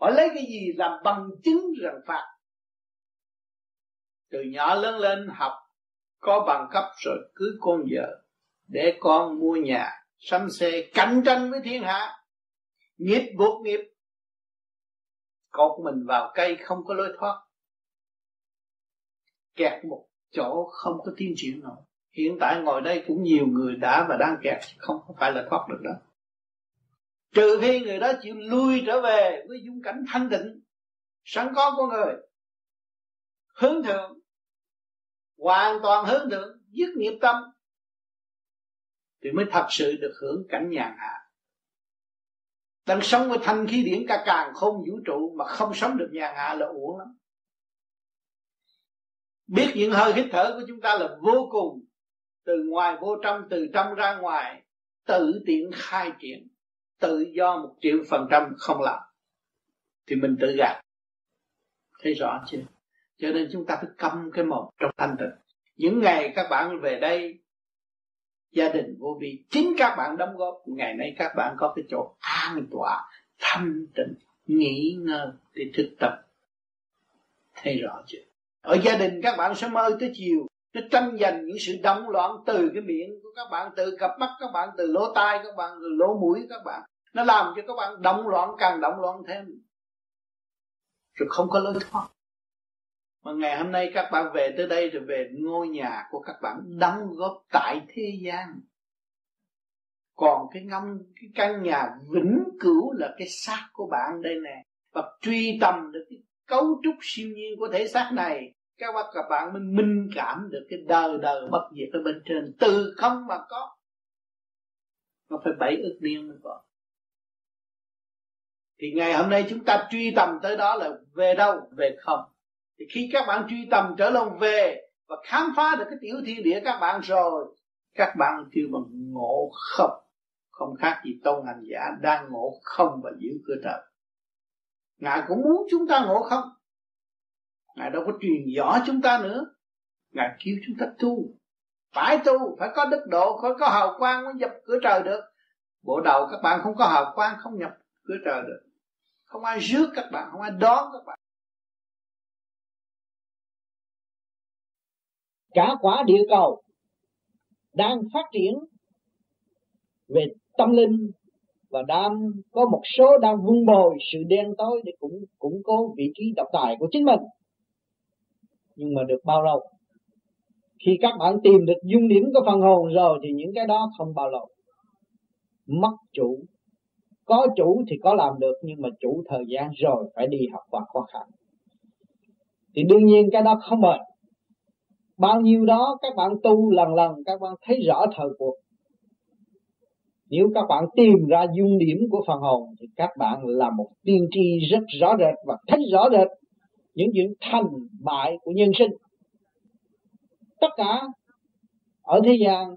S6: họ lấy cái gì làm bằng chứng rằng phạt? Từ nhỏ lớn lên học, có bằng cấp rồi cưới con vợ, để con mua nhà, sắm xe, cạnh tranh với thiên hạ. Nghiệp buộc nghiệp. Cột mình vào cây không có lối thoát kẹt một chỗ không có tiến triển nổi hiện tại ngồi đây cũng nhiều người đã và đang kẹt, không phải là thoát được đó.
S18: Trừ khi người đó chịu lui trở về với dung cảnh thanh tịnh, sẵn có của người. Hướng thượng, hoàn toàn hướng thượng, dứt nghiệp tâm, thì mới thật sự được hưởng cảnh nhàn hạ. Đang sống với thanh khí điển cả càng không vũ trụ mà không sống được nhàn hạ là uổng lắm biết những hơi hít thở của chúng ta là vô cùng từ ngoài vô trong, từ trong ra ngoài, tự tiện khai triển, tự do một triệu phần trăm không làm. Thì mình tự gạt. Thấy rõ chưa? Cho nên chúng ta phải câm cái mồm trong thanh tịnh. Những ngày các bạn về đây, gia đình vô vi, chính các bạn đóng góp, ngày nay các bạn có cái chỗ an tọa, thanh tịnh, nghỉ ngơi, để thực tập. Thấy rõ chưa? Ở gia đình các bạn sẽ mơ tới chiều nó tranh giành những sự động loạn từ cái miệng của các bạn, từ cặp mắt các bạn, từ lỗ tai các bạn, từ lỗ mũi các bạn. Nó làm cho các bạn động loạn, càng động loạn thêm. Rồi không có lối thoát. Mà ngày hôm nay các bạn về tới đây rồi về ngôi nhà của các bạn đóng góp tại thế gian. Còn cái ngâm, cái căn nhà vĩnh cửu là cái xác của bạn đây nè. Và truy tầm được cái cấu trúc siêu nhiên của thể xác này, các bạn các bạn mới minh cảm được cái đời đời bất diệt ở bên trên, từ không mà có. Nó phải bảy ước niên mới có. Thì ngày hôm nay chúng ta truy tầm tới đó là về đâu? Về không. Thì khi các bạn truy tầm trở lòng về và khám phá được cái tiểu thiên địa các bạn rồi, các bạn kêu bằng ngộ không. Không khác gì tôn hành giả đang ngộ không và giữ cơ trời ngài cũng muốn chúng ta ngộ không? Ngài đâu có truyền rõ chúng ta nữa. Ngài kêu chúng ta tu. Phải tu, phải có đức độ, phải có hào quang mới nhập cửa trời được. Bộ đầu các bạn không có hào quang, không nhập cửa trời được. Không ai rước các bạn, không ai đón các bạn.
S6: Cả quả địa cầu đang phát triển về tâm linh và đang có một số đang vun bồi sự đen tối để cũng củng cố vị trí độc tài của chính mình. Nhưng mà được bao lâu? Khi các bạn tìm được dung điểm của phần hồn rồi thì những cái đó không bao lâu. Mất chủ. Có chủ thì có làm được, nhưng mà chủ thời gian rồi phải đi học qua khó khăn. Thì đương nhiên cái đó không bền. Bao nhiêu đó các bạn tu lần lần, các bạn thấy rõ thời cuộc nếu các bạn tìm ra dung điểm của phần hồn, thì các bạn là một tiên tri rất rõ rệt và thấy rõ rệt những chuyện thành bại của nhân sinh. Tất cả ở thế gian,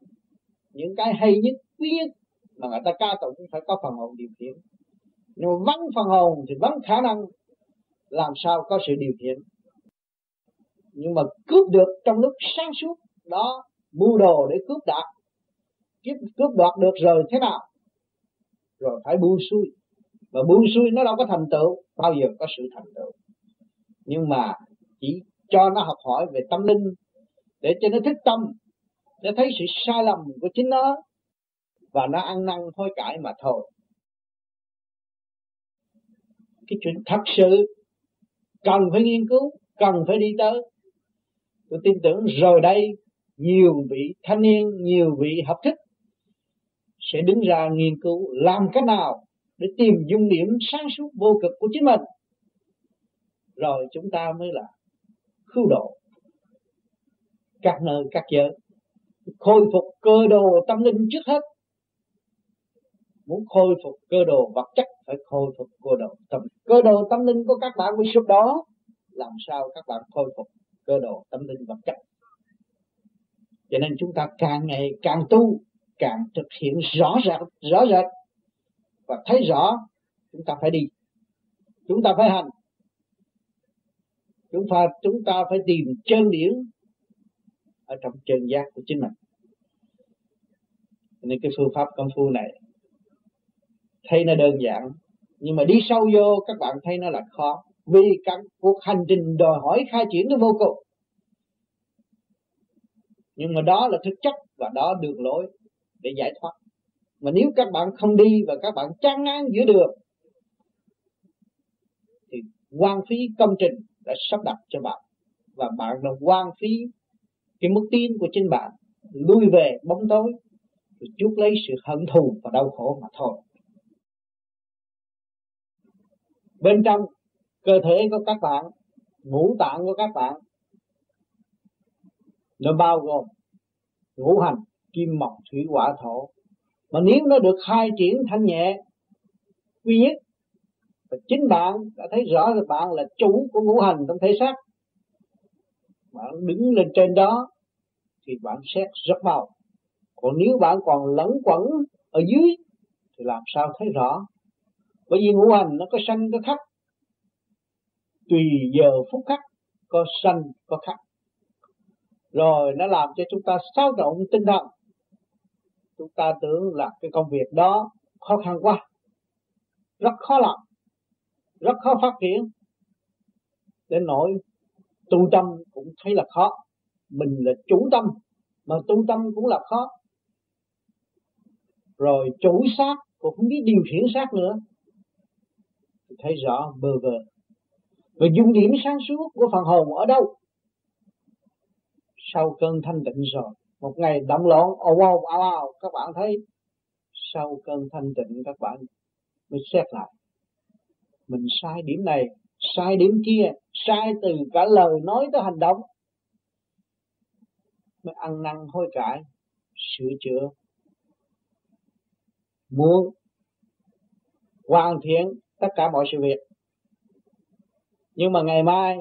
S6: những cái hay nhất, quý nhất mà người ta ca tụng phải có phần hồn điều khiển. Nhưng mà vắng phần hồn thì vắng khả năng làm sao có sự điều khiển. Nhưng mà cướp được trong lúc sáng suốt đó, mưu đồ để cướp đạt cướp, cướp đoạt được rồi thế nào? Rồi phải buông xuôi. Và buông xuôi nó đâu có thành tựu bao giờ có sự thành tựu. Nhưng mà chỉ cho nó học hỏi về tâm linh để cho nó thích tâm nó thấy sự sai lầm của chính nó và nó ăn năn hối cải mà thôi. Cái chuyện thật sự cần phải nghiên cứu cần phải đi tới. Tôi tin tưởng rồi đây nhiều vị thanh niên nhiều vị học thức sẽ đứng ra nghiên cứu làm cách nào để tìm dung điểm sáng suốt vô cực của chính mình. Rồi chúng ta mới là cứu độ. Các nơi, các giới, khôi phục cơ đồ tâm linh trước hết. Muốn khôi phục cơ đồ vật chất, phải khôi phục cơ đồ tâm cơ đồ tâm linh của các bạn bị sụp đó làm sao các bạn khôi phục cơ đồ tâm linh vật chất? Cho nên chúng ta càng ngày càng tu càng thực hiện rõ rệt rõ rệt. Và thấy rõ, chúng ta phải đi. Chúng ta phải hành. Chúng ta chúng ta phải tìm chân điển ở trong chân giác của chính mình. Nên cái phương pháp công phu này thấy nó đơn giản, nhưng mà đi sâu vô, các bạn thấy nó là khó. Vì các cuộc hành trình đòi hỏi khai triển nó vô cùng. Nhưng mà đó là thực chất và đó đường lối để giải thoát. Mà nếu các bạn không đi và các bạn chán ngán giữa đường, thì quan phí công trình đã sắp đặt cho bạn. Và bạn đã quan phí cái mức tin của chính bạn lui về bóng tối, rồi chuốc lấy sự hận thù và đau khổ mà thôi. Bên trong cơ thể của các bạn, ngũ tạng của các bạn, nó bao gồm ngũ hành kim mộc thủy hỏa thổ. Mà nếu nó được khai triển thanh nhẹ duy nhất và chính bạn đã thấy rõ là bạn là chủ của ngũ hành trong thể xác. Bạn đứng lên trên đó, thì bạn xét rất mau. Còn nếu bạn còn lẫn quẩn ở dưới, thì làm sao thấy rõ? Bởi vì ngũ hành nó có sanh, có khắc. Tùy giờ phút khắc, có sanh, có khắc. Rồi nó làm cho chúng ta sao động tinh thần chúng ta tưởng là cái công việc đó khó khăn quá, rất khó làm, rất khó phát triển. Đến nỗi tu tâm cũng thấy là khó. Mình là chủ tâm, mà tu tâm cũng là khó. Rồi chủ sát cũng không biết điều khiển sát nữa. Thấy rõ bơ vơ. Và dung điểm sáng suốt của phần hồn ở đâu? Sau cơn thanh tịnh rồi một ngày động loạn, ồn ồn ào ào, các bạn thấy sau cơn thanh tịnh các bạn mới xét lại. Mình sai điểm này, sai điểm kia, sai từ cả lời nói tới hành động. Mới ăn năn hối cải, sửa chữa. Muốn hoàn thiện tất cả mọi sự việc. Nhưng mà ngày mai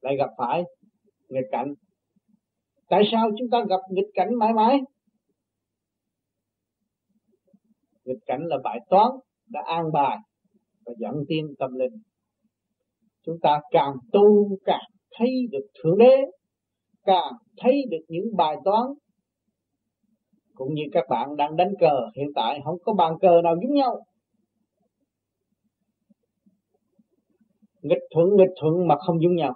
S6: lại gặp phải nghịch cảnh tại sao chúng ta gặp nghịch cảnh mãi mãi? Nghịch cảnh là bài toán đã an bài và dẫn tiên tâm linh. Chúng ta càng tu càng thấy được thượng đế, càng thấy được những bài toán. Cũng như các bạn đang đánh cờ, hiện tại không có bàn cờ nào giống nhau. Nghịch thuận nghịch thuận mà không giống nhau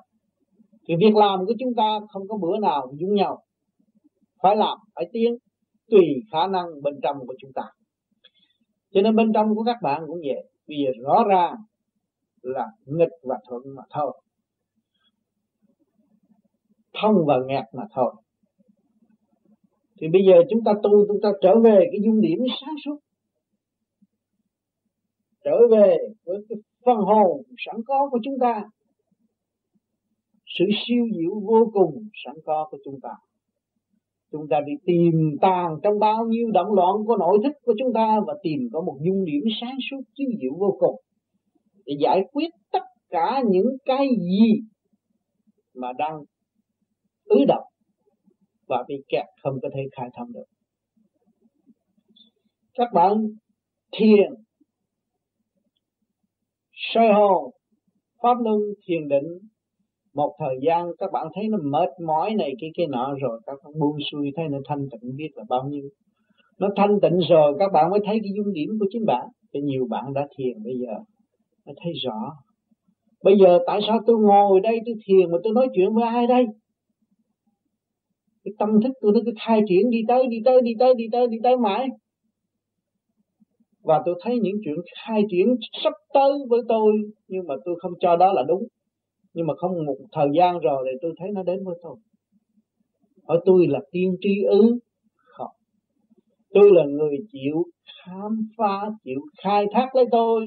S6: thì việc làm của chúng ta không có bữa nào giống nhau. Phải làm, phải tiến, tùy khả năng bên trong của chúng ta. Cho nên bên trong của các bạn cũng vậy. Vì rõ ràng là nghịch và thuận mà thôi. Thông và nghẹt mà thôi. Thì bây giờ chúng ta tu, chúng ta trở về cái dung điểm sáng suốt. Trở về với cái phần hồn sẵn có của chúng ta sự siêu diệu vô cùng sẵn có của chúng ta. Chúng ta đi tìm tàng trong bao nhiêu động loạn của nội thức của chúng ta và tìm có một dung điểm sáng suốt siêu diệu vô cùng để giải quyết tất cả những cái gì mà đang ứ động và bị kẹt không có thể khai thông được. Các bạn thiền, soi hồn, pháp luân, thiền định một thời gian các bạn thấy nó mệt mỏi này, cái cái nọ rồi, các bạn buông xuôi, thấy nó thanh tịnh biết là bao nhiêu. Nó thanh tịnh rồi, các bạn mới thấy cái dung điểm của chính bạn. Cho nhiều bạn đã thiền bây giờ, mới thấy rõ. Bây giờ tại sao tôi ngồi đây tôi thiền mà tôi nói chuyện với ai đây? Cái tâm thức tôi nó cứ khai triển, đi tới đi tới đi tới đi tới đi tới mãi. Và tôi thấy những chuyện khai triển sắp tới với tôi, nhưng mà tôi không cho đó là đúng nhưng mà không một thời gian rồi thì tôi thấy nó đến với tôi. Hỏi tôi là tiên tri ư? Không. Tôi là người chịu khám phá, chịu khai thác lấy tôi.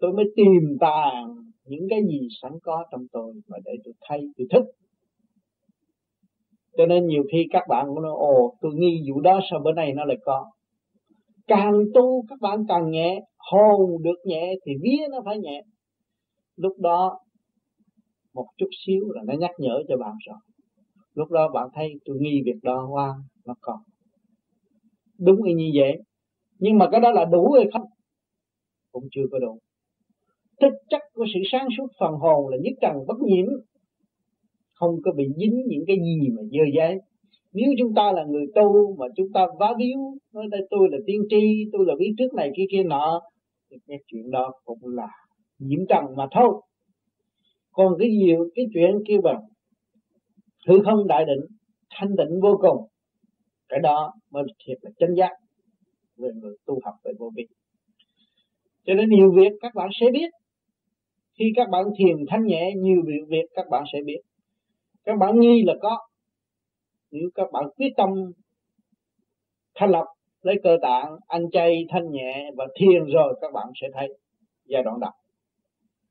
S6: Tôi mới tìm tàng những cái gì sẵn có trong tôi mà để tôi thay, tôi thức. Cho nên nhiều khi các bạn cũng nói, ồ, tôi nghi vụ đó sao bữa nay nó lại có? Càng tu, các bạn càng nhẹ. Hồn được nhẹ thì vía nó phải nhẹ. Lúc đó một chút xíu là nó nhắc nhở cho bạn rồi lúc đó bạn thấy tôi nghi việc đó qua nó còn đúng như vậy. Nhưng mà cái đó là đủ hay không? Cũng chưa có đủ. Thực chất của sự sáng suốt phần hồn là nhất trần bất nhiễm. Không có bị dính những cái gì mà dơ giấy nếu chúng ta là người tu mà chúng ta vá víu, nói đây tôi là tiên tri, tôi là biết trước này, kia kia nọ, thì cái chuyện đó cũng là nhiễm trần mà thôi còn cái gì, cái chuyện kia bằng, hư không đại định, thanh tịnh vô cùng, cái đó mới thiệt là chân giác về người tu học về vô vi. Cho nên nhiều việc các bạn sẽ biết. Khi các bạn thiền thanh nhẹ, nhiều việc việc các bạn sẽ biết. Các bạn nghi là có. Nếu các bạn quyết tâm thanh lập lấy cơ tạng, ăn chay thanh nhẹ và thiền rồi, các bạn sẽ thấy giai đoạn đầu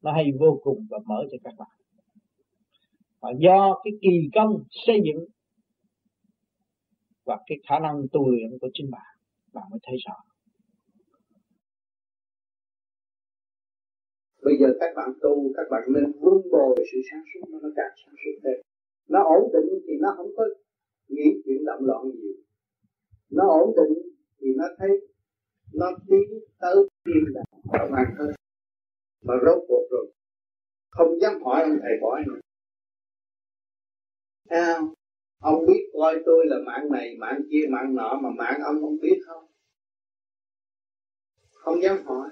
S6: nó hay vô cùng và mở cho các bạn. Và do cái kỳ công xây dựng và cái khả năng tu luyện của chính bạn bạn mới thấy rõ.
S19: Bây giờ các bạn tu, các bạn nên vun bồi sự sáng suốt nó càng sáng suốt thêm. Nó ổn định thì nó không có nghĩ chuyện động loạn nhiều. Nó ổn định thì nó thấy, nó tiến tới thiên đàng và an hơn mà rốt cuộc rồi, không dám hỏi ông thầy bói nữa. Sao? Ông biết coi tôi là mạng này, mạng kia, mạng nọ, mà mạng ông không biết không? Không dám hỏi.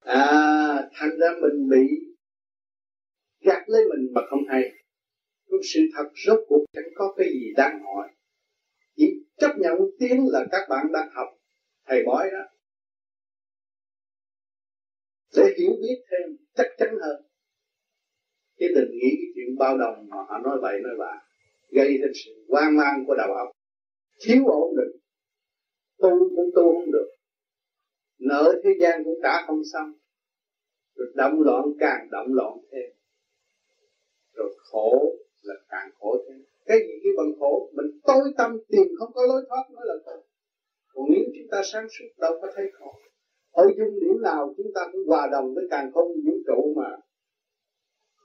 S19: À thành ra mình bị gạt lấy mình mà không hay. Nhưng sự thật rốt cuộc chẳng có cái gì đáng hỏi. Chỉ chấp nhận tiếng là các bạn đang học. Thầy bói đó để hiểu biết thêm, chắc chắn hơn. Chứ đừng nghĩ, cái chuyện bao đồng mà họ nói vậy nói bạ, gây thêm sự hoang mang của đầu óc thiếu ổn định. Tu cũng tu không được. Nợ thế gian cũng trả không xong. Rồi động loạn càng động loạn thêm. Rồi khổ là càng khổ thêm. Cái gì cái bằng khổ? Mình tối tâm tìm, không có lối thoát, mới là khổ. Còn nếu chúng ta sáng suốt, đâu có thấy khổ ở dung điểm nào chúng ta cũng hòa đồng với càng không vũ trụ mà.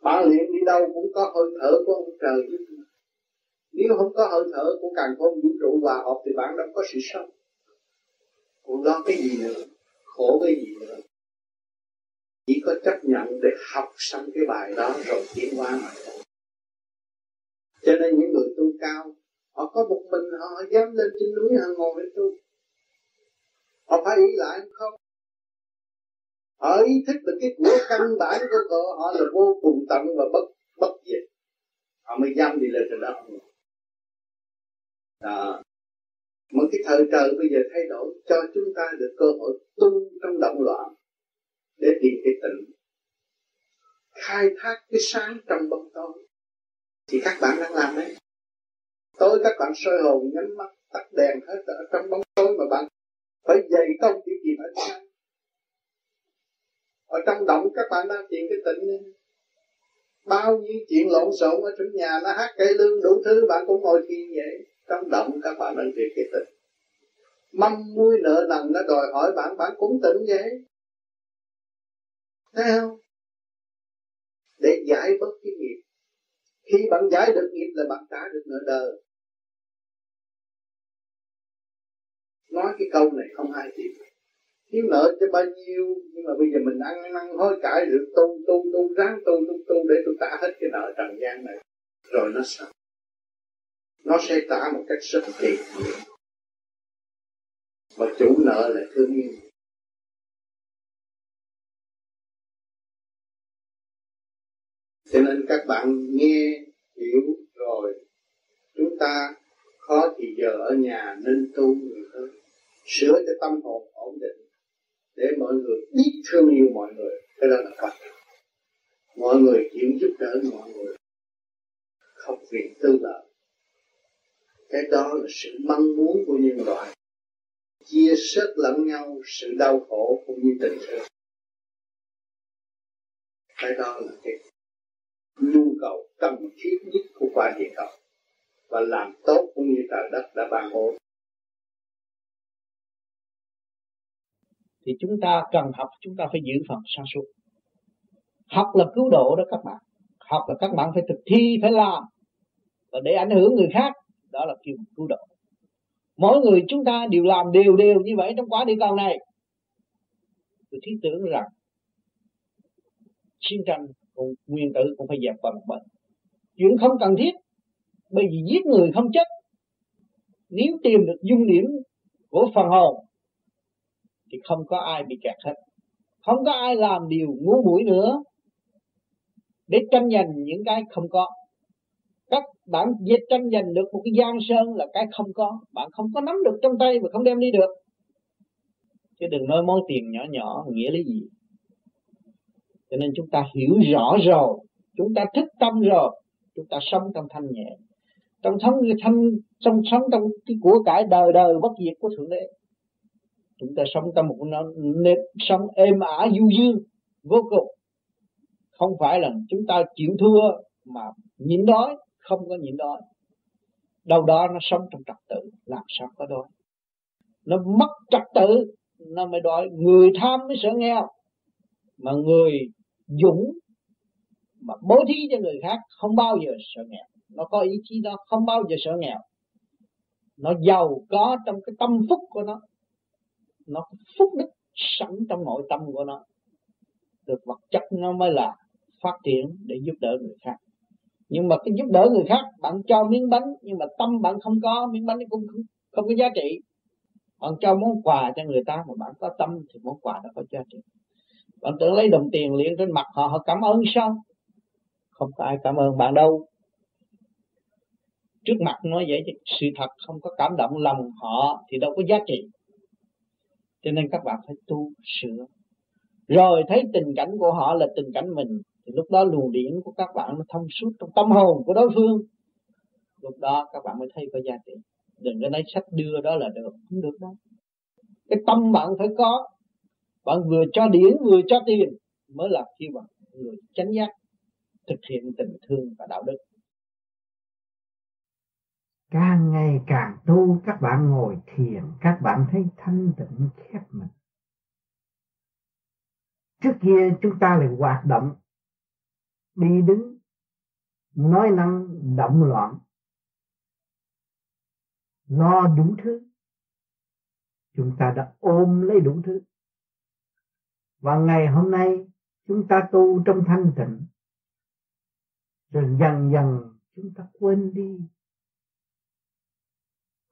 S19: Bạn luyện đi đâu cũng có hơi thở của ông trời giúp nếu không có hơi thở của càng không vũ trụ hòa hợp thì bạn đâu có sự sống. Còn lo cái gì nữa? Khổ cái gì nữa? Chỉ có chấp nhận để học xong cái bài đó rồi tiến qua mà thôi. Cho nên những người tu cao, họ có một mình họ dám lên trên núi họ ngồi để tu họ phải ý lại không? Họ ý thức được cái của căn bản của họ, họ là vô cùng tận và bất bất diệt. Họ mới dám đi lên trên đó đó. Một cái thời trời bây giờ thay đổi cho chúng ta được cơ hội tu trong động loạn để tìm cái tịnh khai thác cái sáng trong bóng tối. Thì các bạn đang làm đấy. Tối các bạn soi hồn nhắm mắt tắt đèn hết ở trong bóng tối mà bạn phải dày công để tìm ánh sáng ở trong động các bạn đang tìm cái tịnh này. bao nhiêu chuyện lộn xộn ở trong nhà nó hát cây lương đủ thứ, bạn cũng ngồi thiền vậy. Trong động các bạn đang tìm cái tịnh. Mâm muối nợ nần nó đòi hỏi bạn bạn cũng tỉnh vậy. Thấy không? Để giải bớt cái nghiệp. Khi bạn giải được nghiệp là bạn trả được nợ đời nói cái câu này không ai tin thiếu nợ cho bao nhiêu, nhưng mà bây giờ mình ăn năn hối cải được tu tu tu, ráng tu tu tu để tôi trả hết cái nợ trần gian này. Rồi nó sao? Nó sẽ trả một cách rất kỳ mà chủ nợ là thương yêu. Cho nên các bạn nghe, hiểu rồi, chúng ta khó thì giờ ở nhà nên tu nhiều hơn. Sửa cho tâm hồn ổn định để mọi người biết thương yêu mọi người. Cái đó là Phật. Mọi người chịu giúp đỡ mọi người. Không vì tư lợi. Cái đó là sự mong muốn của nhân loại. Chia sớt lẫn nhau sự đau khổ cũng như tình thương. Cái đó là cái nhu cầu cần thiết nhất của quả địa cầu. Và làm tốt cũng như trời đất đã ban bố
S6: thì chúng ta cần học, chúng ta phải giữ phần sáng suốt học là cứu độ đó các bạn. Học là các bạn phải thực thi, phải làm. Và để ảnh hưởng người khác, đó là kêu cứu độ. Mỗi người chúng ta đều làm đều đều như vậy trong quá địa cầu này. Tôi thiết tưởng rằng chiến tranh cũng, nguyên tử cũng phải dẹp qua một bên. Chuyện không cần thiết, bởi vì giết người không chết. Nếu tìm được dung điểm của phần hồn thì không có ai bị kẹt hết. Không có ai làm điều ngu muội nữa. Để tranh giành những cái không có. Các bạn dịch tranh giành được một cái giang sơn là cái không có. Bạn không có nắm được trong tay và không đem đi được. Chứ đừng nói món tiền nhỏ nhỏ, nghĩa lý gì. Cho nên chúng ta hiểu rõ rồi. Chúng ta thức tâm rồi. Chúng ta sống trong thanh nhẹ. Trong sống, thanh, trong, sống trong cái của cải đời đời bất diệt của thượng đế chúng ta sống trong một nếp sống êm ả, du dương, vô cùng. Không phải là chúng ta chịu thua mà nhịn đói, không có nhịn đói. Đâu đó nó sống trong trật tự, làm sao có đói. Nó mất trật tự, nó mới đói. Người tham mới sợ nghèo, mà người dũng mà bố thí cho người khác không bao giờ sợ nghèo. Nó có ý chí đó, không bao giờ sợ nghèo. Nó giàu có trong cái tâm phúc của nó nó phúc đức sẵn trong nội tâm của nó. Được vật chất nó mới là phát triển để giúp đỡ người khác. Nhưng mà cái giúp đỡ người khác bạn cho miếng bánh nhưng mà tâm bạn không có miếng bánh cũng không, không có giá trị. Bạn cho món quà cho người ta mà bạn có tâm thì món quà đó có giá trị. Bạn tưởng lấy đồng tiền liền trên mặt họ họ cảm ơn sao? Không có ai cảm ơn bạn đâu. Trước mặt nói vậy chứ sự thật không có cảm động lòng họ thì đâu có giá trị cho nên các bạn phải tu, sửa. Rồi thấy tình cảnh của họ là tình cảnh mình, thì lúc đó luồng điển của các bạn nó thông suốt trong tâm hồn của đối phương. Lúc đó các bạn mới thấy có giá trị. Đừng có lấy sách đưa đó là được, không được đâu. Cái tâm bạn phải có. Bạn vừa cho điển, vừa cho tiền, mới là khi bạn người chánh giác thực hiện tình thương và đạo đức
S8: càng ngày càng tu, các bạn ngồi thiền, các bạn thấy thanh tịnh khép mình. Trước kia chúng ta lại hoạt động, đi đứng, nói năng, động loạn. Lo đủ thứ. Chúng ta đã ôm lấy đủ thứ. Và ngày hôm nay, chúng ta tu trong thanh tịnh, rồi dần dần chúng ta quên đi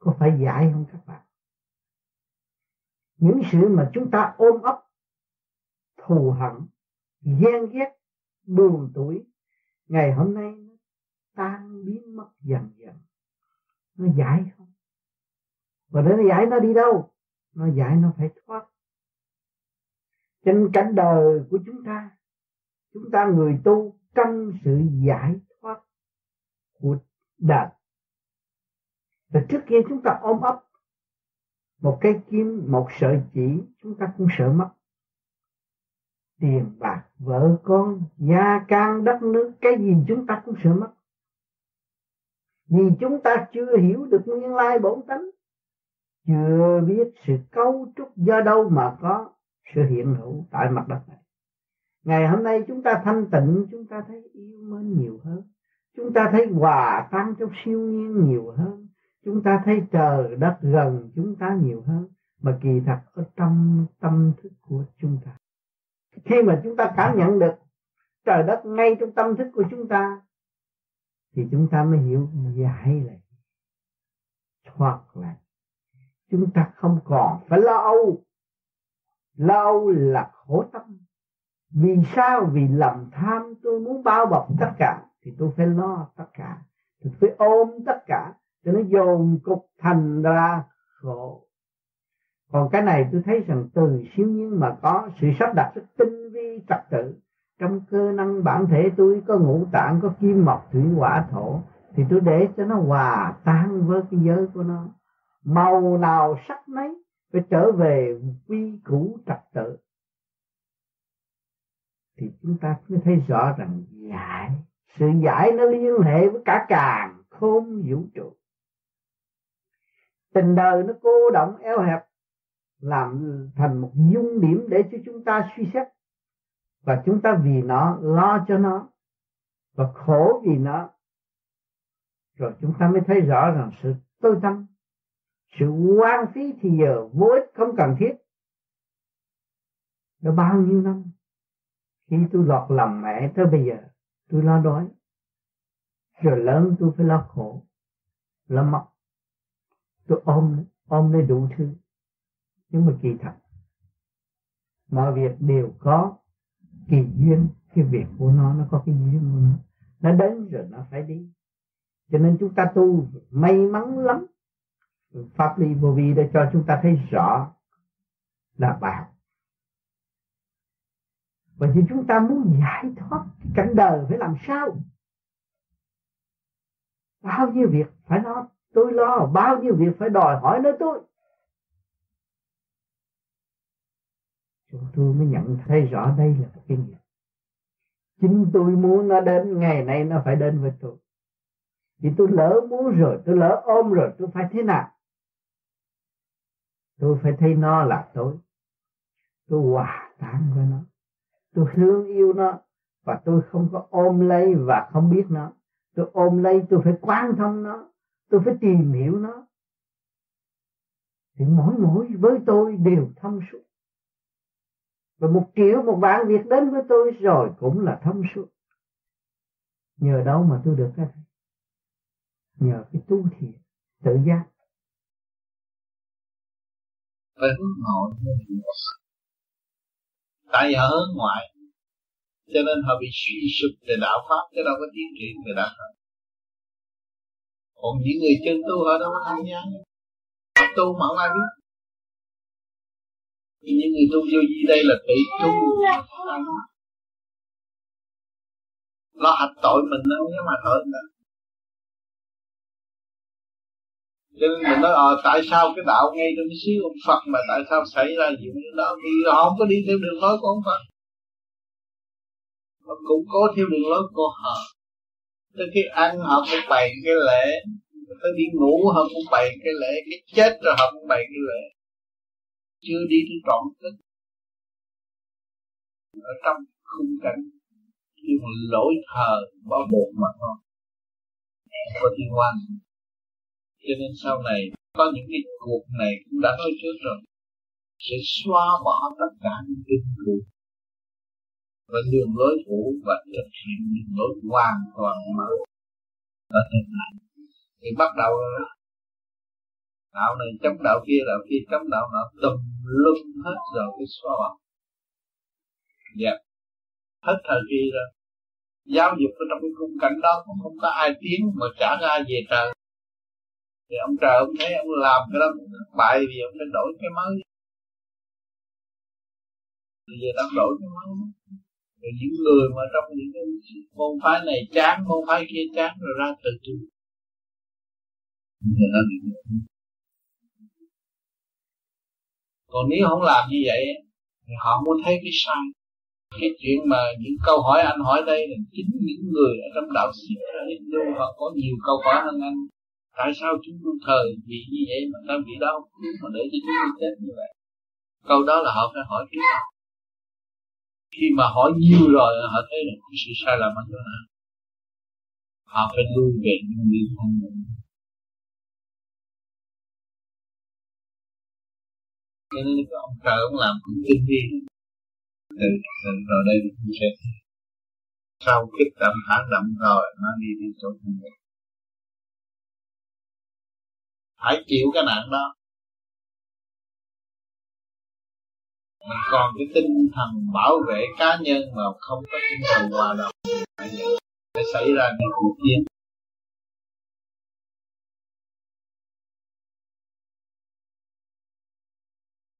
S8: có phải giải không các bạn? Những sự mà chúng ta ôm ấp, thù hận, ghen ghét, buồn tuổi ngày hôm nay nó tan biến mất dần dần. Nó giải không? Và để nó giải nó đi đâu? Nó giải nó phải thoát. Trên cảnh đời của chúng ta chúng ta người tu trong sự giải thoát của đời và trước kia chúng ta ôm ấp một cây kim một sợi chỉ, chúng ta cũng sợ mất. Tiền bạc, vợ con, gia can, đất nước, cái gì chúng ta cũng sợ mất. Vì chúng ta chưa hiểu được nguyên lai bổn tánh, chưa biết sự cấu trúc do đâu mà có sự hiện hữu tại mặt đất này. Ngày hôm nay chúng ta thanh tịnh, chúng ta thấy yêu mến nhiều hơn. Chúng ta thấy hòa tan trong siêu nhiên nhiều hơn chúng ta thấy trời, đất gần chúng ta nhiều hơn, mà kỳ thật ở trong tâm thức của chúng ta. Khi mà chúng ta cảm nhận được trời đất ngay trong tâm thức của chúng ta, thì chúng ta mới hiểu giải lại. Hoặc là chúng ta không còn phải lo âu. Lo âu là khổ tâm. Vì sao? Vì lòng tham tôi muốn bao bọc tất cả, thì tôi phải lo tất cả. Tôi phải ôm tất cả cho nó dồn cục thành ra khổ. Còn cái này tôi thấy rằng từ siêu nhiên mà có sự sắp đặt rất tinh vi, trật tự. Trong cơ năng bản thể tôi có ngũ tạng, có kim mộc, thủy hỏa, thổ, thì tôi để cho nó hòa tan với cái giới của nó. Màu nào sắc nấy phải trở về quy củ trật tự. Thì chúng ta mới thấy rõ rằng giải, sự giải nó liên hệ với cả càng không vũ trụ tình đời nó cô động eo hẹp, làm thành một dung điểm để cho chúng ta suy xét. Và chúng ta vì nó lo cho nó, và khổ vì nó, rồi chúng ta mới thấy rõ rằng sự tối tâm, sự quan phí thì giờ vô ích không cần thiết. Đã bao nhiêu năm? Khi tôi lọt lòng mẹ tới bây giờ, tôi lo đói. Rồi lớn tôi phải lo khổ, lo mọc tôi ôm ôm lấy đủ thứ, nhưng mà kỳ thật, mọi việc đều có kỳ duyên, cái việc của nó nó có cái duyên của nó. Nó đến rồi nó phải đi. Cho nên chúng ta tu may mắn lắm. Pháp lý vô vi để cho chúng ta thấy rõ là bảo và thì chúng ta muốn giải thoát cái cảnh đời phải làm sao? Bao nhiêu việc phải nói tôi lo bao nhiêu việc phải đòi hỏi nơi tôi.
S6: Chúng tôi mới nhận thấy rõ đây là một cái nghiệp. Chính tôi muốn nó đến, ngày nay nó phải đến với tôi. Vì tôi lỡ muốn rồi, tôi lỡ ôm rồi, tôi phải thế nào? Tôi phải thấy nó là tôi. Tôi hòa tan với nó. Tôi thương yêu nó. Và tôi không có ôm lấy và không biết nó. Tôi ôm lấy, tôi phải quan thông nó tôi phải tìm hiểu nó. Thì mỗi mỗi với tôi đều thông suốt. Và một triệu một vạn việc đến với tôi rồi cũng là thông suốt. Nhờ đâu mà tôi được cái? Này nhờ cái tu thiền, tự giác.
S20: Phải hướng nội tại ở hướng ngoại cho nên họ bị suy sụp về đạo pháp chứ đâu có tiến triển về đạo pháp còn những người chân tu họ đâu có tham gia? Họ tu mà không ai biết. Những người tu vô gì đây là tự tu. Lo hạch tội mình đâu không mà thôi tội cho nên mình nói ờ tại sao cái đạo ngay trong xíu ông Phật mà tại sao xảy ra chuyện đó? Vì họ không có đi theo đường lối của ông Phật. Mà cũng có theo đường lối của họ tới khi ăn họ cũng bày cái lễ. Tới đi ngủ họ cũng bày cái lễ, cái chết rồi họ cũng bày cái lễ. Chưa đi tới trọn thức. Ở trong khung cảnh khi mà lỗi thờ bao bột mà thôi. Có thiên quan cho nên sau này, có những cái cuộc này cũng đã nói trước rồi. Sẽ xóa bỏ tất cả những cái cuộc và đường lối cũ và thực hiện đường lối hoàn toàn mới ở tương này. Thì bắt đầu đạo này chống đạo kia đạo kia chống đạo nọ tùm lum hết rồi, cái xóa bỏ. Dạ. Hết thời kỳ rồi. Giáo dục ở trong cái khung cảnh đó cũng không có ai tiến mà trả ra về trời. Thì ông trời ông thấy ông làm cái đó, bại vì ông nên đổi cái mới. Bây giờ đang đổi cái mới rồi những người mà trong những cái môn phái này chán, môn phái kia chán, rồi ra tự tu còn nếu không làm như vậy, thì họ muốn thấy cái sai. Cái chuyện mà những câu hỏi anh hỏi đây là chính những người ở trong đạo Sikh Hindu họ có nhiều câu hỏi hơn anh. Tại sao chúng tôi thờ vì như vậy mà ta bị đau? Mà để cho chúng tôi chết như vậy. Câu đó là họ phải hỏi trước khi mà hỏi nhiều rồi, họ thấy là cái sự sai lầm ở chỗ nào. Họ phải lui về những điều không mình. Cho nên cái ông trời ông làm cũng tinh vi từ từ rồi đây cũng sẽ sau kích động thả động rồi, nó đi đi chỗ không được phải chịu cái nạn đó. Mình còn cái tinh thần bảo vệ cá nhân mà không có tinh thần hòa đồng sẽ xảy ra những cuộc chiến.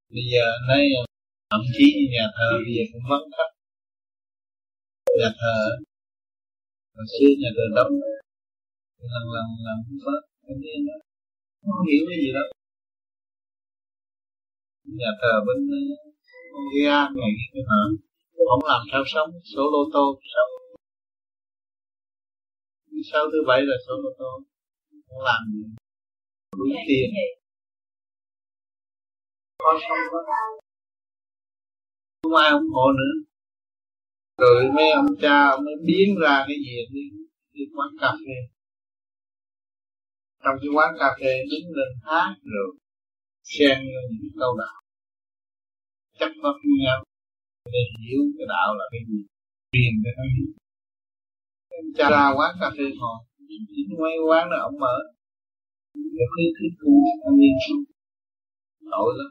S20: Bây giờ nay, thậm chí như nhà thờ bây giờ cũng vắng khách. Nhà thờ, hồi xưa nhà thờ đông, lần lần lần mất cái gì đó không hiểu cái gì đó nhà thờ bên Gia ngày hả không làm sao sống số lô tô sống sau thứ bảy là số lô tô? Không làm gì. Đủ tiền. có sống đó không ai ủng hộ nữa. Rồi mấy ông cha ông mới biến ra cái gì đi, đi quán cà phê. Trong cái quán cà phê đứng lên hát rồi xen những câu đạo chấp pháp với nhau. Để hiểu cái đạo là cái gì, truyền cho nó hiểu cha ra quán cà phê ngồi chính mấy quán đó ông mở. Để khuyến khích tu thanh niên tu tội lắm.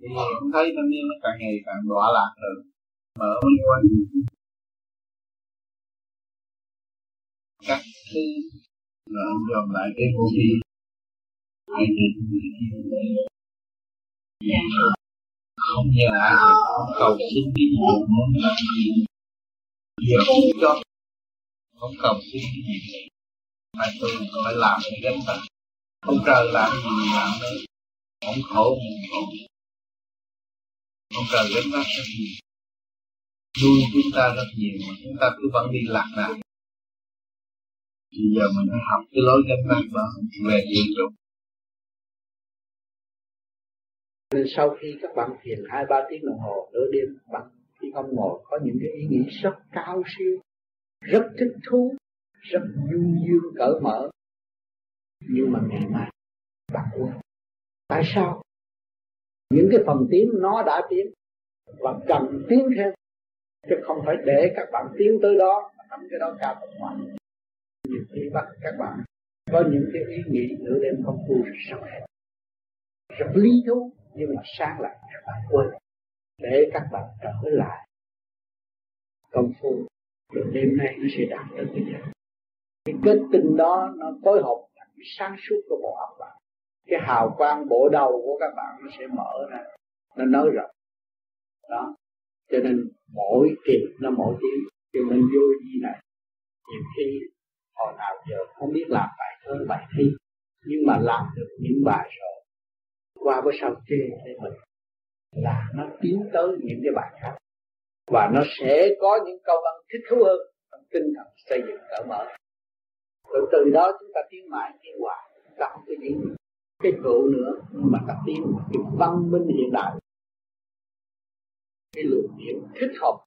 S20: Thì ông thấy thanh niên nó càng ngày càng đọa lạc rồi mở mấy quán các thứ rồi ông dòm lại cái vô vi hay không nhờ ai cầu xin cái gì muốn giờ không cho không cầu xin cái gì phải tôi phải làm cái gánh nặng không trời làm gì làm đấy không khổ mình khổ. Không trời gánh vác cái gì. Nuôi chúng ta rất nhiều mà chúng ta cứ vẫn đi lạc lạc. Thì giờ mình phải học cái lối gánh vác đó, về dự dụng
S6: nên sau khi các bạn thiền hai ba tiếng đồng hồ, nửa đêm bạn khi không ngồi, có những cái ý nghĩ rất cao siêu, rất thích thú, rất du dương cởi mở. Nhưng mà ngày mai, bạn quên. Tại sao? Những cái phần tiếng nó đã tiến và cần tiến thêm, chứ không phải để các bạn tiến tới đó mà nắm cái đó cao tầng ngoài. Nhiều khi bắt các bạn có những cái ý nghĩ nửa đêm không vui, rất sâu rất lý thú nhưng mà sáng lại, các bạn quên. Để các bạn trở lại. Công phu, rồi đêm nay nó sẽ đạt tới cái giờ. Cái kết tinh đó nó phối hợp thành cái sáng suốt của bộ óc bạn. Cái hào quang bộ đầu của các bạn nó sẽ mở ra. Nó nới rộng. Đó. Cho nên mỗi kỳ nó mỗi tiếng. Cho nên vô di này. Nhiều khi, hồi nào giờ không biết làm bài thơ bài thi, nhưng mà làm được những bài rồi qua với sao chê để mình. Là nó tiến tới những cái bài khác và nó sẽ có những câu văn thích thú hơn trong tinh thần xây dựng cởi mở. Rồi từ đó chúng ta tiến mãi, tiến hoài ta không có những cái cựu nữa mà ta tiến cái văn minh hiện đại. Cái luồng điểm thích hợp.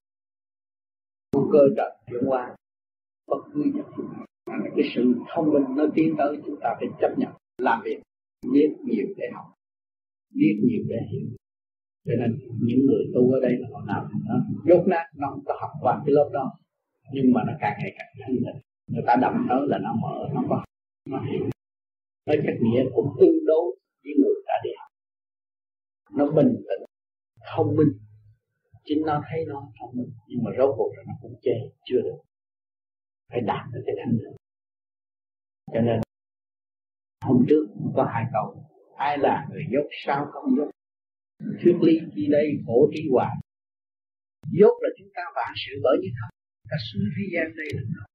S6: Của cơ trận chuyển qua, bất cứ nhận cái sự thông minh nó tiến tới, chúng ta phải chấp nhận, làm việc biết nhiều để học biết nhiều để hiểu. Cho nên những người tu ở đây là họ nào nó dốt nát, nó không có học qua cái lớp đó. Nhưng mà nó càng ngày càng thanh tịnh. Người ta đậm tới là nó mở, nó có, nó hiểu. Nó chắc nghĩa cũng tương đối với người đã đi học. Nó bình tĩnh, thông minh. Chính nó thấy nó thông minh, nhưng mà rốt cuộc là nó cũng chê, chưa được. Phải đạt được cái thanh tịnh. Cho nên hôm trước có hai câu ai là người dốt sao không dốt thuyết lý chi đây, khổ trí hoài dốt là chúng ta vạn sự bởi như không ta xuống thế gian đây là không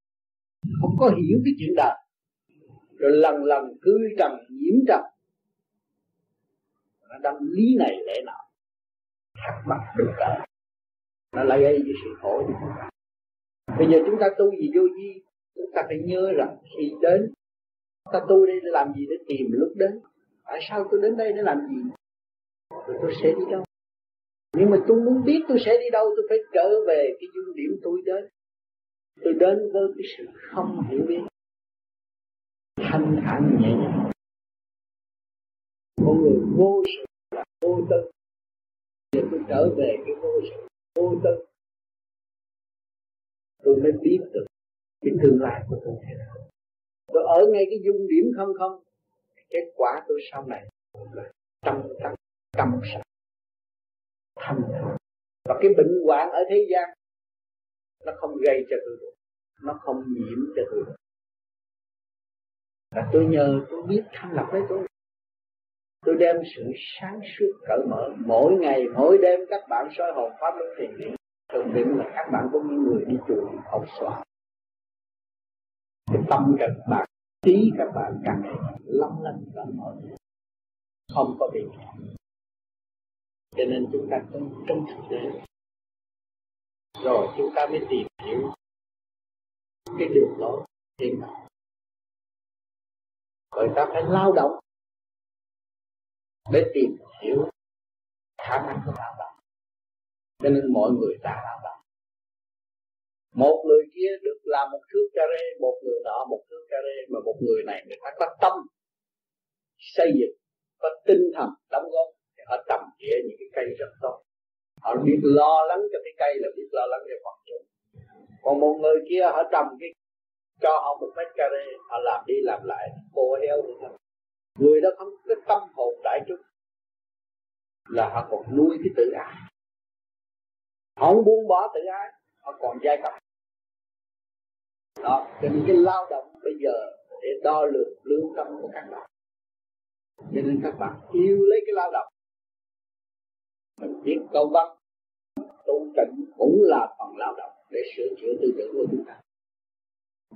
S6: không có hiểu cái chuyện đời. Rồi lần lần cứ trầm, nhiễm trầm. Nó đâm lý này lẽ nào thắc mắc được cả nó lại gây cho sự khổ cho chúng ta. Bây giờ chúng ta tu gì vô vi? Chúng ta phải nhớ rằng khi đến, ta tu đi làm gì để tìm lúc đến? Tại sao tôi đến đây để làm gì? Rồi tôi sẽ đi đâu? Nhưng mà tôi muốn biết tôi sẽ đi đâu, tôi phải trở về cái dung điểm tôi đến. Tôi đến với cái sự không hiểu biết. Thanh thản nhẹ nhàng. Con người vô sự là vô tư để tôi trở về cái vô sự, vô tư tôi mới biết được cái tương lai của tôi thế nào tôi ở ngay cái dung điểm không không? Kết quả tôi sau này là tâm tâm tâm sạch. Thanh và cái bệnh hoạn ở thế gian, nó không gây cho tôi được. Nó không nhiễm cho tôi được. Là tôi nhờ tôi biết thanh lập với tôi. Tôi đem sự sáng suốt cởi mở. Mỗi ngày, mỗi đêm các bạn soi hồn pháp luân thiền điện thường định là các bạn cũng như người đi chùa, học xóa. Cái tâm các bạn trí các bạn càng ngày lắm lanh cởi mở không có bị cho nên chúng ta trong trong thực tế. Rồi chúng ta mới tìm hiểu cái đường lối hiện tại. Người ta phải lao động để tìm hiểu khả năng của lao động cho nên mọi người ta lao động một người kia được làm một thước cà rê, một người nọ một thước cà rê, mà một người này người ta có tâm xây dựng, có tinh thần đóng góp thì họ trồng tỉa những cái cây rất tốt. Họ biết lo lắng cho cái cây là biết lo lắng cho vật chúng. Còn một người kia họ trồng cái, cho họ một mét cà rê, họ làm đi làm lại cô heo được không? người đó không có tâm hồn đại chúng, là họ còn nuôi cái tự ái. Họ không buông bỏ tự ái, họ còn giai cấp đó, cho nên cái lao động bây giờ để đo lường, lương tâm của các bạn. Cho nên các bạn yêu lấy cái lao động. Mình biết câu văn, tu tịnh cũng là phần lao động để sửa chữa tư tưởng của chúng ta.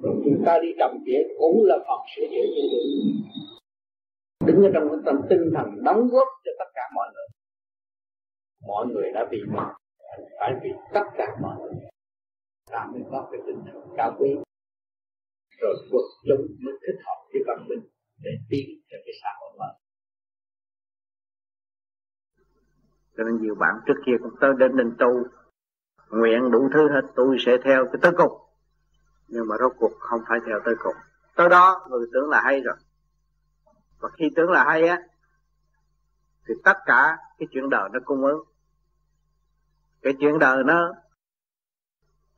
S6: Rồi chúng ta đi trầm tỉa cũng là phần sửa chữa tư tưởng. Đứng ở trong cái tâm tinh thần đóng góp cho tất cả mọi người.
S21: Mọi người đã bị mất phải vì tất cả mọi người. Ta mới có cái tinh thần cao quý rồi quật chúng mới thích hợp với văn minh để tiến cho cái xã hội mới
S8: cho nên nhiều bạn trước kia cũng tới đến đình tu, nguyện đủ thứ hết, tôi sẽ theo cái tới cùng nhưng mà rốt cuộc không phải theo tới cùng tới đó, người tưởng là hay rồi. Và khi tưởng là hay á, thì tất cả cái chuyện đời nó cung ứng. Cái chuyện đời nó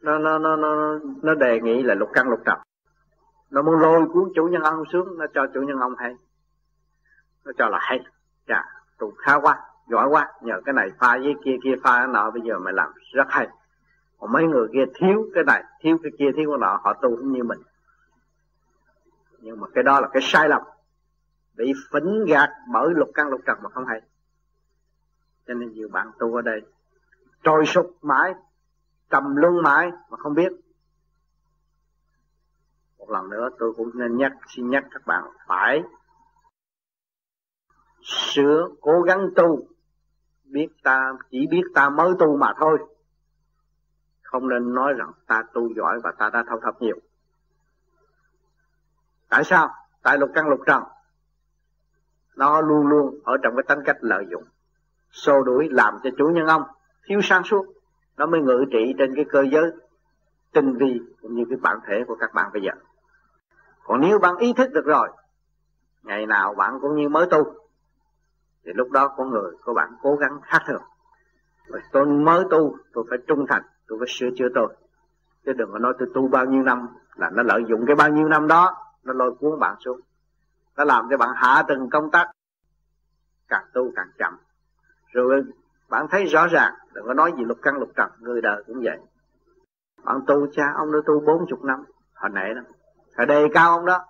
S8: nó nó nó nó nó đề nghị là lục căn lục trần nó muốn lôi cuốn chủ nhân ông xuống, nó cho chủ nhân ông hay. Nó cho là hay. Dạ tụ khá quá, giỏi quá. Nhờ cái này pha với kia kia pha cái nọ, bây giờ mày làm rất hay. Còn mấy người kia thiếu cái này, thiếu cái kia, thiếu cái nọ, họ tu cũng như mình. Nhưng mà cái đó là cái sai lầm. Bị phỉnh gạt bởi lục căn, lục trần mà không hay. Cho nên nhiều bạn tu ở đây, trôi sụp mãi, trầm luân mãi mà không biết một lần nữa, tôi cũng nên nhắc, xin nhắc các bạn phải sửa cố gắng tu. Biết ta, chỉ biết ta mới tu mà thôi. Không nên nói rằng ta tu giỏi và ta đã thâu thập nhiều. Tại sao? Tại lục căn lục trần. Nó luôn luôn ở trong cái tính cách lợi dụng, xô đuổi làm cho chủ nhân ông thiếu sáng suốt. Nó mới ngự trị trên cái cơ giới tinh vi cũng như cái bản thể của các bạn bây giờ còn nếu bạn ý thức được rồi, ngày nào bạn cũng như mới tu, thì lúc đó con người của bạn cố gắng khác thường. Rồi tôi mới tu, tôi phải trung thành, tôi phải sửa chữa tôi. Chứ đừng có nói tôi tu bao nhiêu năm là nó lợi dụng cái bao nhiêu năm đó, nó lôi cuốn bạn xuống. Nó làm cho bạn hạ từng công tác, càng tu càng chậm. Rồi bạn thấy rõ ràng, đừng có nói gì lục căn lục trần, người đời cũng vậy. Bạn tu cha ông đã tu bốn chục năm, hồi nãy lắm là đề cao ông đó.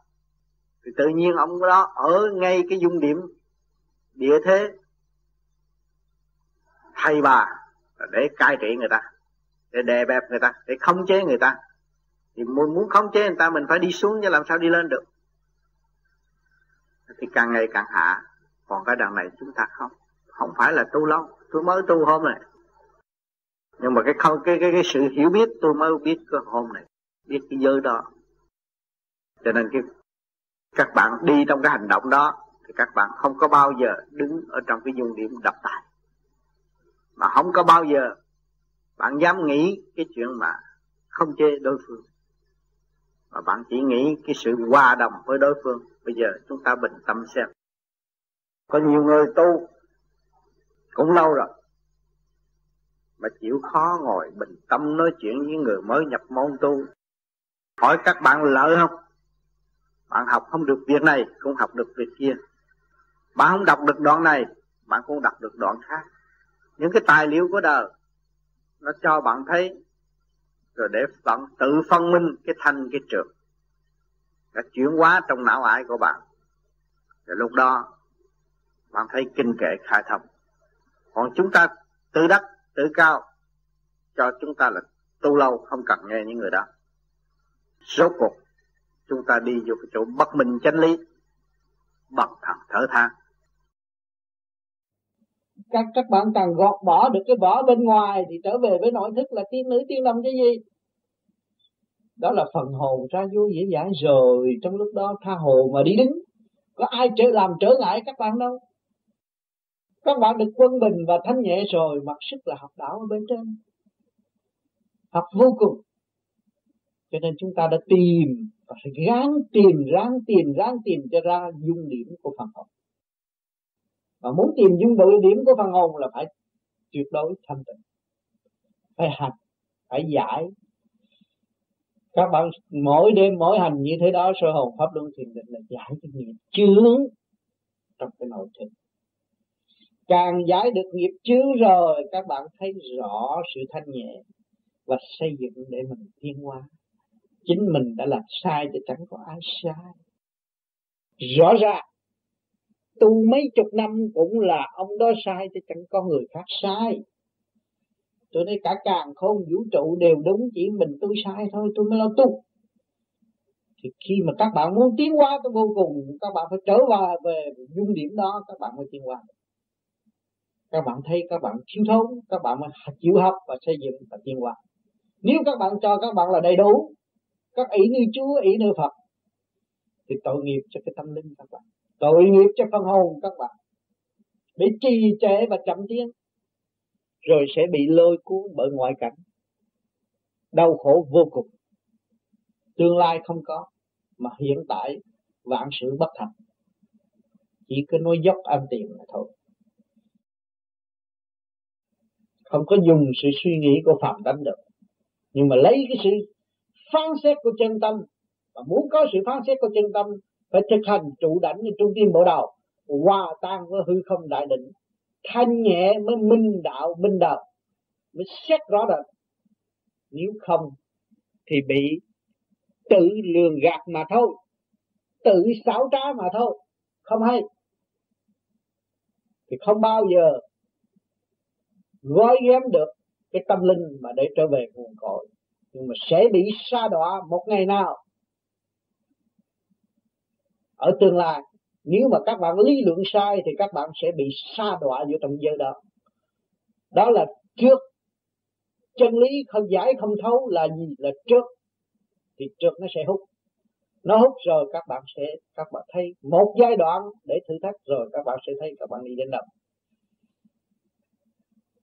S8: Thì tự nhiên ông đó ở ngay cái dung điểm địa thế. Thầy bà để cai trị người ta, để đè bẹp người ta, để khống chế người ta. Thì muốn muốn khống chế người ta, mình phải đi xuống chứ làm sao đi lên được. Thì càng ngày càng hạ. Còn cái đằng này chúng ta không không phải là tu lâu. Tôi mới tu hôm này. Nhưng mà cái không cái cái cái sự hiểu biết, tôi mới biết cái hôm này. Biết cái giới đó cho nên cái, các bạn đi trong cái hành động đó, thì các bạn không có bao giờ đứng ở trong cái dung điểm đập tài. Mà không có bao giờ bạn dám nghĩ cái chuyện mà không chê đối phương. Mà bạn chỉ nghĩ cái sự hòa đồng với đối phương. Bây giờ chúng ta bình tâm xem. Có nhiều người tu cũng lâu rồi, mà chịu khó ngồi bình tâm nói chuyện với người mới nhập môn tu. Hỏi các bạn lợi không? Bạn học không được việc này cũng học được việc kia. Bạn không đọc được đoạn này, bạn cũng đọc được đoạn khác. Những cái tài liệu của đời, nó cho bạn thấy, rồi để bạn tự phân minh cái thanh, cái trường. Đã chuyển hóa trong não ải của bạn. Rồi lúc đó, bạn thấy kinh kệ khai thông. Còn chúng ta tự đắc, tự cao, cho chúng ta là tu lâu, không cần nghe những người đó. Rốt cuộc chúng ta đi vô cái chỗ bất minh chánh lý, bằng thằng thở than
S6: các các bạn càng gọt bỏ được cái vỏ bên ngoài thì trở về với nội thức là tiên nữ, tiên đồng cái gì? Đó là phần hồn ra vô dễ dãi rồi. Trong lúc đó tha hồ mà đi đứng. Có ai trở làm trở ngại các bạn đâu. Các bạn được quân bình và thanh nhẹ rồi, mặc sức là học đạo ở bên trên. Học vô cùng. Cho nên chúng ta đã tìm và phải gắng tìm, ráng tìm ráng tìm cho ra dung điểm của phần hồn. Và muốn tìm dung đội điểm của phần hồn là phải tuyệt đối thanh tịnh. Phải hành, phải giải. Các bạn mỗi đêm, mỗi hành như thế đó, sơ hồn pháp luân thiền định là giải cái nghiệp chướng trong cái nội thức càng giải được nghiệp chướng rồi, các bạn thấy rõ sự thanh nhẹ và xây dựng để mình tiến hóa chính mình đã làm sai thì chẳng có ai sai. Rõ ràng, tu mấy chục năm cũng là ông đó sai thì chẳng có người khác sai. Tôi nói cả càng không vũ trụ đều đúng chỉ mình tôi sai thôi, tôi mới lo tu. Thì khi mà các bạn muốn tiến qua tôi vô cùng, các bạn phải trở vào về dung điểm đó, các bạn mới tiến qua các bạn thấy các bạn thiếu thốn, các bạn mới chịu học và xây dựng và tiến qua nếu các bạn cho các bạn là đầy đủ các ý như Chúa, ý như Phật, thì tội nghiệp cho cái tâm linh các bạn. Tội nghiệp cho phần hồn các bạn. Bị trì trệ và chậm tiến, rồi sẽ bị lôi cuốn bởi ngoại cảnh. Đau khổ vô cùng. Tương lai không có, mà hiện tại vạn sự bất thành. Chỉ cứ nói dốc ăn tiền là thôi. Không có dùng sự suy nghĩ của phạm tánh được nhưng mà lấy cái sự phán xét của chân tâm và muốn có sự phán xét của chân tâm phải thực hành trụ đảnh như trung tim bộ đầu hòa tan với hư không đại định, thanh nhẹ mới minh đạo minh đạo, mới xét rõ được nếu không thì bị tự lường gạt mà thôi, tự xảo trá mà thôi, không hay. Thì không bao giờ gói ghém được cái tâm linh mà để trở về nguồn cội nhưng mà sẽ bị sa đọa một ngày nào. Ở tương lai, nếu mà các bạn lý luận sai thì các bạn sẽ bị sa đọa vô trong giới đó. Đó là trước. Chân lý không giải không thấu là gì? Là trước. Thì trước nó sẽ hút. Nó hút rồi các bạn sẽ, các bạn thấy một giai đoạn để thử thách rồi các bạn sẽ thấy các bạn đi đến đâu.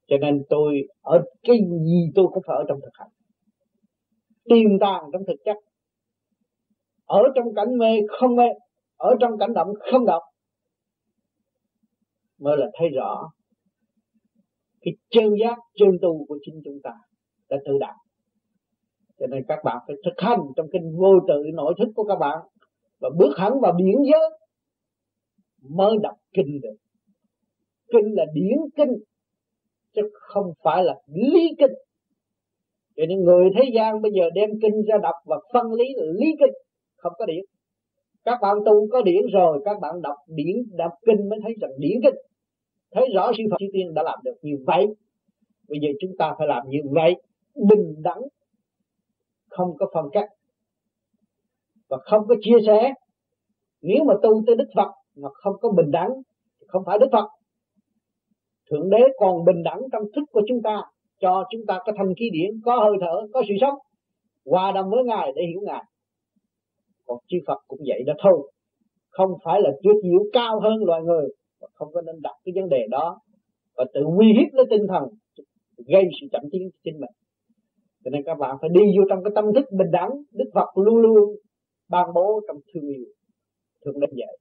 S6: Cho nên tôi, ở cái gì tôi cũng phải ở trong thực hành tiềm tàng trong thực chất. Ở trong cảnh mê không mê, ở trong cảnh động không động, mới là thấy rõ cái chân giác chân tu của chính chúng ta đã tự đạt. Cho nên các bạn phải thực hành trong kinh vô tự nội thức của các bạn và bước hẳn vào biển giới mới đọc kinh được. Kinh là điển kinh, chứ không phải là lý kinh cho nên người thế gian bây giờ đem kinh ra đọc và phân lý là lý kinh, không có điển. Các bạn tu có điển rồi, các bạn đọc điển, đọc kinh mới thấy rằng điển kinh. Thấy rõ sư Phật chư tiên đã làm được như vậy. Bây giờ chúng ta phải làm như vậy, bình đẳng, không có phân cách và không có chia sẻ. Nếu mà tu tới đức phật mà không có bình đẳng, thì không phải đức phật. Thượng đế còn bình đẳng trong thức của chúng ta cho chúng ta có thanh khí điển, có hơi thở, có sự sống, hòa đồng với ngài để hiểu ngài. Còn chư phật cũng vậy đó thôi. Không phải là tuyệt diệu cao hơn loài người, mà không có nên đặt cái vấn đề đó và tự uy hiếp lấy tinh thần, gây sự chậm tiến cho chính mình. Cho nên các bạn phải đi vô trong cái tâm thức bình đẳng, đức phật luôn luôn ban bố trong thương yêu, thương đến vậy.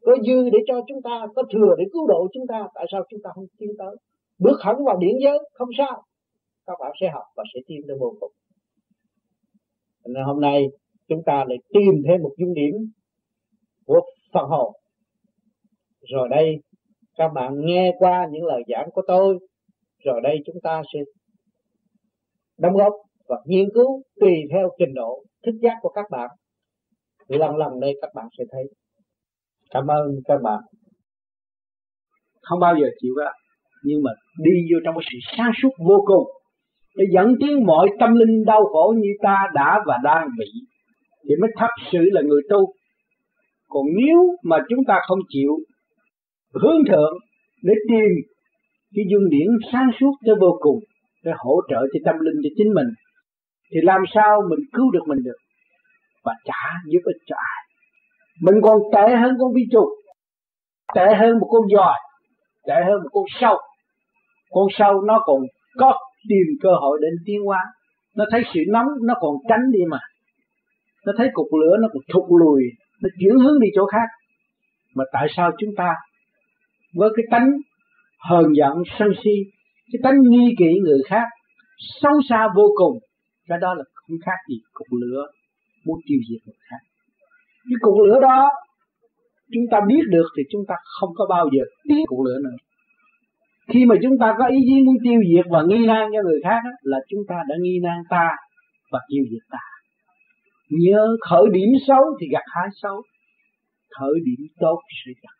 S6: Có dư để cho chúng ta, có thừa để cứu độ chúng ta, tại sao chúng ta không tiến tới? Bước hẳn vào điển giới, không sao các bạn sẽ học và sẽ tìm được vô cùng nên hôm nay chúng ta lại tìm thêm một dung điểm của phật hồn rồi đây, các bạn nghe qua những lời giảng của tôi. Rồi đây chúng ta sẽ đóng góp và nghiên cứu tùy theo trình độ thức giác của các bạn. Lần lần đây các bạn sẽ thấy. Cảm ơn các bạn.
S22: Không bao giờ chịu đó nhưng mà đi vô trong cái sự sáng suốt vô cùng để dẫn tiến mọi tâm linh đau khổ như ta đã và đang bị, thì mới thật sự là người tu. Còn nếu mà chúng ta không chịu hướng thượng để tìm cái dung điển sáng suốt tới vô cùng, để hỗ trợ cho tâm linh cho chính mình, thì làm sao mình cứu được mình được? Và trả giúp ích cho ai. Mình còn tệ hơn con vi trùng tệ hơn một con giòi tệ hơn một con sâu. Con sâu nó còn có tìm cơ hội để tiến hóa. Nó thấy sự nóng, nó còn tránh đi mà. Nó thấy cục lửa nó còn thụt lùi, nó chuyển hướng đi chỗ khác. Mà tại sao chúng ta với cái tánh hờn giận, sân si, cái tánh nghi kỵ người khác sâu xa vô cùng, cái đó là không khác gì cục lửa muốn tiêu diệt người khác. Cái cục lửa đó, chúng ta biết được thì chúng ta không có bao giờ biết cục lửa nữa khi mà chúng ta có ý chí muốn tiêu diệt và nghi nan cho người khác là chúng ta đã nghi nan ta và tiêu diệt ta. Nhớ khởi điểm xấu thì gặt hái xấu, khởi điểm tốt sẽ gặt